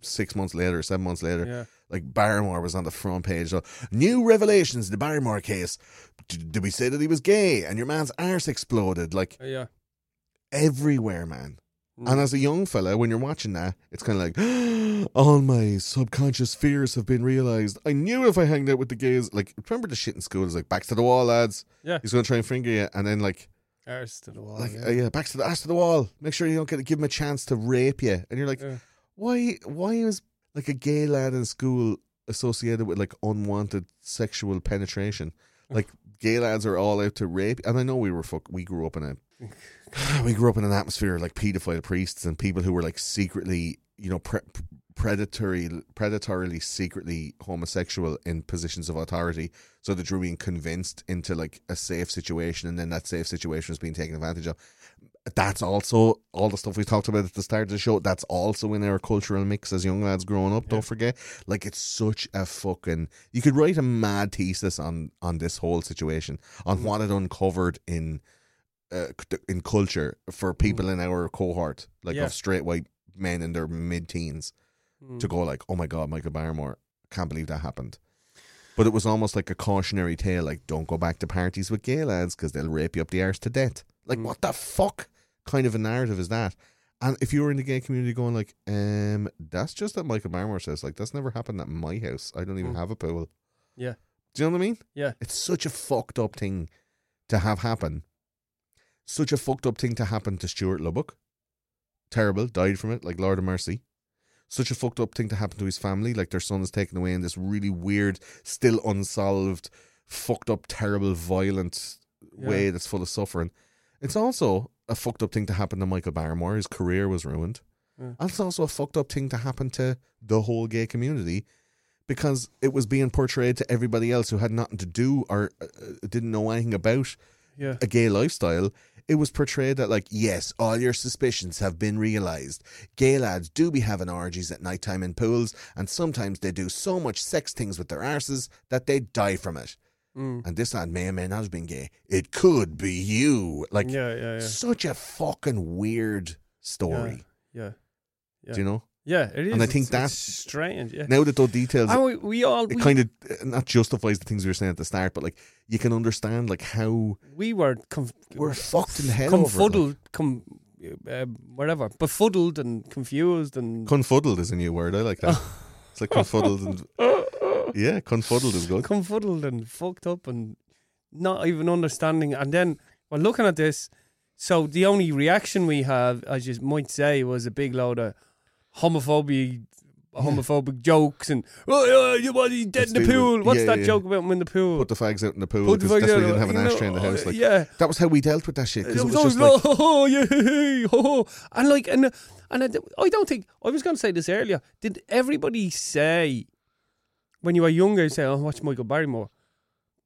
six months later, seven months later. Yeah. Like Barrymore was on the front page. So, New revelations in the Barrymore case. D- did we say that he was gay? And your man's arse exploded like Uh, yeah. Everywhere, man. Mm. And as a young fella, when you're watching that, it's kind of like, all my subconscious fears have been realized. I knew if I hanged out with the gays, like, remember the shit in school? It's like, back to the wall, lads. Yeah. He's going to try and finger you. And then, like, Arse to the wall. like yeah. uh, yeah, back to the ass to the wall. Make sure you don't get to give him a chance to rape you. And you're like, Yeah. why? Why is like a gay lad in school associated with like unwanted sexual penetration? Like gay lads are all out to rape. And I know we were fuck. We grew up in a we grew up in an atmosphere of like paedophile priests and people who were like secretly, you know, pre- predatory, predatorily, secretly homosexual in positions of authority. So that you're being convinced into like a safe situation, and then that safe situation is being taken advantage of. That's also all the stuff we talked about at the start of the show. That's also in our cultural mix as young lads growing up. Don't forget, like it's such a fucking. You could write a mad thesis on on this whole situation, on mm. what it uncovered in uh, in culture for people in our cohort, like Yeah. of straight white men in their mid teens, Mm. to go like, "Oh my god, Michael Barrymore, can't believe that happened." But it was almost like a cautionary tale, like, "Don't go back to parties with gay lads because they'll rape you up the arse to death." Like, Mm. what the fuck kind of a narrative is that? And if you were in the gay community going like, um, that's just that Michael Barrymore says, like, that's never happened at my house. I don't even Mm. have a pool. Yeah. Do you know what I mean? Yeah. It's such a fucked up thing to have happen. Such a fucked up thing to happen to Stuart Lubbock. Terrible, died from it, like Lord of Mercy. Such a fucked up thing to happen to his family, like their son is taken away in this really weird, still unsolved, fucked up, terrible, violent way that's full of suffering. It's also a fucked up thing to happen to Michael Barrymore. His career was ruined. Yeah. And it's also a fucked up thing to happen to the whole gay community because it was being portrayed to everybody else who had nothing to do or uh, uh, didn't know anything about Yeah. a gay lifestyle. It was portrayed that, like, yes, all your suspicions have been realised. Gay lads do be having orgies at night time in pools, and sometimes they do so much sex things with their arses that they die from it. Mm. And this lad may or may not have been gay. It could be you. Like, Yeah, yeah, yeah. such a fucking weird story. Yeah. Yeah. Do you know? Yeah, it is. And I think It's- that's- it's strange. Yeah. Now that those details And we, we all it we, kind of not justifies the things we were saying at the start, but like you can understand like how we were conf- we're fucked in the head over it, like. confuddled, com, uh, whatever, befuddled and confused and Confuddled is a new word. I like that. it's like confuddled and yeah, confuddled is good. confuddled and fucked up and not even understanding. And then we're looking at this. So the only reaction we have, as you might say, was a big load of homophobia, homophobic jokes and oh you dead in the pool. with- What's yeah, that yeah. joke about him in the pool? Put the fags out in the pool Put the because that's why you didn't have an know, ashtray in the house. Oh, like yeah. that was how we dealt with that shit because It it was was just always like oh yeah, oh, oh, and like and and I, I don't think I was going to say this earlier. Did everybody say when you were younger, you say, "Oh, watch Michael Barrymore,"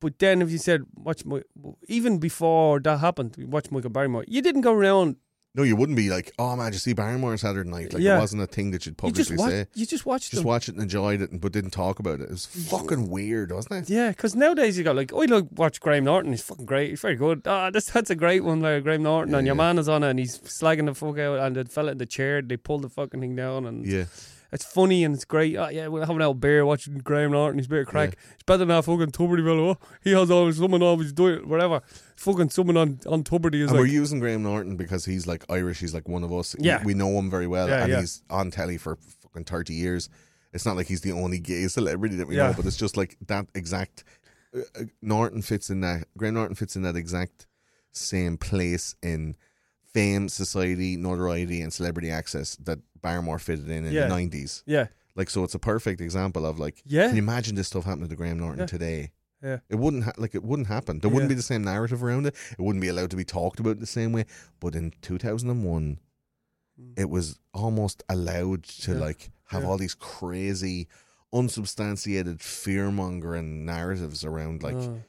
but then if you said watch my even before that happened, watch Michael Barrymore, you didn't go around No, you wouldn't be like, oh man, did you see Barrymore Saturday night? Like Yeah. it wasn't a thing that you'd You publicly just watch, say. you just watch Just them. watch it and enjoyed it, and, but didn't talk about it. It was fucking weird, wasn't it? Yeah, because nowadays you got like, I like watch Graham Norton. He's fucking great. He's very good. Ah, this that's a great one there, Graham Norton. and your man is on it, and he's slagging the fuck out, and the fella in the chair, they pull the fucking thing down, and Yeah, it's funny and it's great. Oh, yeah, we're having a beer watching Graham Norton. He's a bit of crack. It's better than that fucking Tubridy fellow. Oh, he has always someone always do it, whatever. Fucking someone on on Tubridy is and we're using Graham Norton because he's like Irish. He's like one of us. Yeah. we know him very well, Yeah, and yeah. he's on telly for fucking thirty years. It's not like he's the only gay celebrity that we Yeah. know, but it's just like that exact. Uh, uh, Norton fits in that. Graham Norton fits in that exact same place in fame, society, notoriety, and celebrity access that Barrymore fitted in in Yeah. the nineties. yeah, Like, so it's a perfect example of like, Yeah. Can you imagine this stuff happening to Graham Norton Yeah. today? yeah. It wouldn't ha- like it wouldn't happen. There wouldn't Yeah. be the same narrative around it. It wouldn't be allowed to be talked about the same way. But in two thousand and one, it was almost allowed to Mm. Yeah. like have Yeah. all these crazy, unsubstantiated fear mongering narratives around like Oh.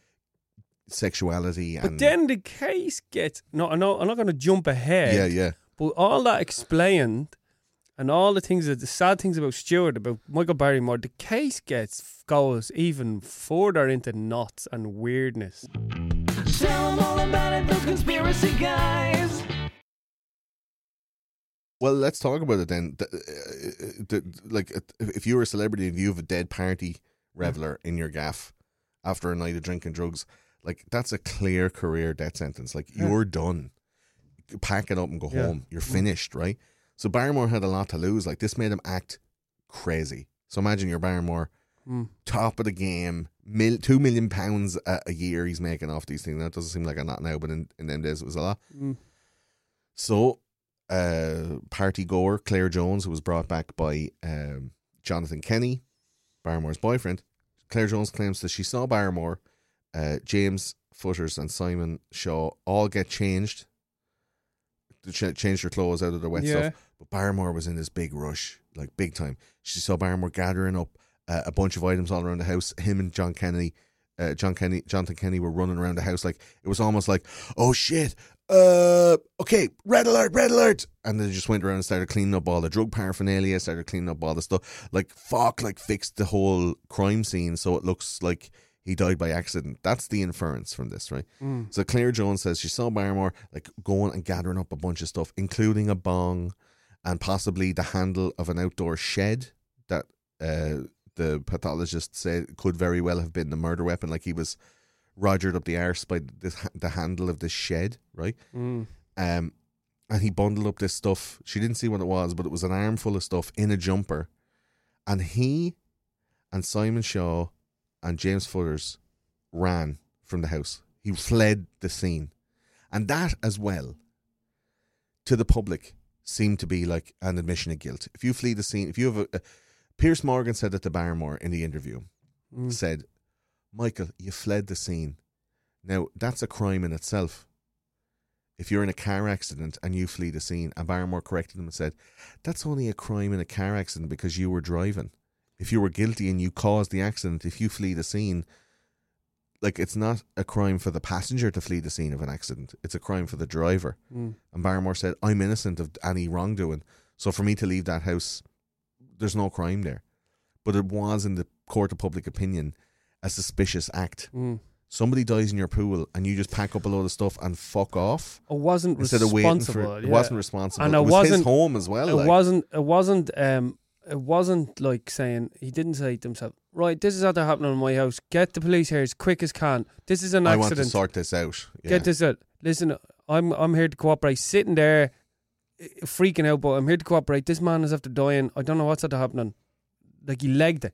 sexuality But and then the case gets no, I no, I'm not going to jump ahead. yeah, yeah. But all that explained, and all the things that the sad things about Stuart, about Michael Barrymore, the case gets goes even further into knots and weirdness. Tell them all about it, those conspiracy guys. Well, let's talk about it then. The, uh, the, like, uh, if you were a celebrity and you have a dead party reveler in your gaff after a night of drinking drugs, like that's a clear career death sentence. Like Yeah. you're done. Pack it up and go Yeah. home. You're finished, right? So Barrymore had a lot to lose. Like this made him act crazy. So imagine you're Barrymore, Mm. top of the game, mil- two million pounds a, a year he's making off these things. That doesn't seem like a lot now, but in, in them days it was a lot. Mm. So, uh, party goer Claire Jones, who was brought back by um, Jonathan Kenney, Barrymore's boyfriend, Claire Jones claims that she saw Barrymore, uh, James Futers, and Simon Shaw all get changed, to ch- change their clothes out of their wet Yeah. stuff. But Barrymore was in this big rush, like big time. She saw Barrymore gathering up uh, a bunch of items all around the house. Him and John Kennedy, uh, John Kenney, Jonathan Kenney were running around the house like it was almost like, oh shit, uh, okay, red alert, red alert, and they just went around and started cleaning up all the drug paraphernalia, started cleaning up all the stuff, like fuck, like fixed the whole crime scene so it looks like he died by accident. That's the inference from this, right? Mm. So Claire Jones says she saw Barrymore like going and gathering up a bunch of stuff, including a bong and possibly the handle of an outdoor shed that uh, the pathologist said could very well have been the murder weapon. Like he was rogered up the arse by the, the handle of this shed, right? Mm. Um, and he bundled up this stuff. She didn't see what it was, but it was an armful of stuff in a jumper. And he and Simon Shaw and James Futers ran from the house. He fled the scene. And that as well, to the public, seemed to be like an admission of guilt. If you flee the scene, if you have a. a Piers Morgan said it to Barrymore in the interview, Mm. said, Michael, you fled the scene. Now, that's a crime in itself. If you're in a car accident and you flee the scene, and Barrymore corrected him and said, That's only a crime in a car accident because you were driving. If you were guilty and you caused the accident, if you flee the scene, like it's not a crime for the passenger to flee the scene of an accident. It's a crime for the driver. Mm. And Barrymore said, I'm innocent of any wrongdoing. So for me to leave that house, there's no crime there. But it was, in the court of public opinion, a suspicious act. Mm. Somebody dies in your pool and you just pack up a load of stuff and fuck off It wasn't instead of waiting responsible. for it. yeah. Wasn't responsible. And it it was his wasn't- home as well. It like. wasn't. It wasn't. Um. It wasn't like saying he didn't say to himself, "Right, this is out there happening in my house. Get the police here as quick as can. This is an I want to accident. sort this out. Yeah. Get this out. Listen, I'm I'm here to cooperate. Sitting there, freaking out, but I'm here to cooperate. This man is after dying. I don't know what's after happening. Like he legged it,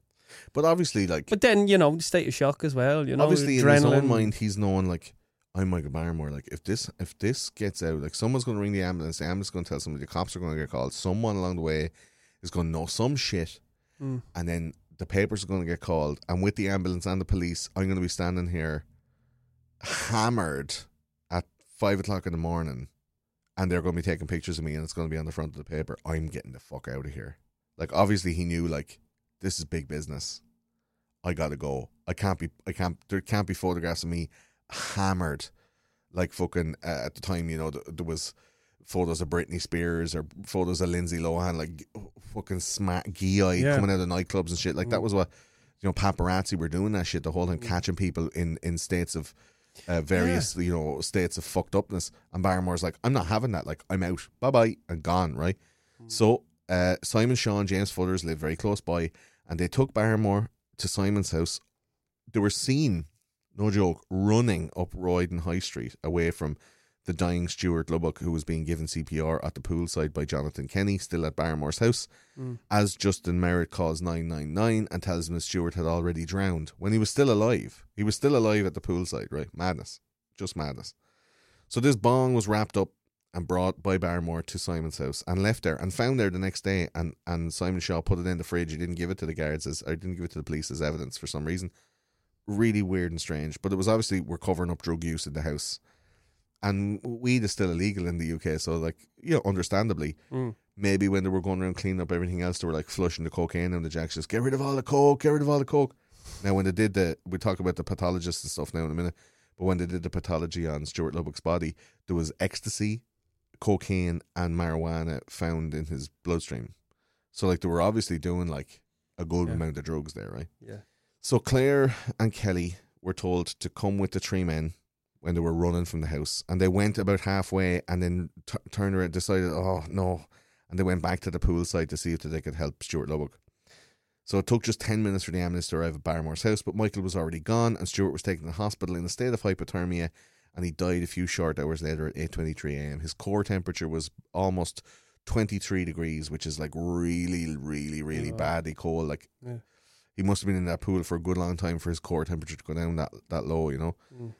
But obviously, like, but then you know, state of shock as well. You know, obviously in his own mind, he's knowing like, I'm Michael Barrymore. Like, if this if this gets out, like, someone's going to ring the ambulance. The ambulance going to tell somebody. The cops are going to get called. Someone along the way is going to know some shit, Mm. and then the papers are going to get called. And with the ambulance and the police, I'm going to be standing here, hammered at five o'clock in the morning, and they're going to be taking pictures of me, and it's going to be on the front of the paper. I'm getting the fuck out of here. Like, obviously, he knew like this is big business. I gotta go. I can't be. I can't. There can't be photographs of me hammered, like fucking uh, at the time. You know, th- there was photos of Britney Spears or photos of Lindsay Lohan, like fucking smack gee-eyed Yeah. coming out of nightclubs and shit. Like that was what you know paparazzi were doing that shit the whole time, catching people in in states of uh, various you know states of fucked upness. And Barrymore's like, I'm not having that. Like I'm out, bye bye, and gone. Right. So uh, Simon Shaw and James Fullers live very close by, and they took Barrymore to Simon's house. They were seen, no joke, running up Roydon High Street away from the dying Stuart Lubbock, who was being given CPR at the poolside by Jonathan Kenney, still at Barrymore's house, mm. as Justin Merritt calls 999 and tells him that Stuart had already drowned when he was still alive. He was still alive at the poolside, right? Madness. Just madness. So this bong was wrapped up and brought by Barrymore to Simon's house and left there and found there the next day. And, and Simon Shaw put it in the fridge. He didn't give it to the guards as, or didn't give it to the police as evidence for some reason. Really weird and strange. But it was obviously we're covering up drug use in the house. And weed is still illegal in the UK. So, like, you know, understandably, mm. maybe when they were going around cleaning up everything else, they were like flushing the cocaine and the jacks just get rid of all the coke, get rid of all the coke. Now, when they did the, we talk about the pathologists and stuff now in a minute, but when they did the pathology on Stuart Lubbock's body, there was ecstasy, cocaine, and marijuana found in his bloodstream. So, like, they were obviously doing like a good Yeah. amount of drugs there, right? Yeah. So, Claire and Kelly were told to come with the three men when they were running from the house, and they went about halfway and then t- turned around, decided, oh no, and they went back to the pool poolside to see if they could help Stuart Lubbock. So it took just 10 minutes for the ambulance to arrive at Barrymore's house, but Michael was already gone and Stuart was taken to the hospital in a state of hypothermia and he died a few short hours later at 8.23 a.m. His core temperature was almost 23 degrees, which is like really, really, really Oh. badly cold. Like Yeah. he must have been in that pool for a good long time for his core temperature to go down that, that low, you know. Mm.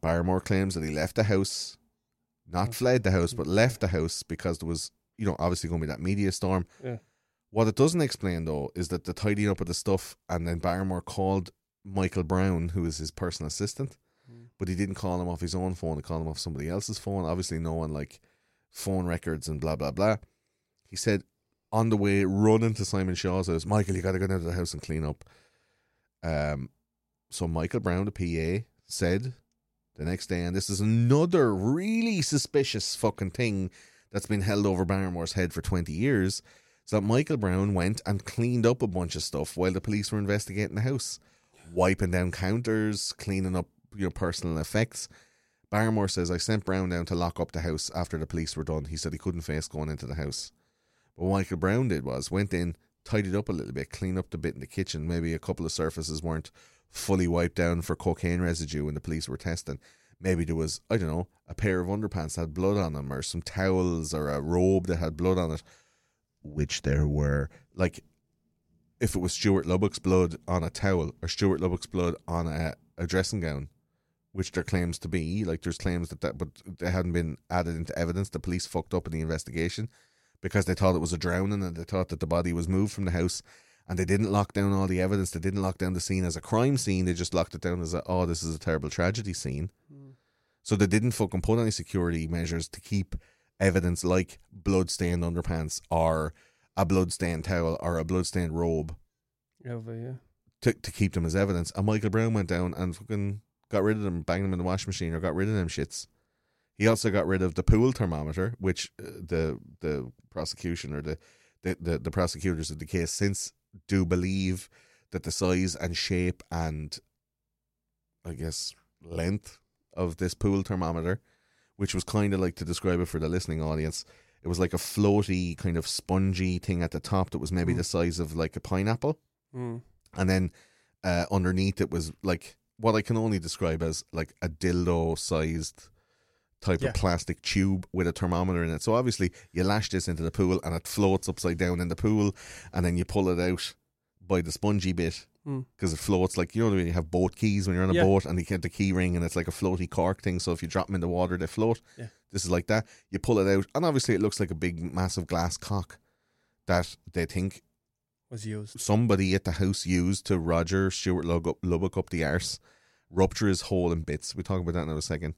Barrymore claims that he left the house, not mm. fled the house, but mm. left the house because there was, you know, obviously going to be that media storm. Yeah. What it doesn't explain though is that the tidying up of the stuff, and then Barrymore called Michael Brown, who is his personal assistant, mm. but he didn't call him off his own phone. He called him off somebody else's phone. Obviously, knowing like phone records and blah blah blah. He said on the way running to Simon Shaw's house, Michael, you got to go down to the house and clean up. Um, so Michael Brown, the PA, said the next day, and this is another really suspicious fucking thing that's been held over Barrymore's head for 20 years. So that Michael Brown went and cleaned up a bunch of stuff while the police were investigating the house, wiping down counters, cleaning up you know personal effects. Barrymore says I sent Brown down to lock up the house after the police were done. He said he couldn't face going into the house. But what Michael Brown did was went in, tidied up a little bit, cleaned up the bit in the kitchen. Maybe a couple of surfaces weren't fully wiped down for cocaine residue when the police were testing. Maybe there was, I don't know, a pair of underpants that had blood on them, or some towels, or a robe that had blood on it, which there were. Like, if it was Stuart Lubbock's blood on a towel, or Stuart Lubbock's blood on a, a dressing gown, which there claims to be, like there's claims that that, but they hadn't been added into evidence. The police fucked up in the investigation because they thought it was a drowning and they thought that the body was moved from the house and they didn't lock down all the evidence. They didn't lock down the scene as a crime scene. They just locked it down as a, oh, this is a terrible tragedy scene. So they didn't fucking put any security measures to keep evidence like bloodstained underpants or a blood-stained towel or a blood-stained robe Yeah, yeah. to, to keep them as evidence. And Michael Brown went down and fucking got rid of them, banged them in the washing machine, or got rid of them shits. He also got rid of the pool thermometer, which uh, the the prosecution or the, the, the, the prosecutors of the case since do believe that the size and shape and I guess length of this pool thermometer, which was kind of like to describe it for the listening audience, it was like a floaty kind of spongy thing at the top that was maybe the size of like a pineapple Mm. and then uh, underneath it was like what I can only describe as like a dildo sized type Yeah. of plastic tube with a thermometer in it. So obviously you lash this into the pool and it floats upside down in the pool, and then you pull it out by the spongy bit Mm. because it floats like you know when you have boat keys when you're on a Yeah. boat and you get the key ring and it's like a floaty cork thing. So if you drop them in the water, they float. Yeah. This is like that. You pull it out, and obviously it looks like a big massive glass cock that they think Was used. somebody at the house used to Roger Stuart Lubbock up the arse, rupture his hole in bits. We'll talk about that in a second.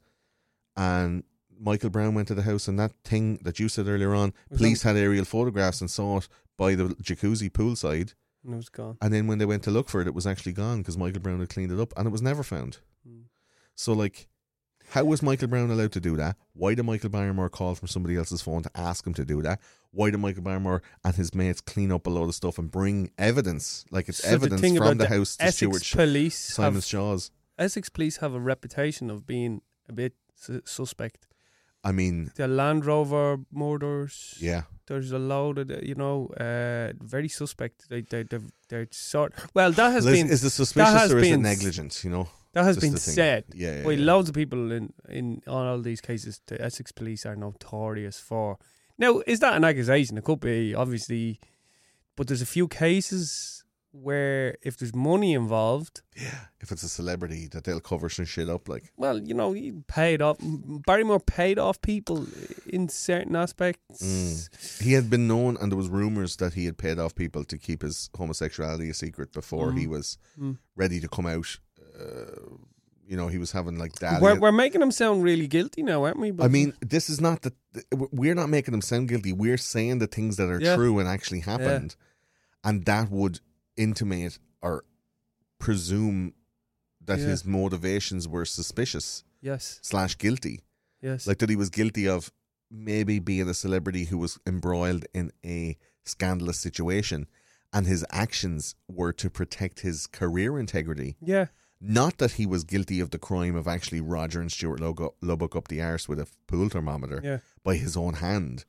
And Michael Brown went to the house, and that thing that you said earlier on, Was police had aerial photographs and saw it by the jacuzzi poolside. And it was gone. And then when they went to look for it, it was actually gone because Michael Brown had cleaned it up, and it was never found. Mm. So, like, How was Michael Brown allowed to do that? Why did Michael Barrymore call from somebody else's phone to ask him to do that? Why did Michael Barrymore and his mates clean up a load of stuff and bring evidence? Like it's So evidence thing from the, the house to Essex Stuart Sh- police Simon have, Shaw's. Essex police have a reputation of being a bit su- suspect. I mean, The Land Rover murders. yeah. There's a load of, the- you know, uh, very suspect. They, they, they're, they're sort. Well, that has Well, been is it suspicious or is it negligent? You know, that has been said. yeah, yeah, By yeah. loads of people in in on all these cases, the Essex police are notorious for. Now, is that an accusation? It could be, obviously, but there's a few cases where if there's money involved, yeah, if it's a celebrity, that they'll cover some shit up. Like, well, you know, he paid off. Barrymore paid off people in certain aspects. Mm. he had been known, and there was rumors that he had paid off people to keep his homosexuality a secret before he was Mm. ready to come out. Uh, you know, he was having like that. We're, we're making him sound really guilty now, aren't we? I mean, this is not the. We're not making them sound guilty. We're saying the things that are Yeah. true and actually happened, and that would intimate or presume that Yeah. his motivations were suspicious yes, slash guilty, yes, like that he was guilty of maybe being a celebrity who was embroiled in a scandalous situation, and his actions were to protect his career integrity. yeah, Not that he was guilty of the crime of actually Roger and Stuart Logo- Lubbock up the arse with a pool thermometer yeah. by his own hand,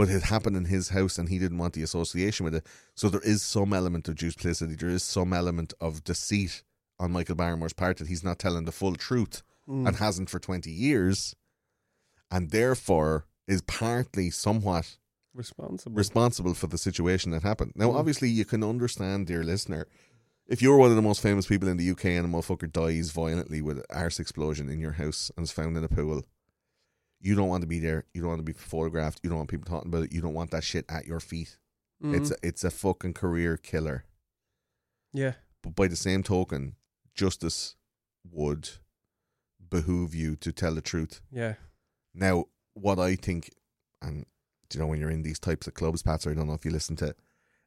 but it happened in his house and he didn't want the association with it. So there is some element of duplicity, there is some element of deceit on Michael Barrymore's part that he's not telling the full truth Mm. and hasn't for 20 years, and therefore is partly somewhat Responsible. responsible for the situation that happened. Now, Mm. obviously, you can understand, dear listener, if you're one of the most famous people in the UK and a motherfucker dies violently with an arse explosion in your house and is found in a pool, you don't want to be there. You don't want to be photographed. You don't want people talking about it. You don't want that shit at your feet. Mhm. It's a, it's a fucking career killer. yeah, But by the same token, justice would behoove you to tell the truth. yeah. Now, what I think, and do you know, when you're in these types of clubs, Pats, I don't know if you listen to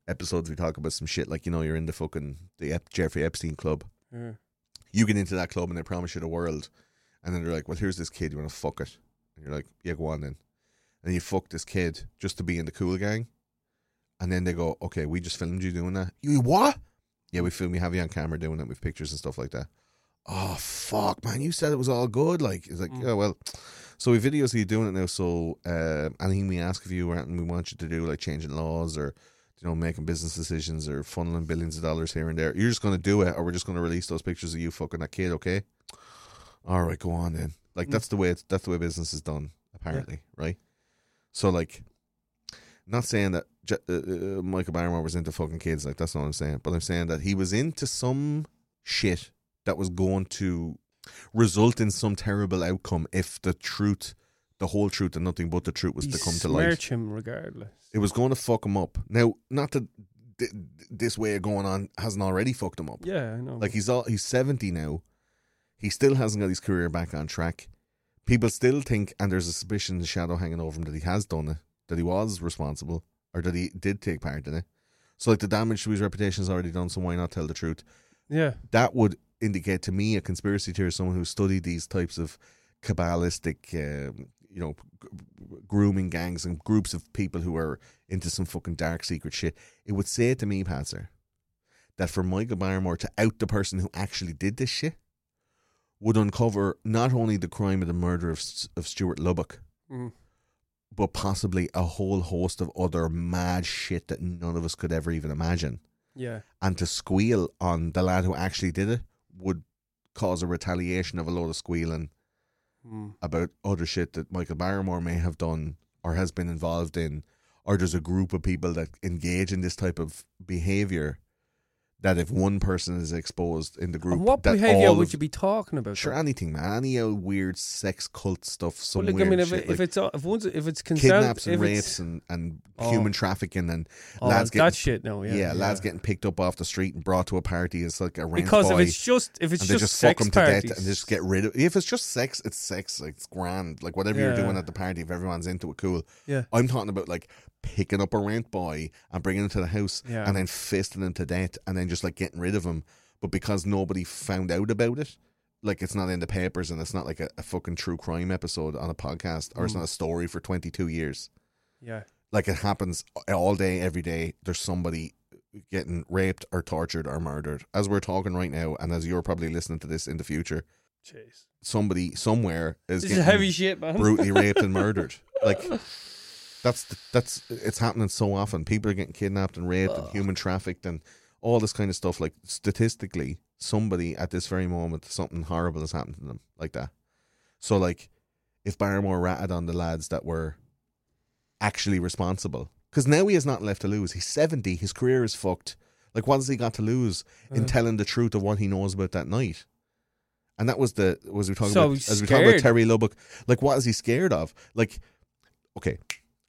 episodes we talk about some shit like you know you're in the fucking the Ep- Jeffrey Epstein club. You get into that club and they promise you the world, and then they're like, "Well, here's this kid. You want to fuck it?" And you're like, "Yeah, go on then." And you fuck this kid just to be in the cool gang, and then they go, "Okay, we just filmed you doing that." You what? Yeah, we filmed. We have you on camera doing it with pictures and stuff like that. Oh fuck, man! You said it was all good. Like it's like, Mm. yeah, well. So we videos of you doing it now. So uh, anything we ask of you or anything we want you to do, like changing laws or you know making business decisions or funneling billions of dollars here and there, you're just going to do it, or we're just going to release those pictures of you fucking that kid. Okay. All right, go on then. Like Mm. that's the way it's, that's the way business is done, apparently, right? So like, not saying that J- uh, uh, Michael Barrymore was into fucking kids, like that's not what I'm saying, but I'm saying that he was into some shit that was going to result in some terrible outcome if the truth, the whole truth, and nothing but the truth was He to come to light. him regardless. It was going to fuck him up. Now, not that th- this way of going on hasn't already fucked him up. Yeah, I know. Like he's all he's seventy now. He still hasn't got his career back on track. People still think, and there's a suspicion, the shadow hanging over him that he has done it, that he was responsible, or that he did take part in it. So, like the damage to his reputation is already done. So why not tell the truth? yeah, That would indicate to me a conspiracy theorist, someone who studied these types of cabalistic, um, you know, grooming gangs and groups of people who are into some fucking dark secret shit. It would say to me, Patser, that for Michael Barrymore to out the person who actually did this shit would uncover not only the crime of the murder of, of Stuart Lubbock, Mm. but possibly a whole host of other mad shit that none of us could ever even imagine. yeah, And to squeal on the lad who actually did it would cause a retaliation of a load of squealing mm. about other shit that Michael Barrymore may have done or has been involved in, or there's a group of people that engage in this type of behavior. That if one person is exposed in the group, And what that behaviour all would of- you be talking about? Sure, though? anything, man. Any old weird sex cult stuff. Some Well, weird I mean, if, shit, it, like uh, if it's if if it's concerned, kidnaps and rapes and, and Oh. human trafficking and oh, lads that getting shit, no, yeah, yeah, lads getting picked up off the street and brought to a party. It's like a rent because if it's just if it's just, just fuck sex them to parties, death and just get rid of. If it's just sex, it's sex. Like it's grand. Like whatever you're doing at the party, if everyone's into it, cool. yeah, I'm talking about like picking up a rent boy and bringing him to the house Yeah. and then fisting him to death and then just like getting rid of him. But because nobody found out about it, like it's not in the papers and it's not like a, a fucking true crime episode on a podcast or it's hmm. not a story for 22 years. Yeah. Like it happens all day, every day. There's somebody getting raped or tortured or murdered. As we're talking right now, and as you're probably listening to this in the future, Jeez. somebody somewhere is This is heavy shit, man. brutally raped and murdered. Like that's that's it's happening so often. People are getting kidnapped and raped and human trafficked and all this kind of stuff. Like statistically, somebody at this very moment, something horrible has happened to them, like that. So like, if Barrymore ratted on the lads that were actually responsible, because now he has nothing left to lose. He's seventy. His career is fucked. Like, what has he got to lose in telling the truth of what he knows about that night? And that was the was we talking So about as we talk about. Terry Lubbock. Like, what is he scared of? Like, okay,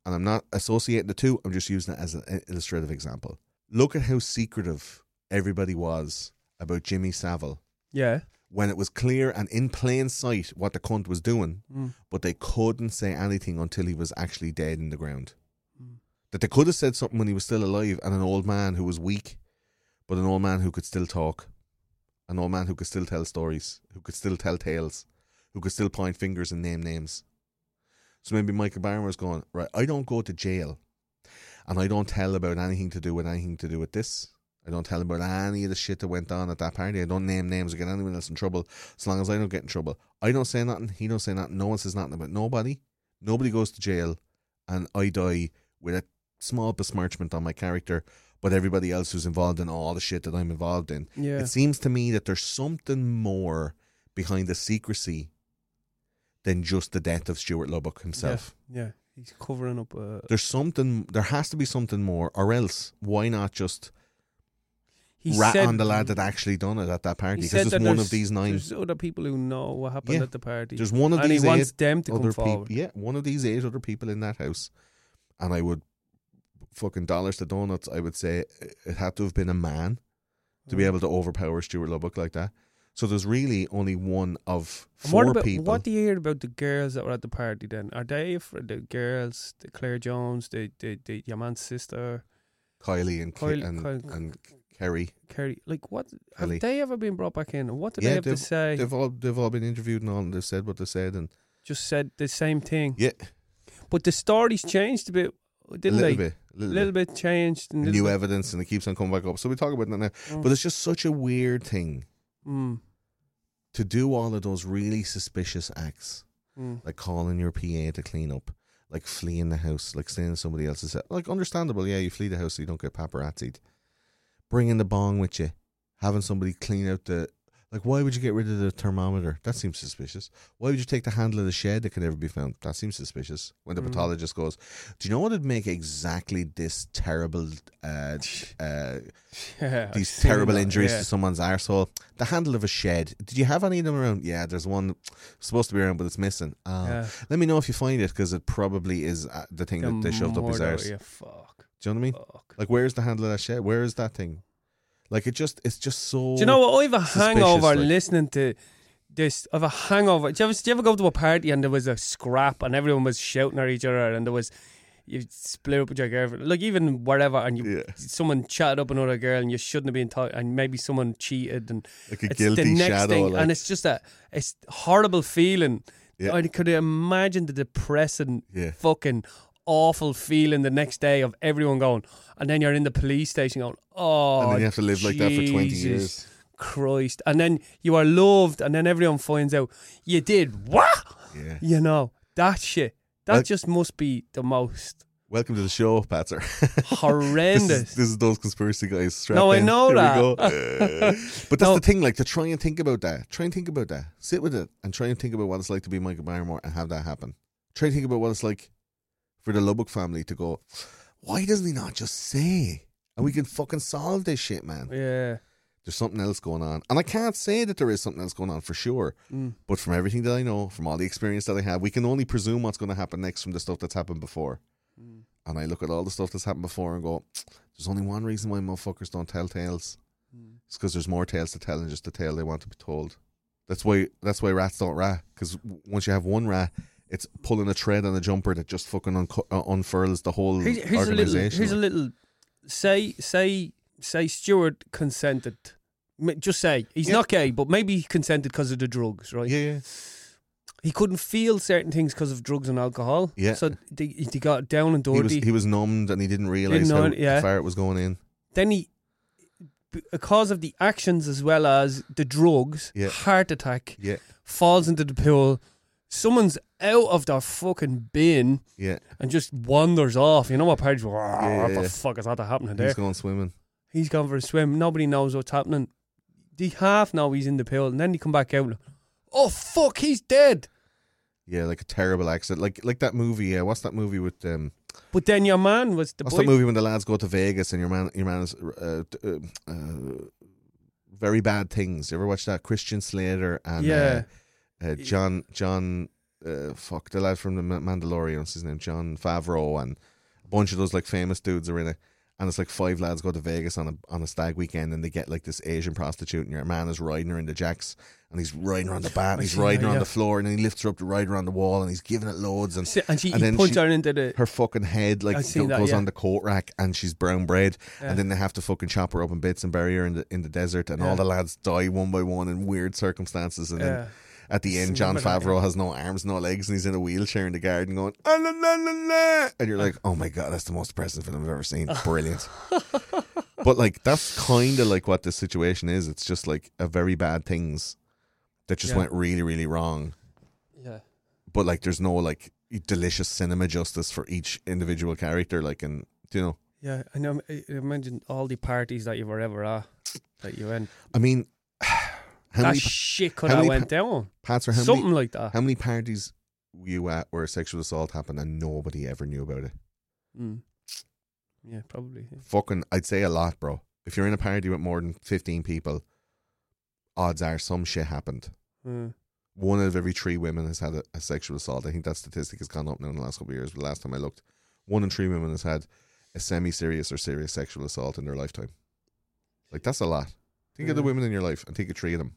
and I'm not associating the two. I'm just using it as an illustrative example. Look at how secretive everybody was about Jimmy Savile Yeah. when it was clear and in plain sight what the cunt was doing, Mm. but they couldn't say anything until he was actually dead in the ground. Mm. That they could have said something when he was still alive and an old man who was weak, but an old man who could still talk, an old man who could still tell stories, who could still tell tales, who could still point fingers and name names. So maybe Michael Barrymore's going, right, I don't go to jail and I don't tell about anything to do with anything to do with this. I don't tell about any of the shit that went on at that party. I don't name names or get anyone else in trouble as long as I don't get in trouble. I don't say nothing. He don't say nothing. No one says nothing about nobody. Nobody goes to jail and I die with a small besmirchment on my character, but everybody else who's involved in all the shit that I'm involved in. Yeah. It seems to me that there's something more behind the secrecy than just the death of Stuart Lubbock himself. Yeah. yeah. He's covering up. Uh, There's something, there has to be something more, or else why not just he rat said, on the lad that actually done it at that party? Because it's one of these nine. There's other people who know what happened Yeah. at the party. There's one of and these he wants eight them to other come people. Yeah, one of these eight other people in that house, and I would fucking dollars to donuts. I would say it had to have been a man to be able to overpower Stuart Lubbock like that. So there's really only one of four what about people. what do you hear about the girls that were at the party? Then are they for the girls, the Claire Jones, the the, the your man's sister, Kylie and Kylie- and, Kylie- and Kerry. Kerry? Like what have Ellie. they ever been brought back in? What do Yeah, they have to say? They've all they've all been interviewed and all, and they've said what they said, and Just said the same thing. yeah, But the stories changed a bit, a didn't little they? bit, a little, little bit. bit changed. And New bit- evidence, and it keeps on coming back up. So we talk about that now, Mm. but it's just such a weird thing Mm, to do all of those really suspicious acts. mm. like calling your PA to clean up, like fleeing the house, like staying in somebody else's house. Like understandable, yeah, you flee the house so you don't get paparazzied. Bringing the bong with you, having somebody clean out the. Like, why would you get rid of the thermometer? That seems suspicious. Why would you take the handle of the shed that can never be found? That seems suspicious. When the Mm. pathologist goes, "Do you know what would make exactly this terrible, uh, uh, Yeah, these terrible that, injuries yeah. to someone's arsehole. The handle of a shed. Did you have any of them around? Yeah, there's one supposed to be around, but it's missing. Oh. Yeah. Let me know if you find it because it probably is uh, the thing that they shoved up his arse. Yeah, fuck. Do you know what I mean? fuck. Like, where's the handle of that shed? Where is that thing? Like, it just, it's just so. Do you know what? Oh, I have a hangover like- listening to this. I have a hangover. Do you, ever, do you ever go to a party and there was a scrap and everyone was shouting at each other and there was you split up with your girlfriend, like even whatever, and you Yeah. someone chatted up another girl and you shouldn't have been talking, and maybe someone cheated and Like a it's guilty the next shadow. thing, like, and it's just a it's horrible feeling. Yeah. I could imagine the depressing, Yeah. fucking awful feeling the next day of everyone going, and then you're in the police station going, oh, and then you have to live like that for 20 years. Christ, and then you are loved, and then everyone finds out you did what? Yeah. You know that shit. That Well- just must be the most Welcome to the show, Patser. horrendous. This is, this is those conspiracy guys. Strap No, I in. know Here that. We go. Uh, but that's No. the thing, like to try and think about that. Try and think about that. Sit with it and try and think about what it's like to be Michael Barrymore and have that happen. Try and think about what it's like for the Lubbock family to go. Why doesn't he not just say? And we can fucking solve this shit, man. yeah. There's something else going on, and I can't say that there is something else going on for sure. Mm. But from everything that I know, from all the experience that I have, we can only presume what's going to happen next from the stuff that's happened before. Mm. And I look at all the stuff that's happened before and go, there's only one reason why motherfuckers don't tell tales. Mm. It's because there's more tales to tell than just the tale they want to be told. That's why that's why rats don't rat. Because once you have one rat, it's pulling a thread on a jumper that just fucking unco- uh, unfurls the whole Here's, here's a little. organization. Here's a little. Say say say Stuart consented Just say he's Yeah. not gay, but maybe he consented because of the drugs, right? Yeah, yeah. He couldn't feel certain things because of drugs and alcohol. Yeah. So they, they got down and He was dirty. he was numbed and he didn't realize know how it, yeah. far it was going in. then he, because of the actions as well as the drugs, Yeah. heart attack, Yeah, falls into the pool. Someone's out of their fucking bin yeah. and just wanders off. You know what parties? What yeah, the fuck is that happening there? He's going swimming. He's gone for a swim. Nobody knows what's happening. They half know he's in the pool, and then they come back out. and, Oh fuck, he's dead. Yeah, like a terrible accident. Like like that movie. Yeah, what's that movie with um? But then your man was the what's boy. that movie when the lads go to Vegas and your man your man is uh, uh, uh, very bad things. You ever watch that? Christian Slater and Yeah. Uh, John John uh, fuck the lad from the Mandalorian. What's his name? Jon Favreau and a bunch of those like famous dudes are in it. And it's like five lads go to Vegas on a on a stag weekend, and they get like this Asian prostitute, and your man is riding her in the jacks, and he's riding her on the bat, and he's riding her on the floor, and then he lifts her up to ride her on the wall, and he's giving it loads, and and she and then she- her into the. her fucking head like I go- that, goes yeah. on the coat rack and she's brown bread Yeah. and then they have to fucking chop her up in bits and bury her in the in the desert and Yeah. all the lads die one by one in weird circumstances and then at the end Jon Favreau has no arms no legs and he's in a wheelchair in the garden going ah, la, la, la, la," and you're like oh my god that's the most depressing film I've ever seen brilliant but like that's kind of like what this situation is it's just like a very bad things that just Yeah. went really really wrong yeah. but like there's no like delicious cinema justice for each individual character like and you know Yeah, I know. I imagine all the parties that you were ever at that you went. i mean how that shit could have went down. Patser how Something many like that. how many parties were you at where a sexual assault happened and nobody ever knew about it Mm. Yeah, probably. yeah. fucking i'd say a lot bro if you're in a party with more than 15 people odds are some shit happened Mm. one out of every three women has had a, a sexual assault. I think that statistic has gone up now in the last couple of years. But the last time I looked, one in three women has had a semi-serious or serious sexual assault in their lifetime. Like that's a lot. Think of the women in your life and think of three of them.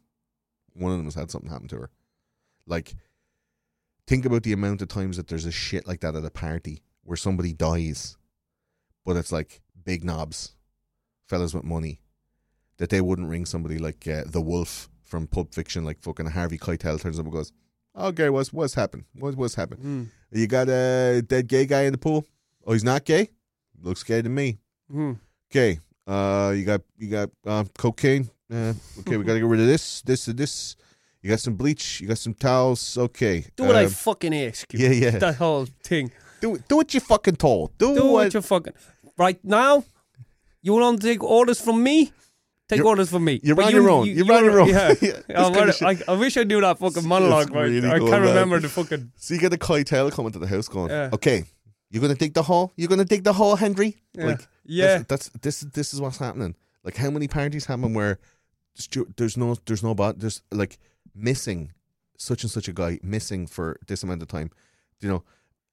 One of them has had something happen to her. Like, think about the amount of times that there's a shit like that at a party where somebody dies, but it's like big knobs, fellas with money, that they wouldn't ring somebody like uh, the Wolf from Pulp Fiction, like fucking Harvey Keitel turns up and goes, "Okay, what's what's happened? What what's happened? Mm. You got a dead gay guy in the pool? Oh, he's not gay. Looks gay to me. Mm. Okay, uh, you got you got uh, cocaine. Uh, okay, we got to get rid of this, this, and this. You got some bleach. You got some towels. Okay, Do what I um, fucking ask you. yeah, yeah. That whole thing. do do what you fucking told. Do, Do what, what you fucking. Right now, you want to take orders from me? Take You're- orders from me. you're But on your own. You're on your own. Yeah. Yeah, kinda shit. I, I wish I knew that fucking monologue. Right? really I can't man. remember the fucking. So you get a Keitel coming to the house going, Yeah. okay, you're gonna dig the hole. You're gonna dig the hole, Henry. Yeah. Like, Yeah. that's, that's this. This is what's happening. Like, how many parties happen where there's no, there's no, bot, there's like missing such and such a guy missing for this amount of time. You know,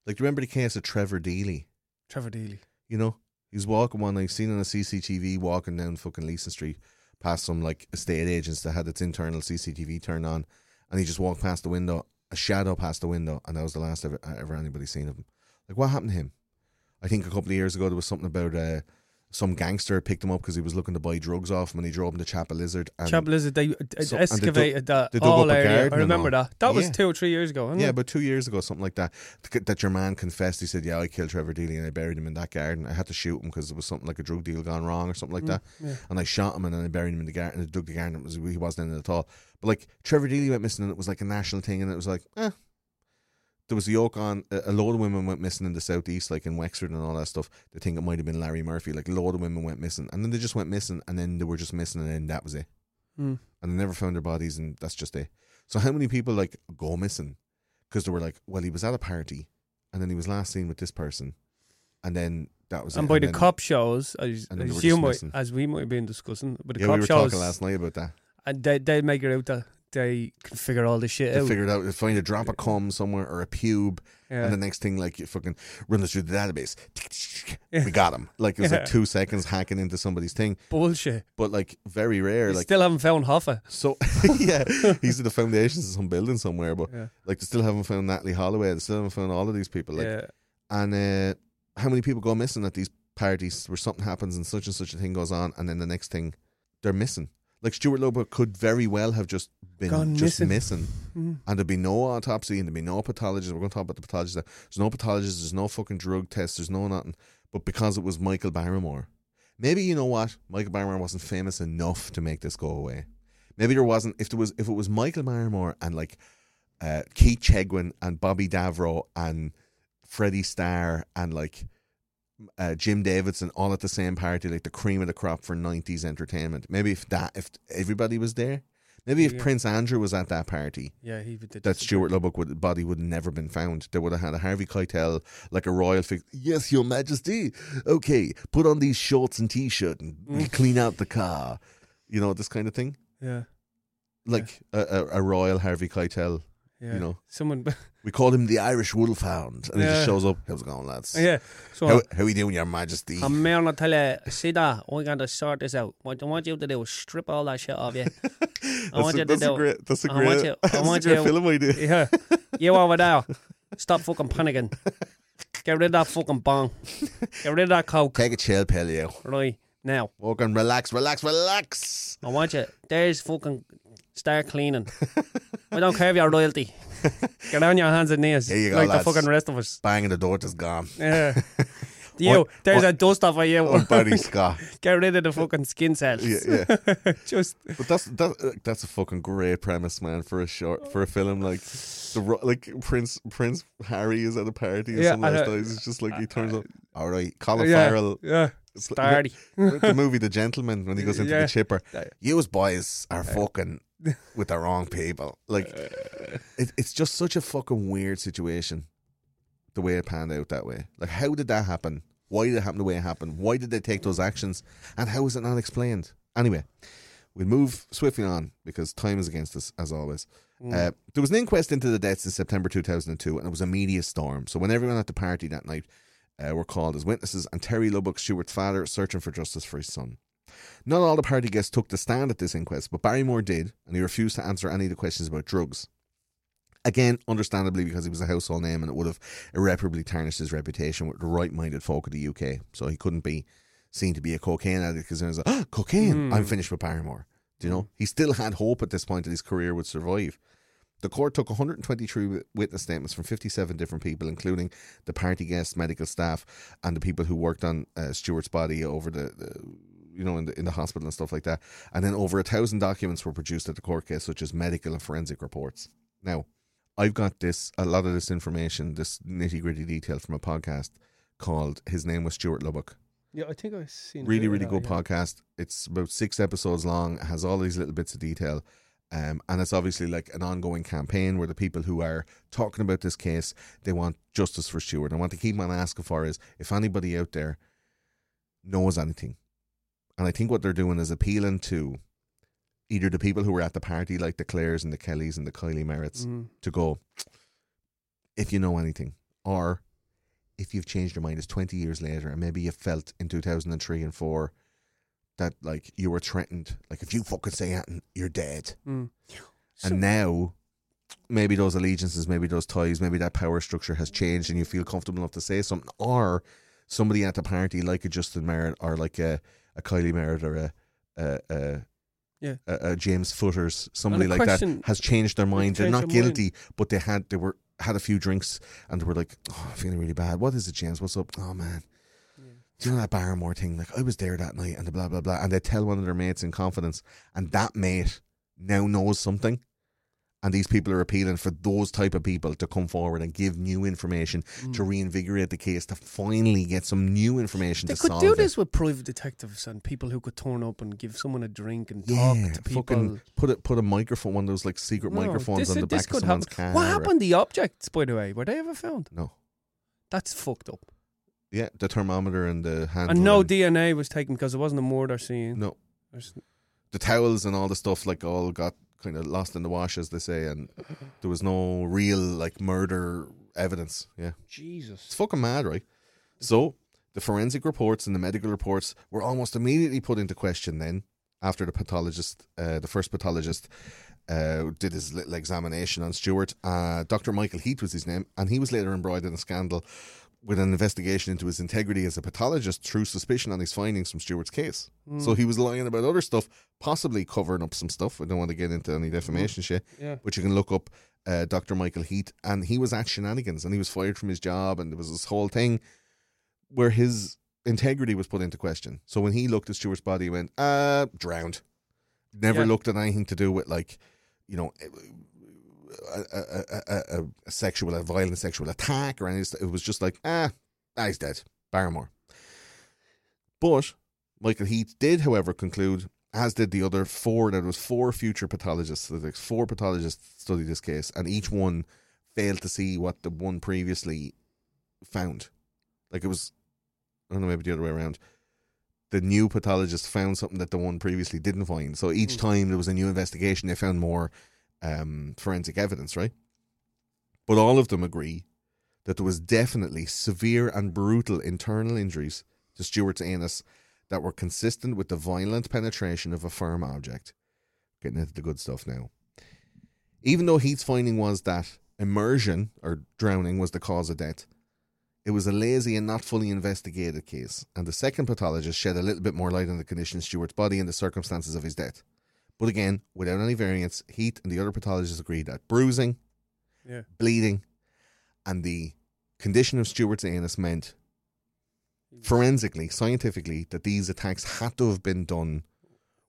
like remember the case of Trevor Deely. Trevor Deely. You know, he was walking one. I've seen on a CCTV walking down fucking Leeson Street past some like estate agents that had its internal CCTV turned on, and he just walked past the window, a shadow past the window, and that was the last ever, ever anybody seen of him. Like, what happened to him? I think a couple of years ago there was something about uh, some gangster picked him up because he was looking to buy drugs off him, and he drove him to Chapelizod. And Chapelizod, they uh, So- they excavated that they dug all up a area. I remember that. That was Yeah. two or three years ago. Yeah, it? about two years ago, something like that. That your man confessed. He said, "Yeah, I killed Trevor Deely and I buried him in that garden. I had to shoot him because there was something like a drug deal gone wrong or something like that. Mm, yeah. And I shot him and then I buried him in the garden. And I dug the garden. It was he wasn't in it at all. But like Trevor Deely went missing and it was like a national thing. And it was like, eh. There was a yoke on. A load of women went missing in the southeast, like in Wexford and all that stuff. They think it might have been Larry Murphy. Like a load of women went missing, and then they just went missing, and then they were just missing, and then that was it Mm. and they never found their bodies, and that's just it. So how many people like go missing because they were like, well, he was at a party, and then he was last seen with this person, and then that was And it. by the then- cop shows, as, and then they as you might, as we might have been discussing, but the yeah, cop we were shows, talking last night about that. and they they make it out that they can figure all this shit out. They out. figured out they find a drop of cum somewhere or a pube, yeah. and the next thing like you fucking run this through the database. We got him. Like it was like two seconds hacking into somebody's thing, Bullshit. but like very rare. You Like still haven't found Hoffa. so, yeah, he's in the foundations of some building somewhere, but Yeah. like they still haven't found Natalee Holloway. They still haven't found all of these people. Like yeah. and uh, how many people go missing at these parties where something happens and such and such a thing goes on, and then the next thing they're missing. Like Stuart Lubbock could very well have just been Gone just missing. missing, and there'd be no autopsy and there'd be no pathologist. We're going to talk about the pathologist. There's no pathologist. There's no fucking drug test. There's no nothing. But because it was Michael Barrymore, maybe you know what? Michael Barrymore wasn't famous enough to make this go away. Maybe there wasn't. If there was, if it was Michael Barrymore and like uh, Keith Chegwin and Bobby Davro and Freddie Starr and like uh, Jim Davidson all at the same party, like the cream of the crop for '90s entertainment. Maybe if that, if everybody was there, maybe if Yeah. Prince Andrew was at that party, Yeah, he did. that Stuart Lubbock would, body would never been found. They would have had a Harvey Keitel, like a royal figure. Yes, Your Majesty. Okay, put on these shorts and t-shirt and we clean out the car. You know this kind of thing, Yeah, like a, a, a royal Harvey Keitel. yeah. You know, someone. we call him the Irish Wolfhound, and he Yeah. just shows up. How's it going, lads? yeah. So How, how we doing, Your Majesty? I'm going to tell you, see that we're going to sort this out. What I want you to do is strip all that shit off you. I want you to that's a do. great. That's a I great. want you- I that's want a great you- film idea. Yeah, you over there. Stop fucking panicking. Get rid of that fucking bong. Get rid of that coke. Take a chill pill, you. Right now, Walk and relax, relax, relax. I want you. There's fucking start cleaning. we don't care if you're royalty. Get on your hands and knees, Here you go, like lads. the fucking rest of us. Banging the door just gone. Yeah. You, there's a dust off of you. Oh, Barry Scott. Get rid of the fucking skin cells. Yeah, yeah. Just But that's that, that's a fucking great premise, man, for a short for a film like the ro- like Prince Prince Harry is at a party or Yeah, like that. It's just like he turns up. All right, Colin yeah, Farrell. yeah. It's Starty. the movie The Gentlemen when he goes into Yeah. the chipper. Yeah. You boys are fucking with the wrong people. Like it, it's just such a fucking weird situation. The way it panned out that way. Like how did that happen? Why did it happen the way it happened? Why did they take those actions? And how is it not explained? Anyway, we'll move swiftly on because time is against us as always. Uh, there was an inquest into the deaths in September 2002, and it was a media storm. So when everyone at the party that night uh, were called as witnesses, and Terry Lubbock, Stuart's father, searching for justice for his son. Not all the party guests took the stand at this inquest, but Barrymore did, and he refused to answer any of the questions about drugs. Again, understandably, because he was a household name and it would have irreparably tarnished his reputation with the right minded folk of the UK. So he couldn't be seen to be a cocaine addict because he was like, oh, cocaine, I'm finished with Barrymore. Do you know? He still had hope at this point that his career would survive. The court took 123 witness statements from 57 different people, including the party guests, medical staff, and the people who worked on uh, Stuart's body over the, the you know, in the, in the hospital and stuff like that. And then over a thousand documents were produced at the court case, such as medical and forensic reports. Now, I've got this, a lot of this information, this nitty gritty detail from a podcast called His Name Was Stuart Lubbock. yeah, I think I've seen. Really, really good yeah. podcast. It's about six episodes long, has all these little bits of detail. Um, and it's obviously like an ongoing campaign where the people who are talking about this case, they want justice for Stuart. And what they keep on asking for is if anybody out there knows anything. And I think what they're doing is appealing to either the people who were at the party, like the Claires and the Kellys and the Kylie Merritts, Mm. to go, if you know anything, or if you've changed your mind, it's 20 years later, and maybe you felt in 2003 and 4 that, like, you were threatened. Like, if you fucking say anything, you're dead. Mm. and now, maybe those allegiances, maybe those ties, maybe that power structure has changed, and you feel comfortable enough to say something, or somebody at the party, like a Justin Merritt, or like a, a Kylie Merritt, or a, a, a Yeah. James Futers, somebody like question- that, has changed their mind. They're not their mind. guilty, but they had they were had a few drinks and they were like, "Oh, I'm feeling really bad. What is it, James? What's up? Oh man, do you know that Barrymore thing? Like I was there that night, and the blah blah blah." And they tell one of their mates in confidence, and that mate now knows something. And these people are appealing for those type of people to come forward and give new information mm. to reinvigorate the case to finally get some new information They to could do it. this with private detectives and people who could turn up and give someone a drink and Yeah, talk to people. fucking put it put a microphone, one of those like secret No, microphones this- on the back of someone's happen. car. What happened? The objects, by the way, were they ever found? No, That's fucked up. yeah, the thermometer and the hand. And no DNA was taken because it wasn't a murder scene. no, There's- the towels and all the stuff like all got kind of lost in the wash, as they say, and there was no real like murder evidence. Yeah, Jesus, it's fucking mad, right? So the forensic reports and the medical reports were almost immediately put into question. Then after the pathologist, uh, the first pathologist. Uh, did his little examination on Stuart. Uh, Dr. Michael Heath was his name, and he was later embroiled in a scandal with an investigation into his integrity as a pathologist through suspicion on his findings from Stuart's case. So he was lying about other stuff, possibly covering up some stuff. I don't want to get into any defamation shit, Yeah. but you can look up uh, Dr. Michael Heath, and he was at shenanigans, and he was fired from his job, and there was this whole thing where his integrity was put into question. So when he looked at Stuart's body, he went, uh, drowned. Never Yeah. looked at anything to do with like, you know, a, a, a, sexual, a violent sexual attack or anything. It was just like, ah, ah, he's dead. Barrymore. But Michael Heath did, however, conclude, as did the other four, that there was four future pathologists. There's four pathologists studied this case, and each one failed to see what the one previously found. Like it was, I don't know, maybe the other way around. The new pathologist found something that the one previously didn't find. So each time there was a new investigation, they found more um, forensic evidence, right? But all of them agree that there was definitely severe and brutal internal injuries to Stuart's anus that were consistent with the violent penetration of a firm object. Getting into the good stuff now. Even though Heath's finding was that immersion or drowning was the cause of death, it was a lazy and not fully investigated case, and the second pathologist shed a little bit more light on the condition of Stuart's body and the circumstances of his death. But again, without any variance, Heath and the other pathologists agreed that bruising, Yeah. bleeding, and the condition of Stuart's anus meant forensically, scientifically, that these attacks had to have been done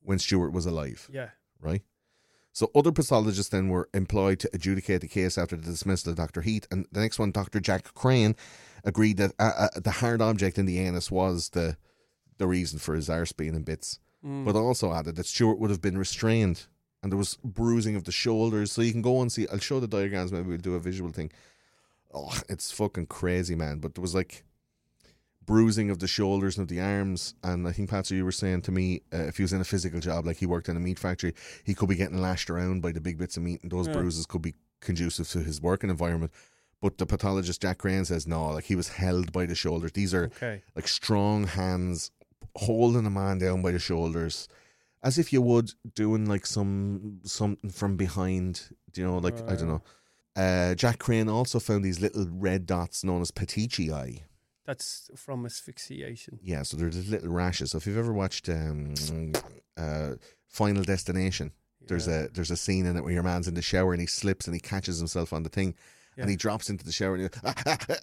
when Stuart was alive, Yeah. right? So other pathologists then were employed to adjudicate the case after the dismissal of Dr. Heath, and the next one, Dr. Jack Crane, agreed that uh, uh, the hard object in the anus was the the reason for his arse being in bits, but also added that Stuart would have been restrained and there was bruising of the shoulders. So you can go and see. I'll show the diagrams. Maybe we'll do a visual thing. Oh, it's fucking crazy, man. But there was like bruising of the shoulders and of the arms. And I think, Patser, you were saying to me, uh, if he was in a physical job, like he worked in a meat factory, he could be getting lashed around by the big bits of meat, and those Yeah. bruises could be conducive to his working environment. But the pathologist Jack Crane says no, like he was held by the shoulders. These are Okay. like strong hands holding a man down by the shoulders, as if you would doing like some something from behind. You know, like I don't know. Uh, Jack Crane also found these little red dots known as petechiae. That's from asphyxiation. Yeah, so they're little rashes. So if you've ever watched um, uh, Final Destination, there's a there's a scene in it where your man's in the shower and he slips and he catches himself on the thing, and he drops into the shower and, he,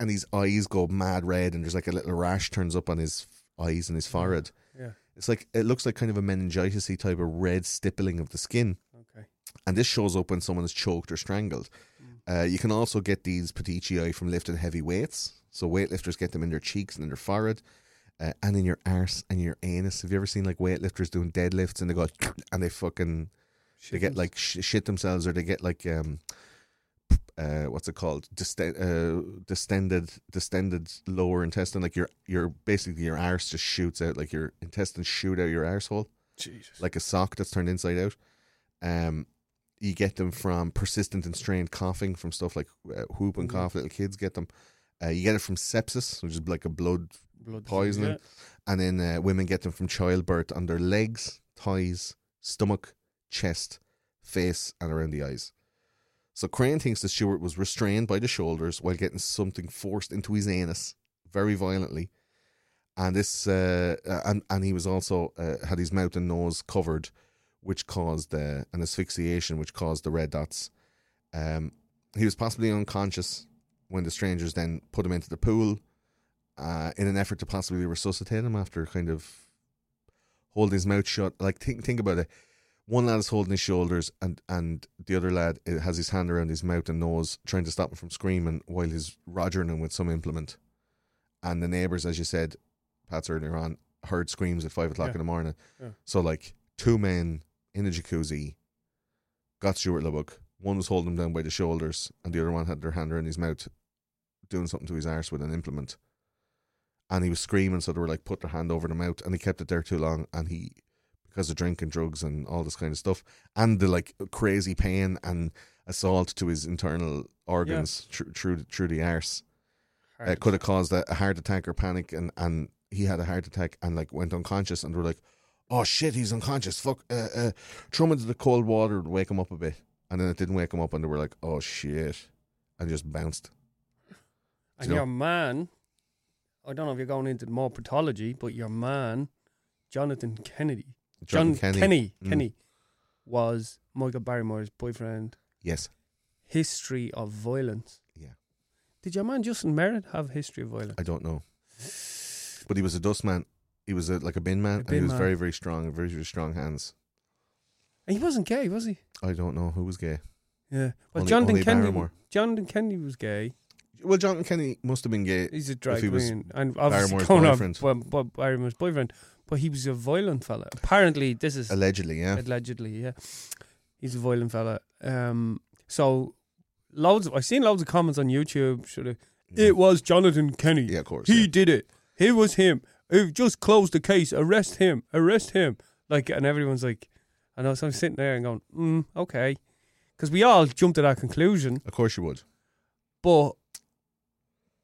and his eyes go mad red and there's like a little rash turns up on his eyes and his forehead. Yeah. It's like it looks like kind of a meningitis type of red stippling of the skin, Okay. and this shows up when someone is choked or strangled. Uh, you can also get these petechiae from lifting heavy weights. So weightlifters get them in their cheeks and in their forehead, uh, and in your arse and your anus. Have you ever seen like weightlifters doing deadlifts and they go and they fucking they get like sh- shit themselves or they get like um uh what's it called Disten- uh, distended distended lower intestine like your your basically your arse just shoots out like your intestines shoot out your arsehole Jesus. like a sock that's turned inside out. Um, you get them from persistent and strained coughing from stuff like uh, whooping cough. Little kids get them. Uh, you get it from sepsis, which is like a blood Blood poisoning, Yeah. and then uh, women get them from childbirth on their legs, thighs, stomach, chest, face, and around the eyes. So Crane thinks that Stuart was restrained by the shoulders while getting something forced into his anus very violently, and this uh, uh, and and he was also uh, had his mouth and nose covered, which caused uh, an asphyxiation, which caused the red dots. Um, he was possibly unconscious when the strangers then put him into the pool uh, in an effort to possibly resuscitate him after kind of holding his mouth shut. Like think think about it. One lad is holding his shoulders, and and the other lad has his hand around his mouth and nose, trying to stop him from screaming while he's rogering him with some implement. And the neighbours, as you said, Patser earlier on, heard screams at five o'clock Yeah. in the morning. Yeah. So like two men in a jacuzzi got Stuart Lubbock. One was holding him down by the shoulders, and the other one had their hand around his mouth, doing something to his arse with an implement. And he was screaming, so they were like, put their hand over the mouth, and he kept it there too long. And he, because of drinking, drugs, and all this kind of stuff, and the like crazy pain and assault to his internal organs through through through the arse, uh, could have caused a, a heart attack or panic. And and he had a heart attack and like went unconscious, and they were like, oh shit, he's unconscious. Fuck, uh, uh, throw him into the cold water to wake him up a bit. And then it didn't wake him up, and they were like, oh shit, and just bounced. And you know? your man, I don't know if you're going into more pathology, but your man, Jonathan Kennedy, John John Kenney. Kenney, Mm. Kenney, was Michael Barrymore's boyfriend. Yes. History of violence. Yeah. Did your man Justin Merritt have history of violence? I don't know. But he was a dust man. He was a, like a bin man, and he was man. very, very strong, very, very strong hands. And he wasn't gay, was he? I don't know who was gay. Yeah. Well, Only- Jonathan only Kennedy. Jonathan Kennedy was gay. Well, Jonathan Kenney must have been gay. He's a drag he queen, and obviously Barrymore's boyfriend. well, Barrymore's boyfriend. But he was a violent fella. Apparently, this is Allegedly, yeah. allegedly, yeah. He's a violent fella. Um, so loads. Of, I've seen loads of comments on YouTube. Sort of, it was Jonathan Kenney. Yeah, of course. He yeah. did it. It was him. He just closed the case. Arrest him. Arrest him. Like, and everyone's like, I know. So I'm sitting there and going, mm, okay, because we all jumped to that conclusion. Of course you would. But,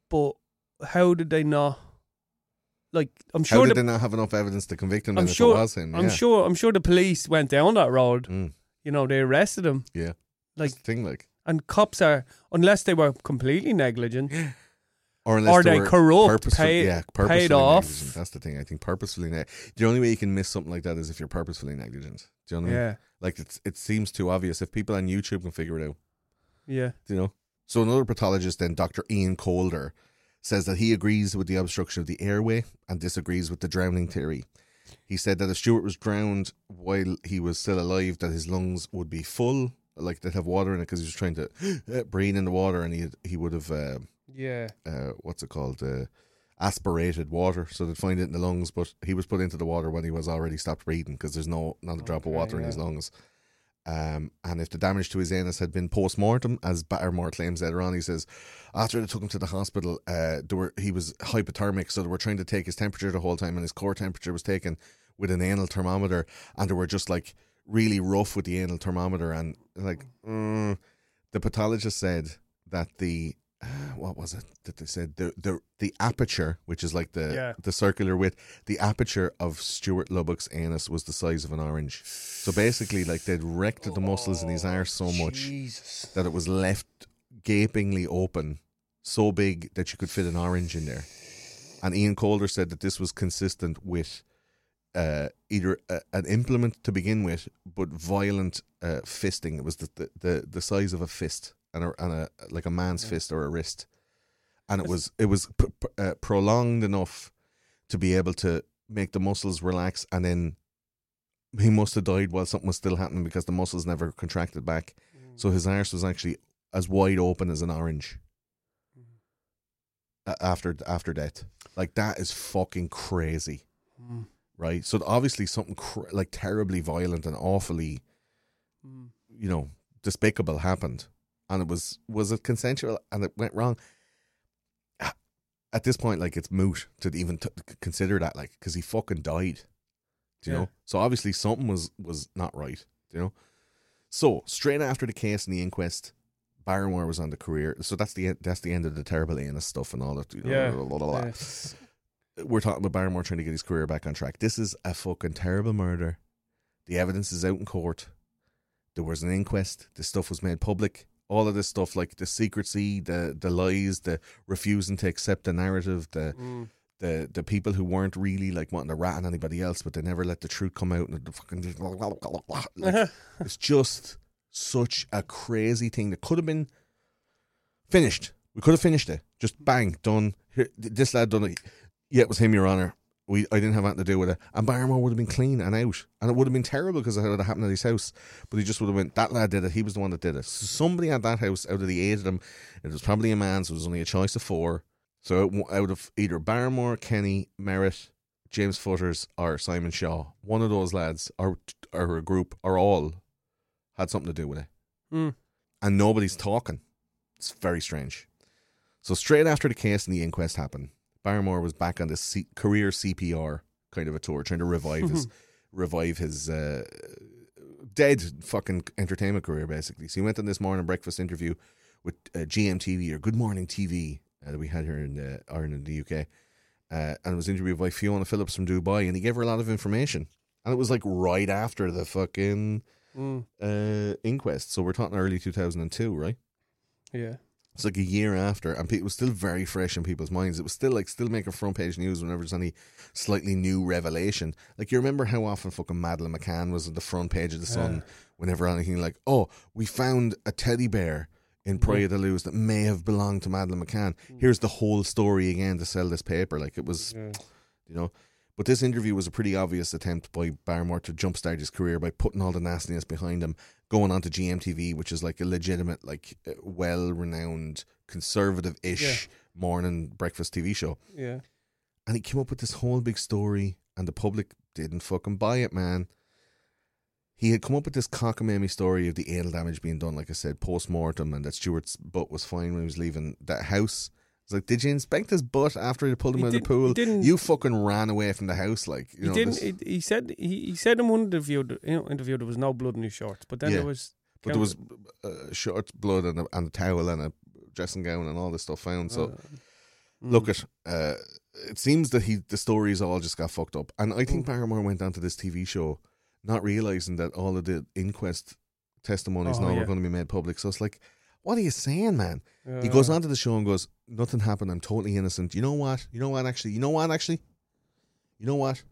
but how did they not? Like, I'm How sure. did the, they not have enough evidence to convict him I'm sure. it was him? I'm yeah. sure. I'm sure the police went down that road. Mm, You know, they arrested him. yeah. Like, That's the thing, like. and cops are unless they were completely negligent. Or, unless Or they were corrupt, purposeful- paid- yeah, paid off. negligent. That's the thing. I think purposefully. Ne- the only way you can miss something like that is if you're purposefully negligent. Do you know what I mean? Yeah, Like it's it seems too obvious. If people on YouTube can figure it out, yeah. do you know. So another pathologist, then Dr. Ian Calder, says that he agrees with the obstruction of the airway and disagrees with the drowning theory. He said that if Stuart was drowned while he was still alive, that his lungs would be full, like they'd have water in it because he was trying to uh, breathe in the water, and he he would have uh, Yeah. uh, what's it called uh, aspirated water, so they'd find it in the lungs. But he was put into the water when he was already stopped breathing because there's no not a drop of Okay, water in his lungs. Um, and if the damage to his anus had been post mortem, as Barrymore claims later on, he says after they took him to the hospital, uh, were he was hypothermic, so they were trying to take his temperature the whole time, and his core temperature was taken with an anal thermometer, and they were just like really rough with the anal thermometer, and like mm, the pathologist said that the what was it that they said the the the aperture, which is like the Yeah. the circular width, the aperture of Stuart Lubbock's anus was the size of an orange. So basically, like they'd wrecked the muscles in his arse so much Jesus. that it was left gapingly open, so big that you could fit an orange in there. And Ian Calder said that this was consistent with uh, either a, an implement to begin with, but violent uh, fisting. It was the, the, the, the size of a fist and a, and a like a man's fist or a wrist, and it was it was p- p- uh, prolonged enough to be able to make the muscles relax, and then he must have died while something was still happening because the muscles never contracted back. So his arse was actually as wide open as an orange a- after after death. Like that is fucking crazy, Mm. right? So obviously something cr- like terribly violent and awfully, Mm. you know, despicable happened, and it was was it consensual and it went wrong. At this point, like it's moot to even t- consider that, like, because he fucking died. Do you Yeah. know? So obviously something was was not right. Do you know? So straight after the case and the inquest, Barrymore was on the career. So that's the that's the end of the terrible anus stuff and all that. You know, Yeah. blah, blah, blah. Yeah. We're talking about Barrymore trying to get his career back on track. This is a fucking terrible murder. The evidence is out in court. There was an inquest. The stuff was made public. All of this stuff, like the secrecy, the the lies, the refusing to accept the narrative, the Mm. the the people who weren't really like wanting to rat on anybody else, but they never let the truth come out, and the fucking like, it's just such a crazy thing that could have been finished. We could have finished it, just bang done. Here, this lad done it. Yeah, it was him, Your Honor. We I didn't have anything to do with it, and Barrymore would have been clean and out, and it would have been terrible because it have happened at his house. But he just would have went. That lad did it. He was the one that did it. So somebody at that house, out of the eight of them, it was probably a man. So it was only a choice of four. So out- out of either Barrymore, Kenney, Merritt, James Futers, or Simon Shaw, one of those lads, or or a group, or all, had something to do with it, Mm. and nobody's talking. It's very strange. So straight after the case and the inquest happened, Barrymore was back on this C- career CPR kind of a tour, trying to revive his revive his uh, dead fucking entertainment career, basically. So he went on this morning breakfast interview with uh, GMTV or Good Morning TV uh, that we had here in uh, Ireland and the UK, uh, and it was interviewed by Fiona Phillips from Dubai, and he gave her a lot of information, and it was like right after the fucking Mm. uh, inquest. So we're talking early two thousand and two, right? Yeah. It's like a year after, and it was still very fresh in people's minds. It was still like still making front page news whenever there's any slightly new revelation. Like you remember how often fucking Madeleine McCann was on the front page of the Sun whenever anything like, oh, we found a teddy bear in mm-hmm. Praia da Luz that may have belonged to Madeleine McCann. Mm. Here's the whole story again to sell this paper. Like it was, you know. But this interview was a pretty obvious attempt by Barrymore to jumpstart his career by putting all the nastiness behind him, going on to GMTV, which is like a legitimate, like uh, well-renowned, conservative-ish morning breakfast TV show. Yeah. And he came up with this whole big story, and the public didn't fucking buy it, man. He had come up with this cockamamie story of the anal damage being done, like I said, post mortem, and that Stuart's butt was fine when he was leaving that house. It's like, did you inspect his butt after they pulled him He out of the pool? he didn't- you fucking ran away from the house, like you He know. didn't. this- He, he said he, he said in one interview, you know, interview there was no blood in his shorts, but then Yeah. there was. but there was uh, short blood and a, and a towel and a dressing gown and all this stuff found. So Mm. look at. Uh, it seems that he the stories all just got fucked up, and I think Mm. Barrymore went onto this TV show not realizing that all of the inquest testimonies Oh, now yeah. were going to be made public. So it's like, what are you saying, man? He Uh, goes onto the show and goes, "Nothing happened. I'm totally innocent." You know what? You know what? Actually, you know what? Actually, you know what?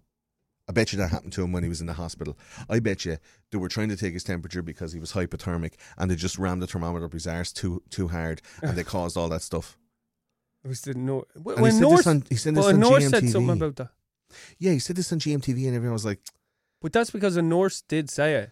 I bet you that happened to him when he was in the hospital. I bet you they were trying to take his temperature because he was hypothermic, and they just rammed the thermometer up his arse too too hard, and they caused all that stuff. It was the no. When he said North, this on he said this well, on North said something about that, yeah, he said this on GMTV, and everyone was like, but that's because a nurse did say it.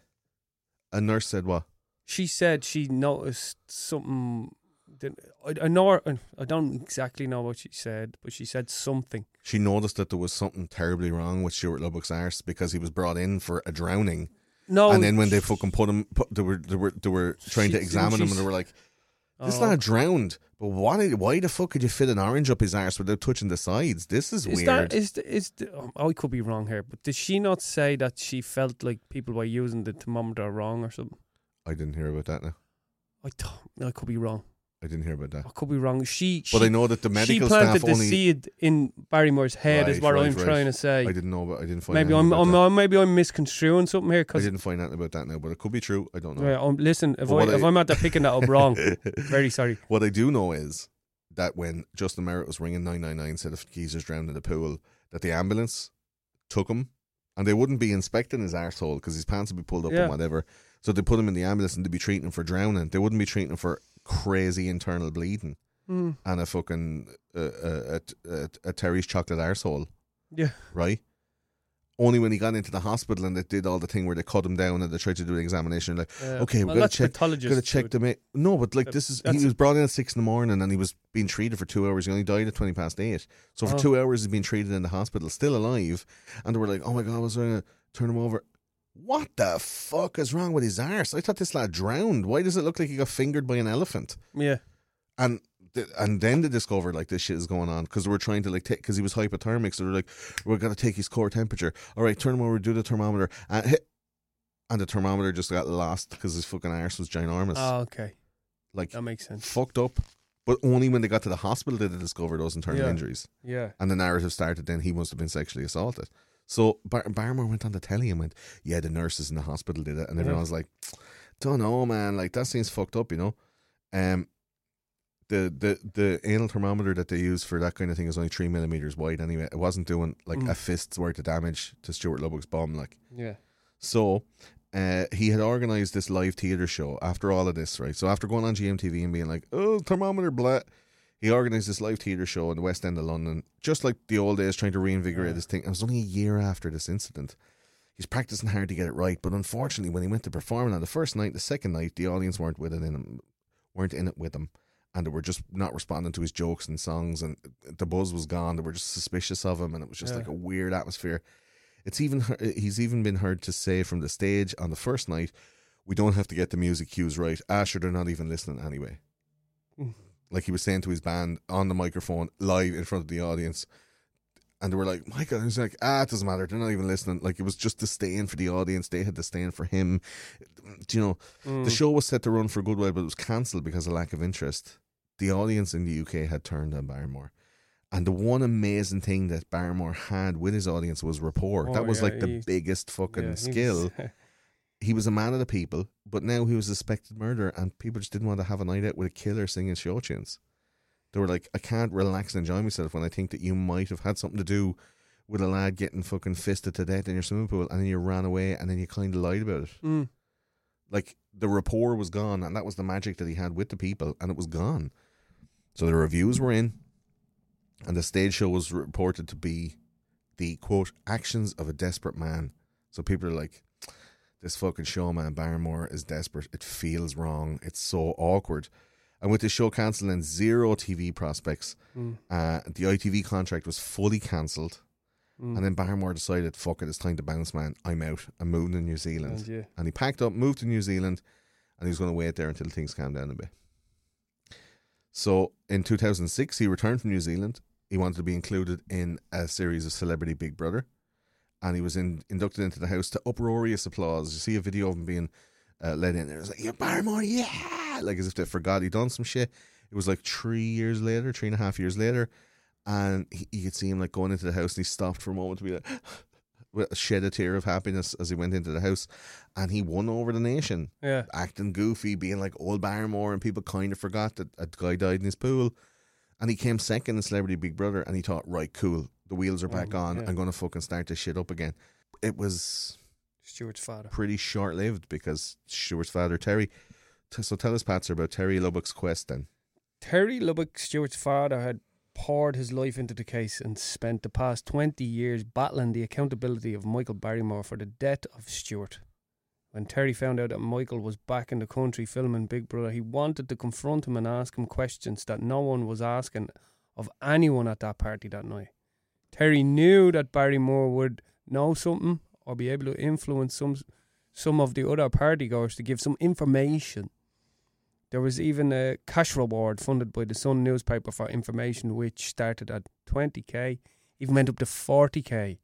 a nurse said what? She said she noticed something. That, I, I know. her- I don't exactly know what she said, but she said something. She noticed that there was something terribly wrong with Stuart Lubbock's arse because he was brought in for a drowning. No, and then when they fucking put him, put, they were they were they were trying to examine him, and they were like, "This Oh. lad drowned." But why? Why the fuck could you fit an orange up his arse without touching the sides? This is, Is weird. that is is um, I could be wrong here, but did she not say that she felt like people were using the thermometer wrong or something? I didn't hear about that. Now I don't, I could be wrong. I didn't hear about that. I could be wrong. She, But she, I know that the medical she planted staff the only. seed in Barrymore's head, is what right, I'm right. trying to say. I didn't know. About, I didn't find. maybe I'm, I'm maybe I'm misconstruing something here that. I didn't find anything about that now, but it could be true. I don't know. Right, um, listen, if But I if I- I'm at the picking that up wrong, very sorry. What I do know is that when Justin Merritt was ringing 999, said if geezer's drowned in the pool, that the ambulance took him and they wouldn't be inspecting his arsehole because his pants would be pulled up Yeah. and whatever. So they put him in the ambulance and they'd be treating him for drowning. They wouldn't be treating him for crazy internal bleeding Hmm. and a fucking uh, uh, a, a, a Terry's chocolate arsehole, Yeah, right? Only when he got into the hospital and they did all the thing where they cut him down and they tried to do an examination, like, uh, okay, we're well, gonna check, Gotta check the ma- No, but like this is he was brought in at six in the morning and he was being treated for two hours. He only died at twenty past eight. So for Oh. two hours he's been treated in the hospital, still alive. And they were like, "Oh my god, I was gonna turn him over." What the fuck is wrong with his arse? I thought this lad drowned. Why does it look like he got fingered by an elephant? Yeah, And th- and then they discovered like this shit is going on because they were trying to like take because he was hypothermic. So they're like, "We're gonna take his core temperature." All right, turn him over, do the thermometer, and hit. And the thermometer just got lost because his fucking arse was ginormous. oh, okay, like that makes sense. fucked up. But only when they got to the hospital did they discover those internal Yeah. injuries. Yeah, And the narrative started then he must have been sexually assaulted. So Bar- Barrymore went on the telly and went, Yeah, the nurses in the hospital did it. And everyone Yeah. was like, Don't know, man. Like, that seems fucked up, you know? Um, the, the, the anal thermometer that they use for that kind of thing is only three millimeters wide anyway. It wasn't doing like Mm. a fist's worth of damage to Stuart Lubbock's bum. Like, yeah, so uh, he had organised this live theatre show after all of this, right? So after going on GMTV and being like, oh, thermometer, blah, he organised this live theatre show in the West End of London, just like the old days, trying to reinvigorate Yeah. this thing. It was only a year after this incident. He's practicing hard to get it right, but unfortunately, when he went to perform on the first night, the second night, the audience weren't with it in him, weren't in it with him, and they were just not responding to his jokes and songs, and the buzz was gone. They were just suspicious of him, and it was just Yeah. like a weird atmosphere. It's even he's even been heard to say from the stage on the first night, "We don't have to get the music cues right." Asher, they're not even listening anyway. Mm. Like he was saying to his band on the microphone, live in front of the audience, and they were like, "Michael," and he's like, "Ah, it doesn't matter. They're not even listening." Like it was just to stand for the audience. They had to stand for him. Do you know? Mm. The show was set to run for a good while, but it was cancelled because of lack of interest. The audience in the UK had turned on Barrymore. And the one amazing thing that Barrymore had with his audience was rapport. Oh, that was yeah, like the he- biggest fucking Yeah, he was- skill. he was a man of the people, but now he was a suspected murderer, and people just didn't want to have a night out with a killer singing show tunes. They were like, I can't relax and enjoy myself when I think that you might have had something to do with a lad getting fucking fisted to death in your swimming pool, and then you ran away, and then you kind of lied about it. Mm. Like the rapport was gone, and that was the magic that he had with the people, and it was gone. So the reviews were in, and the stage show was reported to be the quote actions of a desperate man. So people are like, "This fucking showman Barrymore is desperate. It feels wrong. It's so awkward." And with the show cancelled and zero TV prospects, Mm. uh, the ITV contract was fully cancelled. Mm. And then Barrymore decided, "Fuck it, it's time to bounce, man. I'm out. I'm moving to New Zealand." And yeah. and he packed up, moved to New Zealand, and he was going to wait there until things calmed down a bit. So in 2006, he returned from New Zealand. He wanted to be included in a series of Celebrity Big Brother, and he was in, inducted into the house to uproarious applause. You see a video of him being uh, led in there. It was like, "Yeah, Barrymore, yeah!" Like as if they forgot he'd done some shit. It was like three years later, three and a half years later, and he, you could see him like going into the house, and he stopped for a moment to be like, shed a tear of happiness as he went into the house, and he won over the nation Yeah. acting goofy, being like old Barrymore, and people kind of forgot that a guy died in his pool. And he came second in Celebrity Big Brother, and he thought, right, cool, the wheels are back Oh, on. yeah. I'm going to fucking start this shit up again. It was Stuart's father. pretty short lived because Stuart's father, Terry. So tell us, Patser, about Terry Lubbock's quest then. Terry Lubbock, Stuart's father, had poured his life into the case and spent the past 20 years battling the accountability of Michael Barrymore for the death of Stuart. When Terry found out that Michael was back in the country filming Big Brother, he wanted to confront him and ask him questions that no one was asking of anyone at that party that night. Terry knew that Barrymore would know something or be able to influence some some of the other partygoers to give some information. There was even a cash reward funded by the Sun newspaper for information, which started at 20k, even went up to 40k.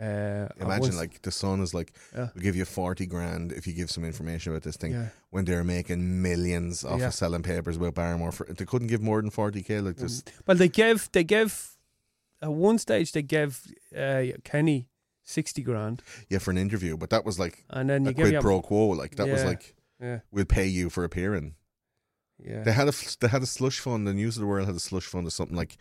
Uh, Imagine, like, the Sun is like, Yeah. we'll give you 40 grand if you give some information about this thing. Yeah. When they're making millions off Yeah. of selling papers about Barrymore. For, they couldn't give more than 40k. Like, this. Well, they gave they gave at one stage they gave uh, Kenney sixty grand, Yeah, for an interview. But that was like and then you a quid pro quo. Like, that was like, yeah we'll pay you for appearing. yeah They had a they had a slush fund. The News of the World had a slush fund of something like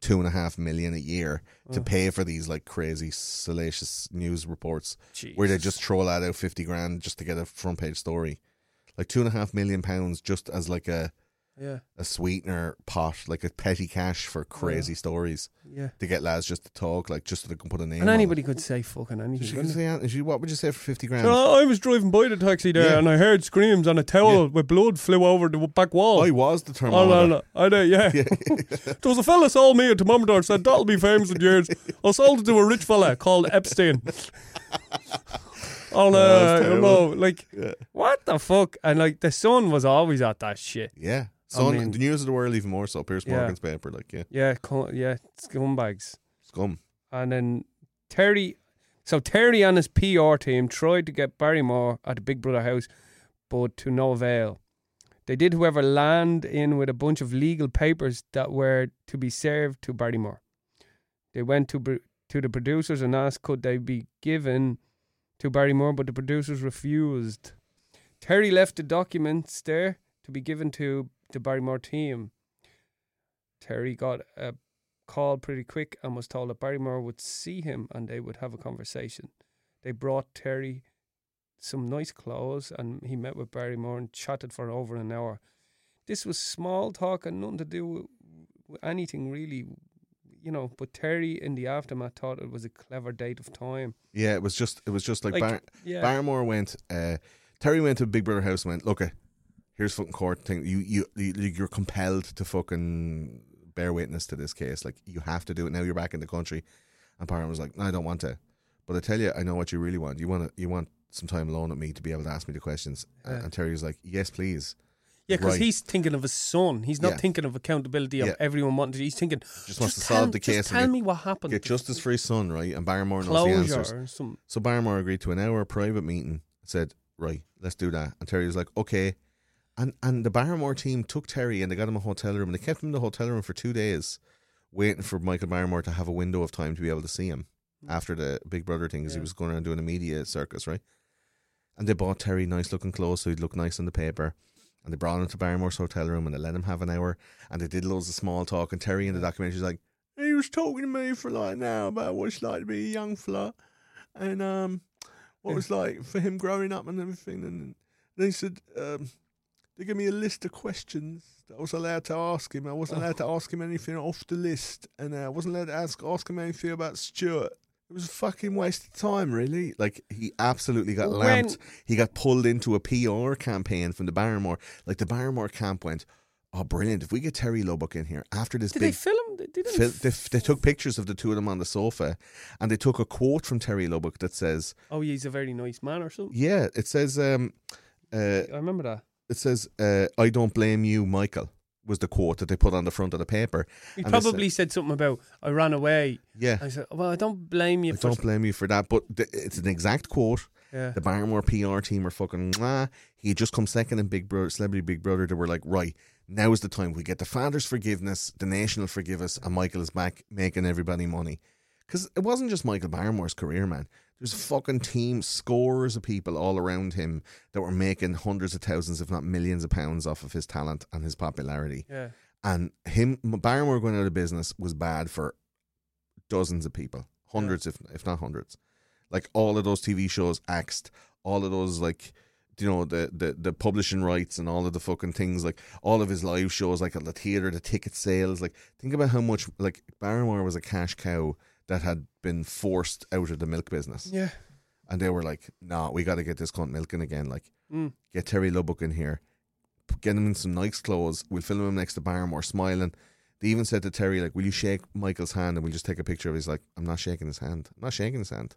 two and a half million a year to Oh. pay for these like crazy salacious news reports Jesus. where they just lad out fifty grand just to get a front page story, like two and a half million pounds just as like a yeah a sweetener pot, like a petty cash for crazy stories yeah. to get lads just to talk, like just so they can put a name. And on anybody it. could say fucking She anything. could couldn't say, "Aunt, she- what would you say for fifty grand? So I was driving by the taxi there Yeah. and I heard screams and a towel Yeah. with blood flew over the back wall. I was the Oh, thermometer. no, no. I know, yeah. there was a fella sold me a thermometer and said, that'll be famous in years. I sold it to a rich fella called Epstein. On, Oh, uh, that's you terrible. know, like, Yeah. what the fuck? And, like, the sun was always at that shit. Yeah. Son, mean- the news of the world even more so. Piers Yeah. Morgan's paper, like yeah, Yeah, co- yeah, scumbags. scum. And then Terry, so Terry and his PR team tried to get Barrymore at the Big Brother house, but to no avail. They did, however, land in with a bunch of legal papers that were to be served to Barrymore. They went to br- to the producers and asked could they be given to Barrymore, but the producers refused. Terry left the documents there to be given to the Barrymore team. Terry got a call pretty quick and was told that Barrymore would see him and they would have a conversation. They brought Terry some nice clothes and he met with Barrymore and chatted for over an hour. This was small talk and nothing to do with, with anything really, you know. But Terry, in the aftermath, thought it was a clever date of time. Yeah, it was just it was just like, Like, Bar- yeah. Barrymore went. Uh, Terry went to Big Brother house and went, look, uh, here's fucking court thing. You you you you're compelled to fucking bear witness to this case. Like you have to do it now. You're back in the country. And Barrymore was like, no, I don't want to. But I tell you, I know what you really want. You want to, you want some time alone with me to be able to ask me the questions. And- Yeah. And Terry was like, yes, please. Yeah, because Right. he's thinking of his son. He's not Yeah. thinking of accountability of Yeah. everyone wanting to. He's thinking, Just wants to tell- solve the case Just tell get- me what happened. Get justice for his son, right? And Barrymore knows the answers. closure or something. So Barrymore agreed to an hour private meeting. Said, right, let's do that. And Terry was like, okay. And and the Barrymore team took Terry and they got him a hotel room and they kept him in the hotel room for two days, waiting for Michael Barrymore to have a window of time to be able to see him after the Big Brother thing, because he was going around doing a media circus, right? and they bought Terry nice looking clothes so he'd look nice on the paper. And they brought him to Barrymore's hotel room and they let him have an hour and they did loads of small talk. And Terry in the documentary is like, he was talking to me for like now about what it's like to be a young fella and um, what it was like for him growing up and everything. And then he said, um, they gave me a list of questions that I was allowed to ask him. I wasn't allowed to ask him anything off the list, and uh, I wasn't allowed to ask ask him anything about Stuart. It was a fucking waste of time, really. Like he absolutely got When- lamped. He got pulled into a PR campaign from the Barrymore. Like the Barrymore camp went, "Oh, brilliant! If we get Terry Lubbock in here after this Did big they film? They didn't. Phil, they, they took pictures of the two of them on the sofa, and they took a quote from Terry Lubbock that says, oh, he's a very nice man or something. "Yeah, it says, um, uh, I remember that. It says, uh, I don't blame you, Michael." Was the quote that they put on the front of the paper? He And they said- probably said something about I ran away. Yeah, I said, well, I don't blame you I for. don't blame you for that, but th- it's an exact quote. Yeah. The Barrymore PR team are fucking mwah. He had just come second in Big Brother, Celebrity Big Brother. They were like, right, now is the time. We get the father's forgiveness, the nation will forgive us, and Michael is back making everybody money. Because it wasn't just Michael Barrymore's career, man. There's a fucking team, scores of people all around him that were making hundreds of thousands, if not millions of pounds off of his talent and his popularity. Yeah. And him, Barrymore going out of business was bad for dozens of people, hundreds, if if not hundreds. Like all of those TV shows axed, all of those like, you know, the the the publishing rights and all of the fucking things, like all of his live shows, like at the theater, the ticket sales. Like think about how much like Barrymore was a cash cow that had been forced out of the milk business, Yeah. and they were like, "Nah, we got to get this cunt milking again." Like, Mm. get Terry Lubbock in here, get him in some nice clothes. We'll film him next to Barrymore, smiling. They even said to Terry, like, "Will you shake Michael's hand and we'll just take a picture of?" it?" He's like, "I'm not shaking his hand. I'm not shaking his hand,"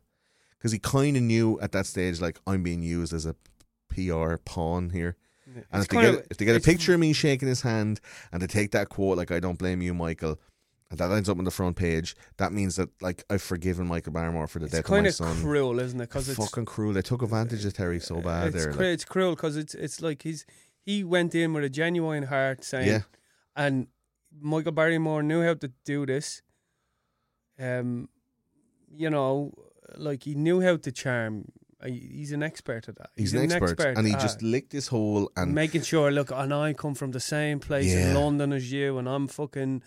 because he kind of knew at that stage, like, I'm being used as a PR pawn here. And if they, get, of- if they get a picture of me shaking his hand and they take that quote, like, I don't blame you, Michael, that ends up on the front page, that means that, like, I've forgiven Michael Barrymore for the It's death of my son. It's kind of cruel, isn't it? Because It's it's fucking cruel. They took advantage of Terry so bad it's, there. cru- like. it's cruel because it's it's like he's he went in with a genuine heart saying, Yeah. and Michael Barrymore knew how to do this. Um, you know, like he knew how to charm. Uh, He's an expert at that. He's, an, expert, and he just licked his hole and making sure. Look, and I come from the same place Yeah. in London as you, and I'm fucking,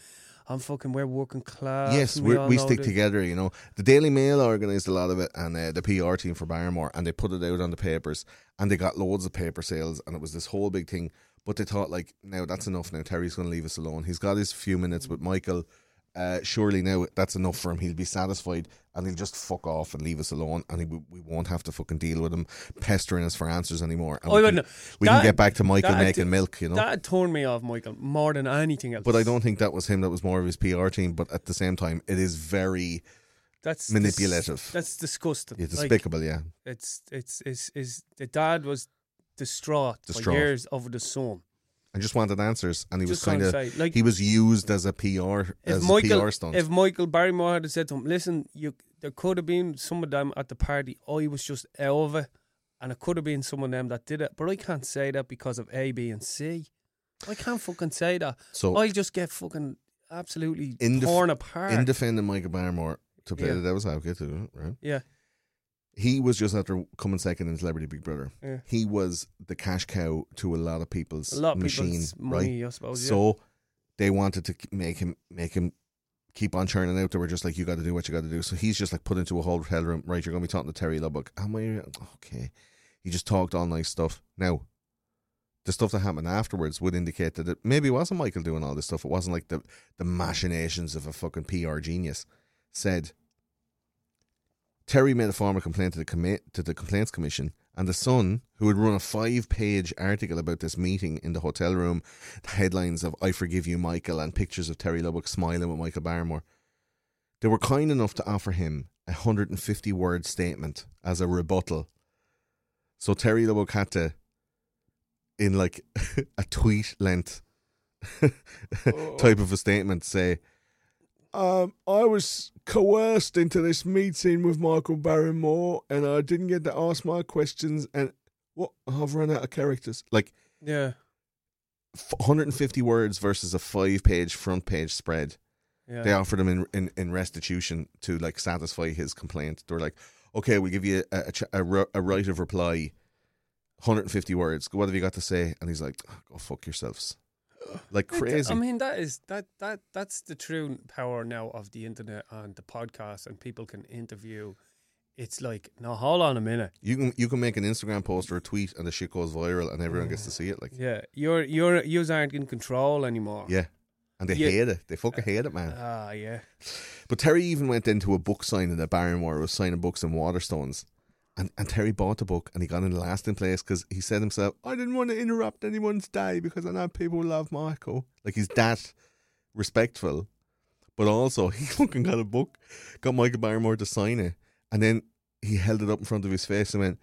I'm fucking. We're working class. yes, we we stick this. together. You know, the Daily Mail organised a lot of it, and uh, the PR team for Barrymore, and they put it out on the papers, and they got loads of paper sales, and it was this whole big thing. But they thought, like, now that's enough. Now Terry's going to leave us alone. He's got his few minutes with Michael. Uh, surely now that's enough for him. He'll be satisfied, and he'll just fuck off and leave us alone, and he, we won't have to fucking deal with him pestering us for answers anymore. And I we can, wouldn't. we can get back to Michael that- making milk. You know, That turned me off, Michael, more than anything else. But I don't think that was him. That was more of his PR team. But at the same time, it is very that's dis- manipulative. that's disgusting. it's Like, despicable. yeah, it's it's it's is the dad was distraught, Distraught. for years over the son. I just wanted answers, and he was kind of like, he was used as a PR as Michael a PR stunt. if Michael Barrymore had said to him, "Listen, you there could have been some of them at the party. I was just over, and it could have been some of them that did it, but I can't say that because of A, B, and C. I can't fucking say that. so I'll just get fucking absolutely In def- torn apart. in defending Michael Barrymore to play Yeah. the devil's advocate, too, right? yeah, He was just after coming second in Celebrity Big Brother. Yeah. He was the cash cow to a lot of people's a lot of machine, people's right? money, I suppose. yeah. So they wanted to make him make him keep on churning out. They were just like, you got to do what you got to do. So he's just like put into a whole hotel room. Right, you're going to be talking to Terry Lubbock. Am I okay? He just talked all nice stuff. Now, the stuff that happened afterwards would indicate that it maybe wasn't Michael doing all this stuff. It wasn't like the the machinations of a fucking PR genius. Said Terry made a formal complaint to the commi- to the complaints commission, and the Sun, who had run a five page article about this meeting in the hotel room, the headlines of "I forgive you, Michael" and pictures of Terry Lubbock smiling with Michael Barrymore. They were kind enough to offer him a hundred and fifty word statement as a rebuttal. So Terry Lubbock had to, in like a tweet length type of a statement, say, um, I was coerced into this meeting with Michael Barrymore, and I didn't get to ask my questions. And what I've run out of characters. Like yeah, 150 words versus a five-page front page spread. yeah. They offered him in, in in restitution to like satisfy his complaint. They were like, "Okay, we'll give you a a, a, a right of reply 150 words. What have you got to say? And he's like, "Oh, go fuck yourselves. Like crazy. I mean, that is that that that's the true power now of the internet and the podcast, and people can interview. It's like, no, hold on a minute. you can you can make an Instagram post or a tweet and the shit goes viral and everyone gets to see it. Like, Yeah, you're you're you aren't in control anymore. yeah. And they Yeah. hate it. They fucking hate it, man. Ah, yeah. But Terry even went into a book signing at Barrymore, was signing books in Waterstones. And, and Terry bought the book and he got in the last in place because he said himself, I didn't want to interrupt anyone's day because I know people love Michael. Like he's that respectful. But also, he fucking got a book, got Michael Barrymore to sign it. And then he held it up in front of his face and went,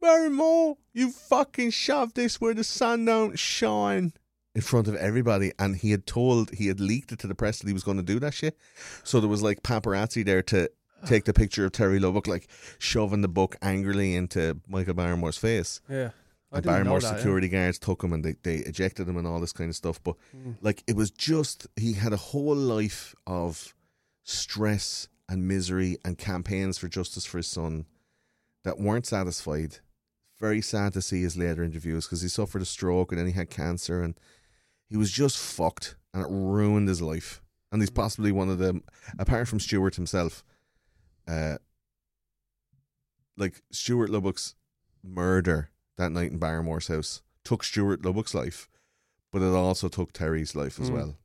Barrymore, you fucking shoved this where the sun don't shine. In front of everybody, and he had told, he had leaked it to the press that he was going to do that shit. So there was like paparazzi there to take the picture of Terry Lubbock, like shoving the book angrily into Michael Barrymore's face. Yeah. I And Barrymore's that, yeah. security guards took him and they, they ejected him and all this kind of stuff. But Mm. like it was just he had a whole life of stress and misery and campaigns for justice for his son that weren't satisfied. Very sad to see his later interviews because he suffered a stroke and then he had cancer and he was just fucked and it ruined his life. And he's possibly one of them, apart from Stuart himself, uh, like Stuart Lubbock's murder that night in Barrymore's house took Stuart Lubbock's life, but it also took Terry's life as Mm. well.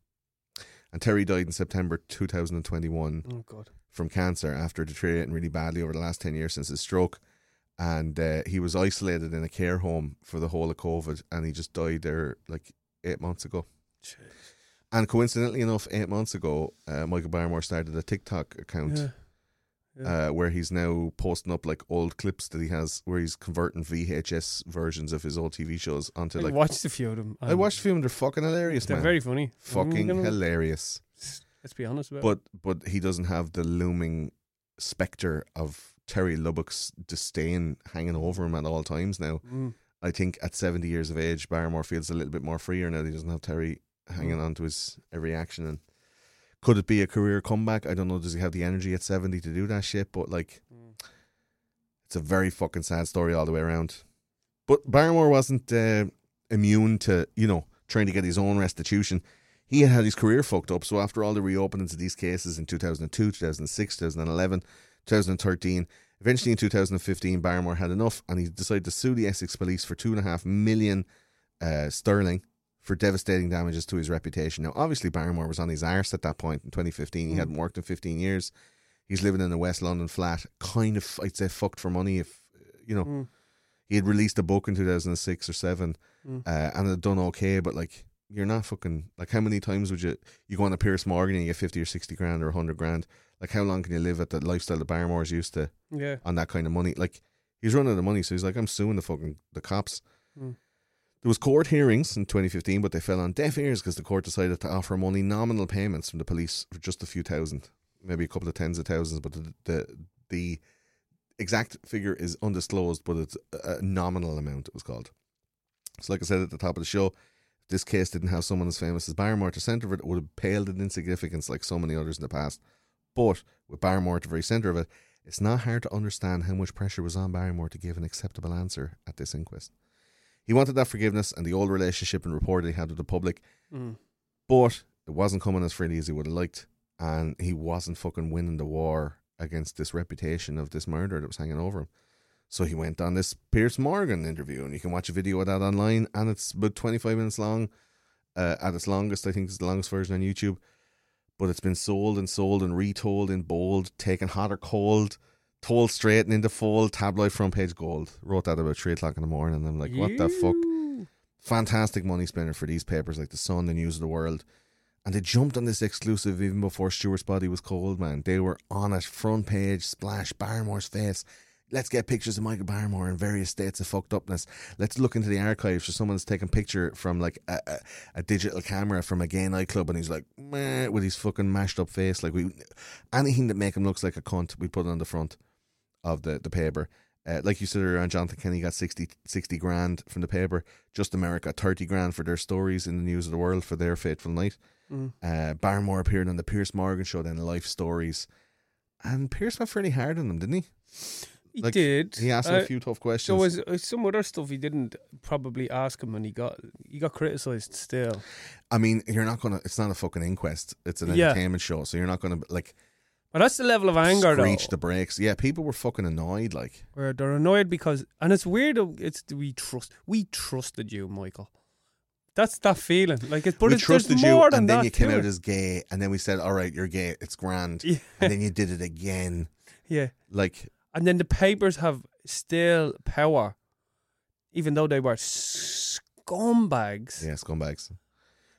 And Terry died in September 2021 Oh god. from cancer after deteriorating really badly over the last 10 years since his stroke. And uh, he was isolated in a care home for the whole of COVID and he just died there like eight months ago. And coincidentally enough, eight months ago, uh, Michael Barrymore started a TikTok account Yeah. Yeah. uh, where he's now posting up like old clips that he has where he's converting VHS versions of his old TV shows onto I like. I watched a few of them. I watched a few of them, they're fucking hilarious, They're man. very funny. fucking Mm, hilarious. Let's be honest about it. But but he doesn't have the looming spectre of Terry Lubbock's disdain hanging over him at all times now. Mm. I think at 70 years of age, Barrymore feels a little bit more freer now. that He doesn't have Terry hanging Mm. on to his every action. And could it be a career comeback? I don't know. Does he have the energy at 70 to do that shit? But like, Mm. it's a very fucking sad story all the way around. But Barrymore wasn't uh, immune to, you know, trying to get his own restitution. He had had his career fucked up. So after all the reopenings of these cases in 2002, 2006, 2011, 2013, eventually in 2015, Barrymore had enough and he decided to sue the Essex police for two and a half million uh, sterling for devastating damages to his reputation. Now, obviously, Barrymore was on his arse at that point in 2015. He hadn't worked in 15 years. He's living in a West London flat, kind of, I'd say, fucked for money. If you know, Mm. he had released a book in 2006 or seven, Mm. uh, and had done okay. But like, you're not fucking like, how many times would you you go on a Piers Morgan and you get 50 or 60 grand or 100 grand? Like, how long can you live at the lifestyle that Barrymore's used to Yeah. on that kind of money? Like, he's running out of money, so he's like, I'm suing the fucking the cops. Mm. There was court hearings in 2015, but they fell on deaf ears because the court decided to offer him only nominal payments from the police for just a few thousand, maybe a couple of tens of thousands. But the the, the exact figure is undisclosed, but it's a nominal amount. It was called. So, like I said at the top of the show, this case didn't have someone as famous as Barrymore the centre of it, it would have paled in insignificance like so many others in the past. But with Barrymore at the very centre of it, it's not hard to understand how much pressure was on Barrymore to give an acceptable answer at this inquest. He wanted that forgiveness and the old relationship and rapport that he had with the public, Mm. but it wasn't coming as freely as he would have liked, and he wasn't fucking winning the war against this reputation of this murder that was hanging over him. So he went on this Piers Morgan interview, and you can watch a video of that online, and it's about 25 minutes long. Uh, at its longest, I think it's the longest version on YouTube. But it's been sold and sold and retold in bold, taken hot or cold, told straight and into full, tabloid front page gold. Wrote that about 3 o'clock in the morning, and I'm like, what the fuck? Fantastic money spinner for these papers like the Sun, the News of the World. And they jumped on this exclusive even before Stuart's body was cold, man. They were on it, front page, splash, Barrymore's face. Let's get pictures of Michael Barrymore in various states of fucked upness. Let's look into the archives for someone's taken picture from like a, a, a digital camera from a gay nightclub and he's like, meh, with his fucking mashed up face. Like we, anything that make him looks like a cunt, we put it on the front of the, the paper. Uh, like you said earlier on, Jonathan Kenney got 60, 60 grand from the paper. Justin Merritt, 30 grand for their stories in the news of the world for their fateful night. Mm. Uh, Barrymore appeared on the Piers Morgan show, then Life Stories. And Piers went fairly hard on them, didn't he? He Like, did. He asked him Uh, a few tough There questions. was uh, some other stuff he didn't probably ask him, and he got he got criticised still. I mean, you're not gonna. It's not a fucking inquest. It's an Yeah. entertainment show, so you're not gonna like But that's the level of anger, though, screech the brakes. Yeah, people were fucking annoyed. Like, where they're annoyed because, and it's weird. It's we trust we trusted you, Michael. That's that feeling. Like it's, but we it's, trusted you, and then you came out it. as gay, and then we said, "All right, you're gay. It's grand." Yeah. And then you did it again. yeah. Like, And then the papers have still power, even though they were scumbags. yeah, scumbags.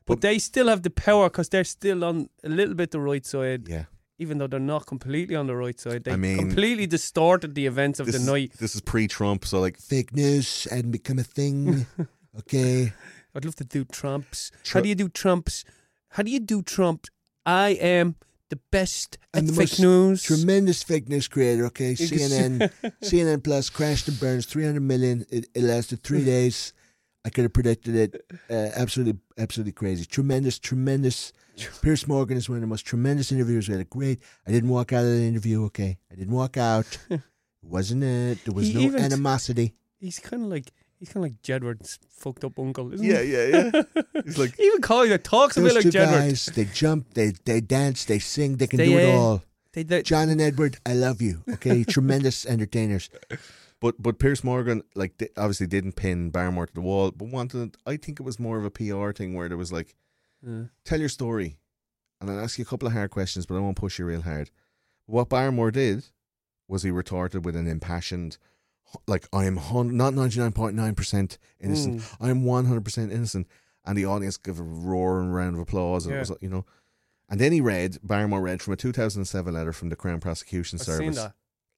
But they still have the power because they're still on a little bit the right side, Yeah. Even though they're not completely on the right side. They I mean, completely distorted the events of the is, night. this is pre-Trump, so like fake news hadn't become a thing. okay. I'd love to do Trumps. Tru- How do you do Trumps? How do you do Trump? I am the best at the fake news. Tremendous fake news creator. Okay, CNN, CNN Plus crashed and burns, three hundred million. It, it lasted three days. I could have predicted it. Uh, absolutely, absolutely crazy. Tremendous, tremendous. Piers Morgan is one of the most tremendous interviewers. We had a great. I didn't walk out of the interview. Okay, I didn't walk out. Wasn't it? There was He no even- animosity. he's kind of like he's kind of like Jedward's fucked up uncle, isn't Yeah, he? yeah, yeah. Yeah. He's like Even Collier talks a those bit like Jedward. guys. They jump. They they dance. They sing. They can They, do it uh, all. They, they, John and Edward, I love you. Okay, tremendous entertainers. But but Piers Morgan like obviously didn't pin Barrymore to the wall, but wanted. I think it was more of a PR thing where there was like, Uh, tell your story, and I'll ask you a couple of hard questions, but I won't push you real hard. What Barrymore did was he retorted with an impassioned, like I am hun- not ninety nine point nine percent innocent. Mm. I am one hundred percent innocent, and the audience gave a roaring round of applause, and Yeah. it was you know. And then he read Barrymore read from a 2007 letter from the Crown Prosecution I've Service.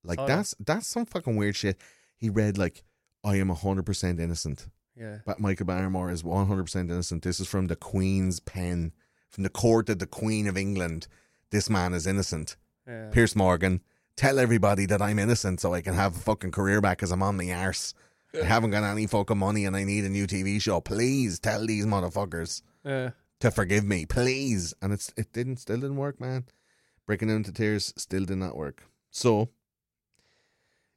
Like oh, that. that's that's some fucking weird shit. He read like, "I am hundred percent innocent." Yeah. But Michael Barrymore is one hundred percent innocent. This is from the Queen's pen, from the court of the Queen of England. This man is innocent. yeah. Piers Morgan, tell everybody that I'm innocent so I can have a fucking career back because I'm on the arse. I haven't got any fucking money and I need a new TV show. Please tell these motherfuckers Yeah. to forgive me, please. And it's it didn't still didn't work, man. Breaking down to tears still did not work. So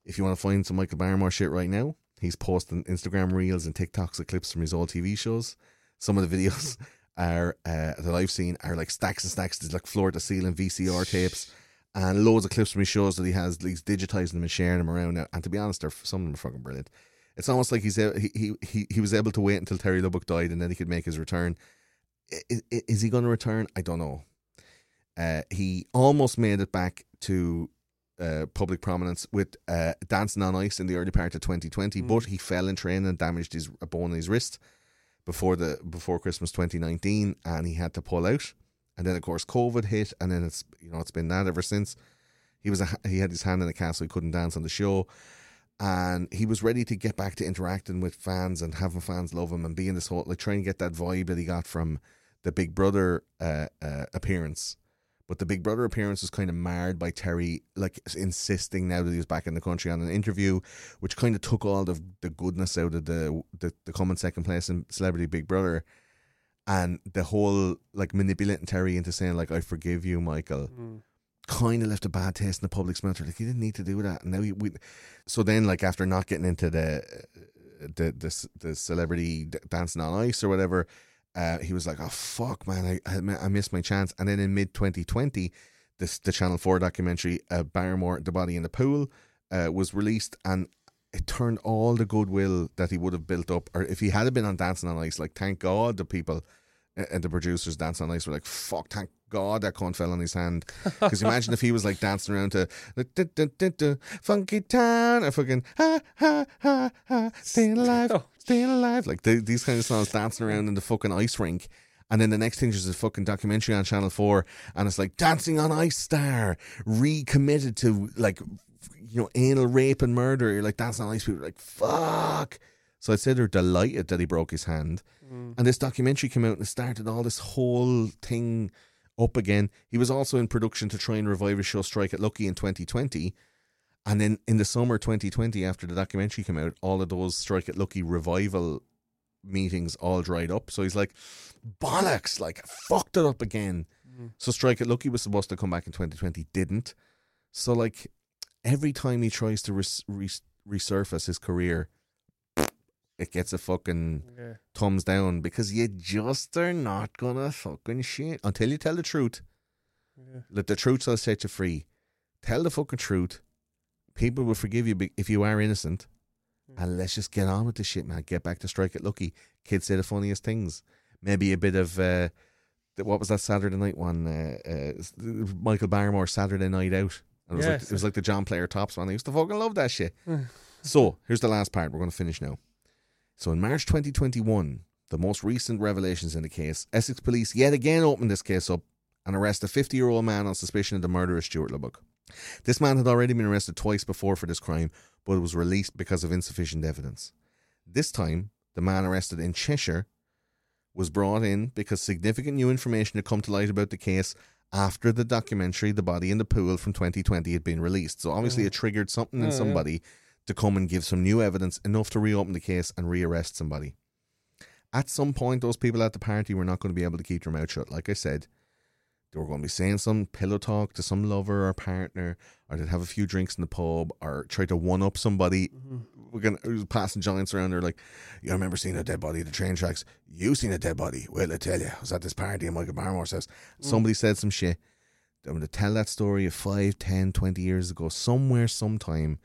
if you want to find some Michael Barrymore shit right now, he's posting Instagram reels and TikToks of clips from his old TV shows. Some of the videos are uh, that I've seen are like stacks and stacks, there's like floor to ceiling VCR tapes. And loads of clips from his shows that he has, he's digitizing them and sharing them around. now. And to be honest, they're some of them are fucking brilliant. It's almost like he's a- he he he, he was able to wait until Terry Lubbock died and then he could make his return. I- i- Is he going to return? I don't know. Uh, he almost made it back to uh, public prominence with uh, Dancing on Ice in the early part of 2020, but he fell in training and damaged his a bone in his wrist before the before Christmas 2019, and he had to pull out. And then of course COVID hit, and then it's you know it's been that ever since. He was a, he had his hand in the cast, so he couldn't dance on the show, and he was ready to get back to interacting with fans and having fans love him and being this whole like trying to get that vibe that he got from the Big Brother uh, uh, appearance. But the Big Brother appearance was kind of marred by Terry, like insisting now that he was back in the country on an interview, which kind of took all the the goodness out of the the, the coming second place in Celebrity Big Brother, and the whole like manipulating Terry into saying like I forgive you, Michael, Mm. kind of left a bad taste in the public's mouth. Like he didn't need to do that. And now he, we, so then like after not getting into the the the, the celebrity dancing on ice or whatever, uh, he was like, oh fuck, man, I I, missed my chance. And then in mid 2020, this the Channel Four documentary, uh, Barrymore, the body in the pool, uh, was released and. It turned all the goodwill that he would have built up, or if he had been on Dancing on Ice, like thank God the people uh, and the producers dancing on ice were like, "Fuck, thank God that cunt fell on his hand." Because imagine if he was like dancing around to "Du- du- du- du- du, "Funky Town" or fucking "Ha ha ha ha," staying alive, Staying alive, like the, these kind of songs, dancing around in the fucking ice rink. And then the next thing is a fucking documentary on Channel Four, and it's like Dancing on Ice star recommitted to like you know anal rape and murder. You're like Dancing on Ice people are like fuck. So I'd say they're delighted that he broke his hand. Mm. And this documentary came out and started all this whole thing up again. He was also in production to try and revive his show Strike It Lucky in 2020. And then in the summer 2020, after the documentary came out, all of those Strike It Lucky revival meetings all dried up. So he's like, bollocks, like, fucked it up again. Mm. So Strike It Lucky was supposed to come back in 2020, didn't. So, like, every time he tries to res- res- resurface his career, it gets a fucking Yeah. thumbs down because you just are not gonna fucking shit until you tell the truth. Yeah. Let the truth set you free. Tell the fucking truth. People will forgive you if you are innocent. And let's just get on with the shit, man. Get back to strike it lucky. Kids say the funniest things. Maybe a bit of uh, what was that Saturday night one? Uh, uh, Michael Barrymore Saturday Night Out. And it was like Yes. it was like the John Player Tops one. I used to fucking love that shit. so here's the last part. We're going to finish now. So in March 2021, the most recent revelations in the case, Essex police yet again opened this case up and arrest a 50 year old man on suspicion of the murder of Stuart Lubbock. This man had already been arrested twice before for this crime, but was released because of insufficient evidence. This time, the man arrested in Cheshire was brought in because significant new information had come to light about the case after the documentary The Body in the Pool from 2020 had been released. So obviously mm. it triggered something in Oh, yeah. somebody to come and give some new evidence enough to reopen the case and rearrest somebody. At some point, those people at the party were not going to be able to keep their mouth shut. Like I said, they were going to be saying some pillow talk to some lover or partner, or they'd have a few drinks in the pub, or try to one up somebody. Mm-hmm. We're gonna who's passing giants around. They're like, "You remember seeing a dead body at the train tracks? You seen a dead body? Well, I tell you, I was at this party in Michael Barrymore's house. Mm. Somebody said some shit. I'm going to tell that story of 5, 10, 20 years ago. Somewhere, sometime,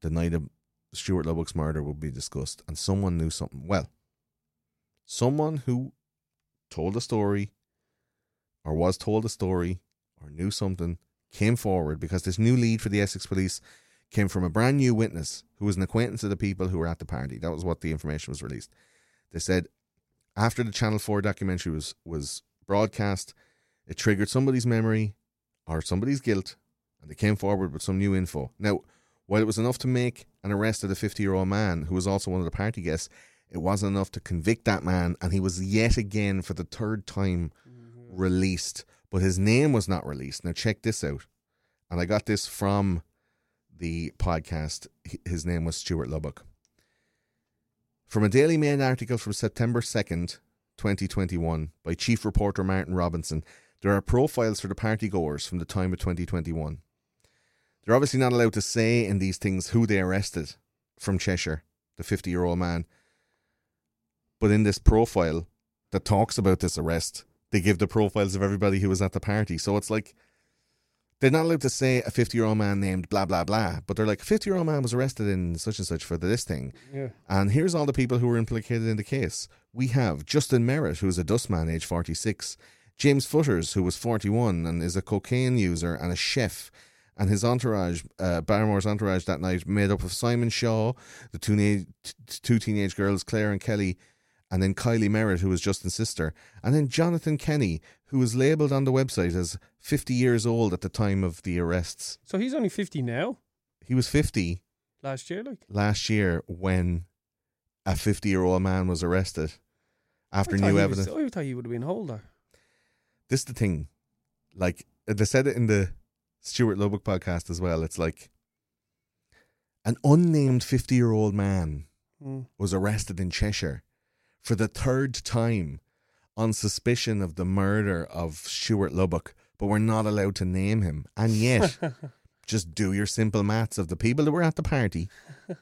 the night of Stuart Lubbock's murder will be discussed, and someone knew something. Well, someone who told a story or was told a story or knew something came forward because this new lead for the Essex police came from a brand new witness who was an acquaintance of the people who were at the party. That was what the information was released. They said after the Channel 4 documentary was, was broadcast, it triggered somebody's memory or somebody's guilt, and they came forward with some new info. Now, while it was enough to make an arrest of the 50 year old man who was also one of the party guests, it wasn't enough to convict that man, and he was yet again, for the third time, released. But his name was not released. Now, check this out. And I got this from the podcast. His name was Stuart Lubbock. From a Daily Mail article from September 2nd, 2021, by Chief Reporter Martin Robinson, there are profiles for the party goers from the time of 2021. They're obviously not allowed to say in these things who they arrested from Cheshire, the 50 year old man. But in this profile that talks about this arrest, they give the profiles of everybody who was at the party. So it's like they're not allowed to say a 50 year old man named blah, blah, blah, but they're like, 50 year old man was arrested in such and such for this thing. Yeah. And here's all the people who were implicated in the case. We have Justin Merritt, who is a dustman, age 46. James Futers, who was 41 and is a cocaine user and a chef. And his entourage, uh, Barrymore's entourage that night, made up of Simon Shaw, the two, na- t- two teenage girls, Claire and Kelly, and then Kylie Merritt, who was Justin's sister, and then Jonathan Kenney, who was labelled on the website as 50 years old at the time of the arrests. So he's only 50 now, He was 50 last year, like. last year when a 50 year old man was arrested after new evidence. Was, I thought he would have been older. this is the thing. Like they said it in the Stuart Lubbock podcast as well. It's like an unnamed 50 year old man Mm. was arrested in Cheshire for the third time on suspicion of the murder of Stuart Lubbock, but we're not allowed to name him. And yet, just do your simple maths of the people that were at the party.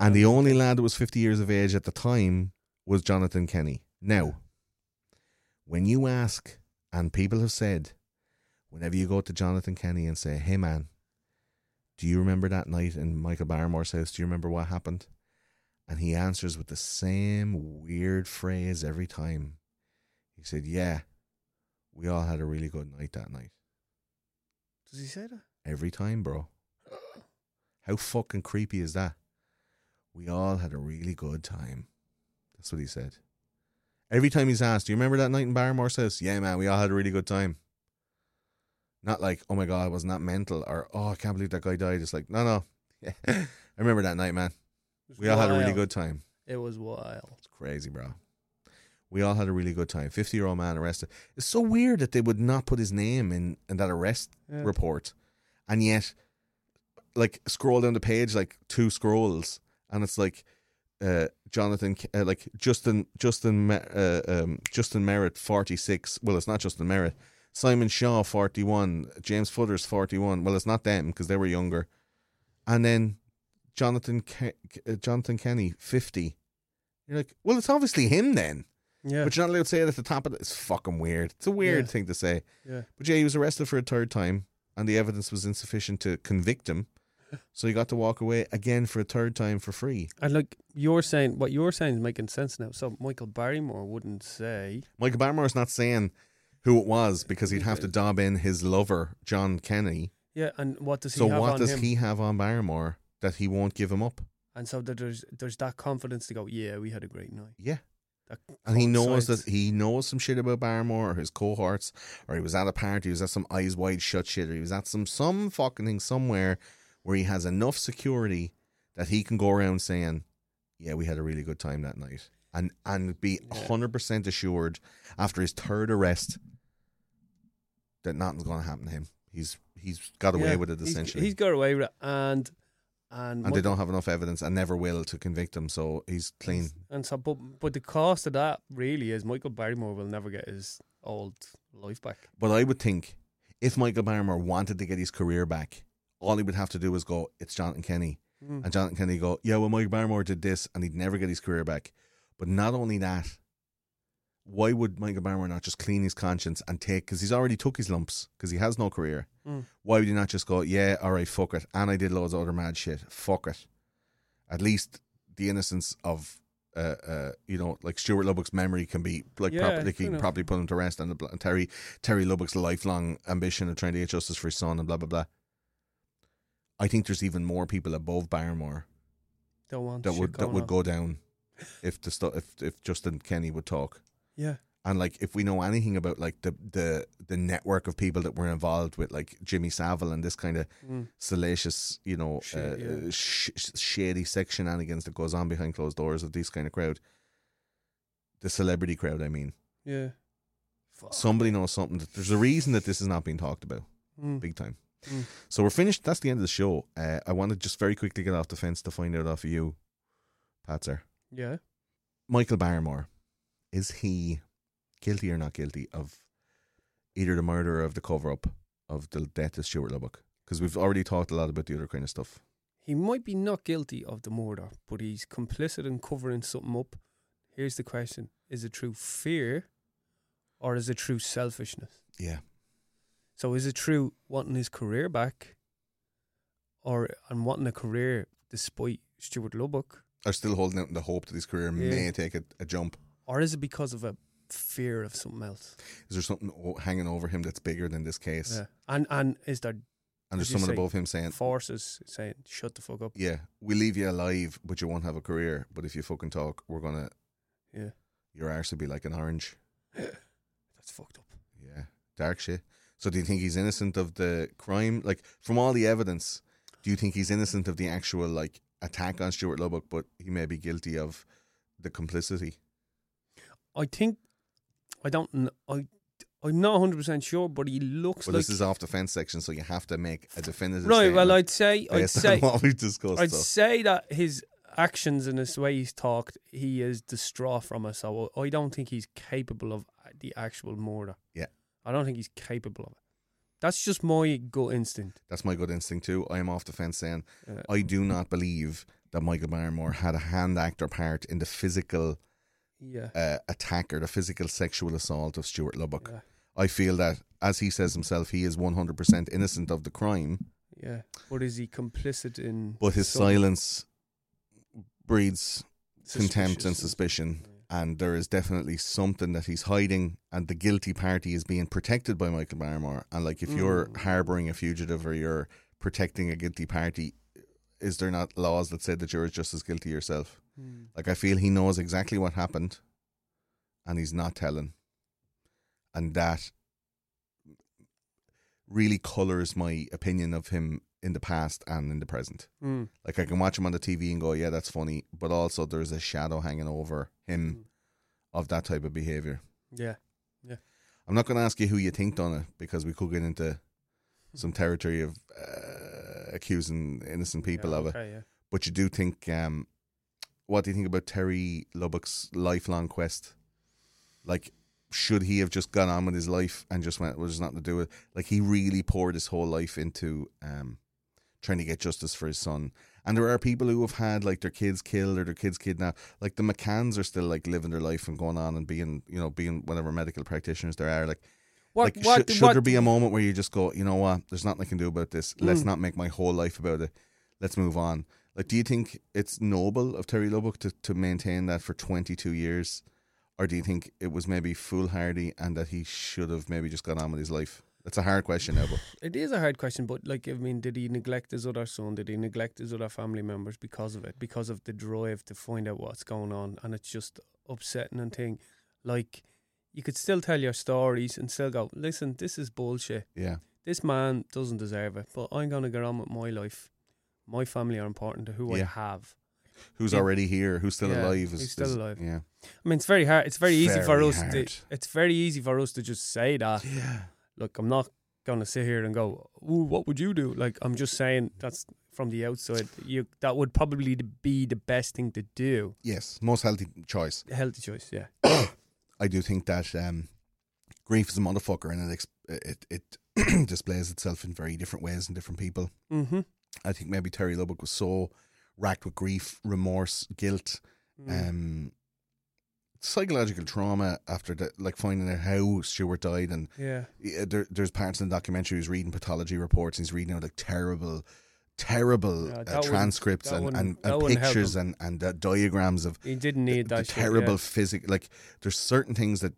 And the only lad that was 50 years of age at the time was Jonathan Kenney. Now, when you ask, and people have said, whenever you go to Jonathan Kenney and say, hey man, do you remember that night in Michael Barrymore's house? Do you remember what happened? And he answers with the same weird phrase every time. He said, yeah, we all had a really good night that night. Does he say that? Every time, bro. How fucking creepy is that? We all had a really good time. That's what he said. Every time he's asked, Do you remember that night in Barrymore's house? Yeah, man, we all had a really good time. Not like, oh my god, wasn't that mental? Or oh, I can't believe that guy died. It's like, no, no. I remember that night, man. We all had a really wild. good time. It was wild. It's crazy, bro. We all had a really good time. 50 year old man arrested. It's so weird that they would not put his name in, in that arrest Yeah. report. And yet, like, scroll down the page, like two scrolls, and it's like, uh, Jonathan, K- uh, like Justin, Justin, Me- uh, um, Justin Merritt, 46. Well, it's not Justin Merritt. Simon Shaw, 41. James Futers 41. Well, it's not them because they were younger. And then Jonathan Ke- uh, Jonathan Kenney, 50. You're like, well, it's obviously him then. Yeah. But you're not allowed to say it at the top of it. It's fucking weird. It's a weird Yeah. thing to say. yeah. But yeah, he was arrested for a third time, and the evidence was insufficient to convict him. So he got to walk away again for a third time for free. And like you're saying, what you're saying is making sense now. So Michael Barrymore wouldn't say. Michael Barrymore's not saying who it was because he'd have to dob in his lover, John Kenney. Yeah, and what does he So have what does him? he have on Barrymore that he won't give him up? And so that there's there's that confidence to go. Yeah, we had a great night. Yeah. That And he knows coincides. that he knows some shit about Barrymore or his cohorts, or he was at a party, he was at some eyes wide shut shit, or he was at some some fucking thing somewhere where he has enough security that he can go around saying, Yeah, we had a really good time that night. And and be hundred percent assured after his third arrest that nothing's gonna happen to him. He's he's got away Yeah, with it he's- essentially. he's got away with it, and and and they don't have enough evidence and never will to convict him, so he's clean. And so, but but the cost of that really is Michael Barrymore will never get his old life back. But I would think if Michael Barrymore wanted to get his career back, all he would have to do is go, it's Jonathan Kenney. Mm. And Jonathan Kenney go, yeah, well, Michael Barrymore did this and he'd never get his career back. But not only that, why would Michael Barrymore not just clean his conscience and take, because he's already took his lumps, because he has no career. Mm. Why would you not just go, yeah, all right, fuck it. And I did loads of other mad shit. Fuck it. At least the innocence of, uh, uh, you know, like Stuart Lubbock's memory can be, like, Yeah, properly, they fair can probably put him to rest. And, the, and Terry, Terry Lubbock's lifelong ambition of trying to get justice for his son and blah, blah, blah. I think there's even more people above Barrymore Don't want that would that going would go down if the stu- if if Justin Kenney would talk. Yeah, And like if we know anything about like the the the network of people that were involved with like Jimmy Savile and this kind of Mm. salacious, you know, Shit, uh, yeah. sh- shady sex shenanigans that goes on behind closed doors of this kind of crowd. The celebrity crowd, I mean. yeah. Fuck. Somebody knows something. That, there's a reason that this is not being talked about, Mm. big time. Mm. So we're finished. That's the end of the show. Uh, I want to just very quickly get off the fence to find out off of you, Patser. Yeah. Michael Barrymore, is he guilty or not guilty of either the murder or of the cover up of the death of Stuart Lubbock? Because we've already talked a lot about the other kind of stuff. He might be not guilty of the murder, but he's complicit in covering something up. Here's the question: Is it true fear, or is it true selfishness? Yeah. So is it true wanting his career back, or and wanting a career despite Stuart Lubbock, Are still holding out in the hope that his career may take a, a jump. or is it because of a fear of something else? Is there something o- hanging over him that's bigger than this case? Yeah. And and is there And there's someone above him saying, forces saying shut the fuck up? "Yeah, we leave you alive, but you won't have a career. But if you fucking talk, we're gonna Yeah, your arse will be like an orange." that's fucked up. Yeah, dark shit. So do you think he's innocent of the crime? Like from all the evidence, do you think he's innocent of the actual like attack on Stuart Lubbock, but he may be guilty of the complicity? I think I don't. I I'm not 100 percent sure, but he looks Well, like this is off the fence section, so you have to make a definitive. right. Well, I'd say I'd say what we've discussed. I'd so. say that his actions and his way he's talked, he is distraught from it. So I don't think he's capable of the actual murder. Yeah. I don't think he's capable of it. That's just my gut instinct. That's my gut instinct too. I am off the fence saying Uh, I do not believe that Michael Barrymore had a hand actor part in the physical yeah. uh, attack or the physical sexual assault of Stuart Lubbock. Yeah. I feel that, as he says himself, he is 100% innocent of the crime, Yeah. But is he complicit in? but his some silence breeds contempt and suspicion. And there is definitely something that he's hiding, and the guilty party is being protected by Michael Barrymore. And like, if you're Mm. harboring a fugitive or you're protecting a guilty party, is there not laws that say that you're just as guilty yourself? Hmm. Like, I feel he knows exactly what happened, and he's not telling, and that really colors my opinion of him in the past and in the present. Hmm. Like I can watch him on the TV and go, yeah, that's funny, but also there's a shadow hanging over him of that type of behavior. Yeah, yeah. I'm not going to ask you who you think done it because we could get into some territory of uh, accusing innocent people yeah, of it. okay, Yeah. But you do think, um, what do you think about Terry Lubbock's lifelong quest? Like should he have just gone on with his life and just went, well, there's nothing to do with it? Like, he really poured his whole life into um, trying to get justice for his son. And there are people who have had like their kids killed or their kids kidnapped. Like the McCanns are still like living their life and going on and being, you know, being whatever medical practitioners there are. Like, What, like, what, should, should what- there be a moment where you just go, you know what? There's nothing I can do about this. Mm. Let's not make my whole life about it. Let's move on. Like, do you think it's noble of Terry Lubbock to, to maintain that for 22 years, or do you think it was maybe foolhardy and that he should have maybe just gone on with his life? That's a hard question now, but It is a hard question, but like, I mean, did he neglect his other son? Did he neglect his other family members because of it? Because of the drive to find out what's going on, and it's just upsetting and thing. Like, you could still tell your stories and still go, listen, this is bullshit. yeah, This man doesn't deserve it, but I'm gonna get on with my life. My family are important to who I have. who's Yeah. already here, who's still Yeah, alive? Is, who's still is- alive. Yeah, I mean, it's very hard. It's very easy for Very us. To, it's very easy for us to just say that. yeah, Look, I'm not gonna sit here and go, Ooh, "What would you do?" Like, I'm just saying that's from the outside. You that would probably be the best thing to do. yes, most healthy choice. Healthy choice, yeah. I do think that um, grief is a motherfucker, and it it it displays itself in very different ways in different people. Mm-hmm. I think maybe Terry Lubbock was so racked with grief, remorse, guilt, Mm. um, psychological trauma after the, like finding out how Stuart died, and yeah. yeah, there, there's parts in the documentary he's reading pathology reports, and he's reading out like terrible, terrible Yeah, uh, transcripts and, and, and pictures and and uh, diagrams of He didn't need the that shit, terrible yeah. physical. Like there's certain things that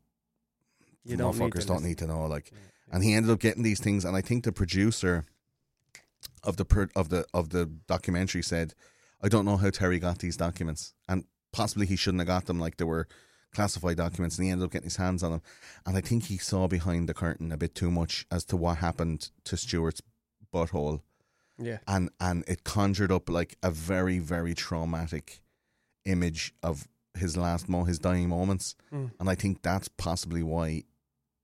You don't need motherfuckers to don't need to know. Like, and he ended up getting these things, and I think the producer of the per, of the of the documentary said, "I don't know how Terry got these documents, and possibly he shouldn't have got them. Like they were classified documents, and he ended up getting his hands on them. And I think he saw behind the curtain a bit too much as to what happened to Stuart's butthole, Yeah. and and it conjured up like a very very traumatic image of his last mo his dying moments Mm. and i think that's possibly why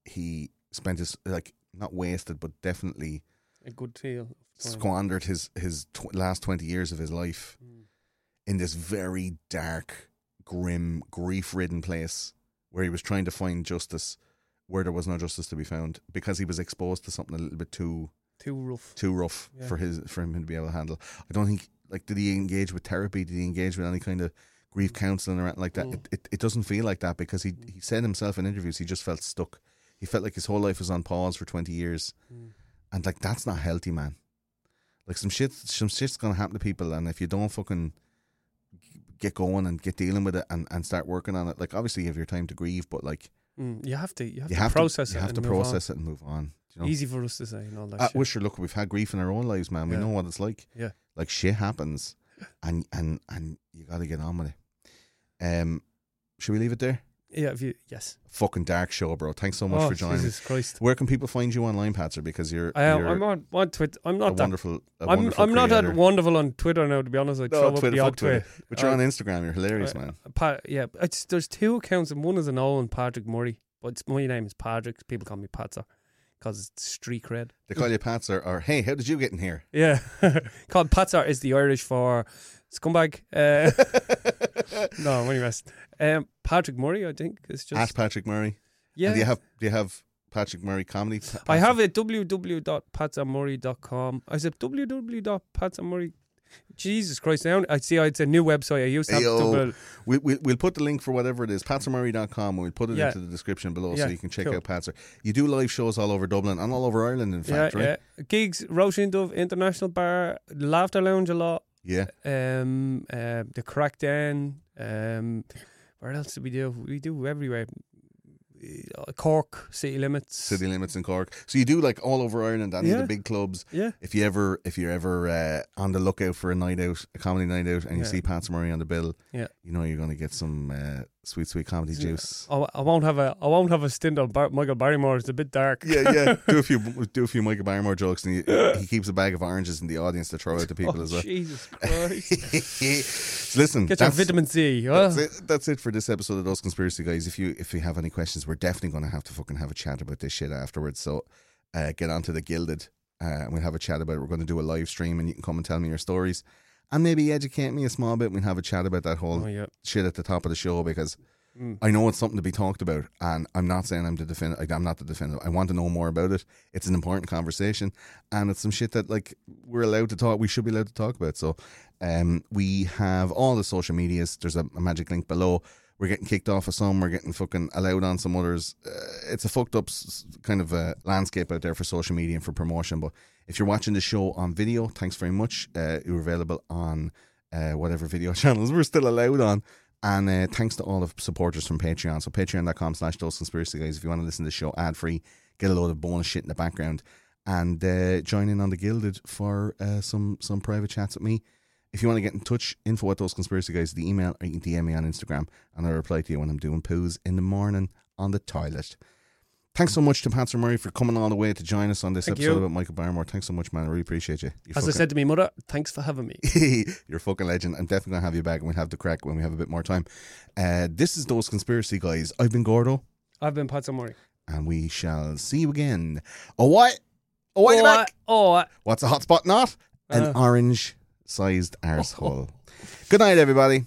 he spent his like not wasted but definitely A good deal. squandered his his tw- last 20 years of his life Mm. in this very dark grim grief-ridden place where he was trying to find justice where there was no justice to be found because he was exposed to something a little bit too Too rough. too rough Yeah. for his for him to be able to handle. I don't think like did he engage with therapy? Did he engage with any kind of grief counselling or anything like that? Mm. It, it it doesn't feel like that because he he said himself in interviews he just felt stuck. He felt like his whole life was on pause for twenty years, Mm. And like that's not healthy, man. Like some shit, some shit's gonna happen to people, and if you don't fucking get going and get dealing with it and, and start working on it, like obviously you have your time to grieve, but like Mm. You have to. You have you to have process to, you it. have and to move on. process it and move on. You know? Easy for us to say and all that. Uh, shit. well, sure, look, we've had grief in our own lives, man. We Yeah. know what it's like. Yeah. Like shit happens, and and and you got to get on with it. Um, should we leave it there? Yeah. If you, yes. Fucking dark show, bro. Thanks so much oh, for joining. Jesus Christ. Where can people find you online, Patser? Because you're, I am. on, on Twitter. I'm not that. wonderful. I'm. wonderful I'm not creator. that wonderful on Twitter now. To be honest, I No, up Twitter, the odd Twitter. tweet. But you're Uh, on Instagram. You're hilarious, Uh, man. Yeah, it's there's two accounts, and one is an Owen Patrick Murray, but it's, my name is Patrick. People call me Patser because it's street cred. They call you Patser, or hey, how did you get in here? Yeah, called Patser is the Irish for scumbag. Uh, no, I'm only messing. Um, Patrick Murray, I think, is just At Patrick Murray. yeah. And do you have do you have Patrick Murray comedy? I have it www.patsermurray.com. I said www.patsermurray. Jesus Christ! Now I see. It's a new website. I used to have Ayo. double. We, we, we'll put the link for whatever it is, patsermurray.com. We'll put it Yeah. into the description below Yeah, so you can check cool. out Patser. You do live shows all over Dublin and all over Ireland, in fact, right? yeah. Gigs, Róisín Dubh International Bar, Laughter Lounge a lot. Yeah. Um, uh, the Crack Den. Um, where else do we do? We do everywhere. Uh, Cork, City Limits. City limits in Cork. So you do like all over Ireland, of Yeah. the big clubs. Yeah. If you ever, if you're ever uh, on the lookout for a night out, a comedy night out, and you Yeah. see Pat Murray on the bill, Yeah. you know you're going to get some uh, sweet, sweet comedy juice. I, I won't have a I won't have a stint on Bar- Michael Barrymore. It's a bit dark. Yeah, yeah. do a few, do a few Michael Barrymore jokes, and he, he keeps a bag of oranges in the audience to throw out to people oh, as well. Jesus Christ! Listen, Get your vitamin C. huh? That's it. That's it for this episode of those conspiracy guys. If you if you have any questions, we're definitely going to have to fucking have a chat about this shit afterwards. So uh, get onto the Guilded, uh, and we'll have a chat about it. We're going to do a live stream, and you can come and tell me your stories, and maybe educate me a small bit. We'll have a chat about that whole Oh yeah. shit at the top of the show because I know it's something to be talked about, and I'm not saying I'm the defendant. I'm not the defendant. I want to know more about it. It's an important conversation, and it's some shit that like we're allowed to talk. We should be allowed to talk about. So, um, we have all the social medias. There's a, a magic link below. We're getting kicked off of some. We're getting fucking allowed on some others. Uh, it's a fucked up kind of uh landscape out there for social media and for promotion. But if you're watching the show on video, thanks very much. Uh, you're available on uh, whatever video channels we're still allowed on. And uh, thanks to all the supporters from Patreon. So patreon.com slash those conspiracy guys. If you want to listen to the show ad free, get a load of bonus shit in the background, and uh, join in on the Guilded for uh, some some private chats with me. If you want to get in touch, info at those conspiracy guys, the email, or you can DM me on Instagram, and I'll reply to you when I'm doing poos in the morning on the toilet. Thanks so much to Patser Murray for coming all the way to join us on this Thank episode you. about Michael Barrymore. Thanks so much, man. I really appreciate you. You As I said to me mother, thanks for having me. You're a fucking legend. I'm definitely gonna have you back and we'll have the crack when we have a bit more time. Uh, this is those conspiracy guys. I've been Gordo, I've been Pat Murray. and we shall see you again. Oh what? Oh wait oh, back. oh, What's a hotspot not? An Uh. orange sized arsehole. Good night, everybody.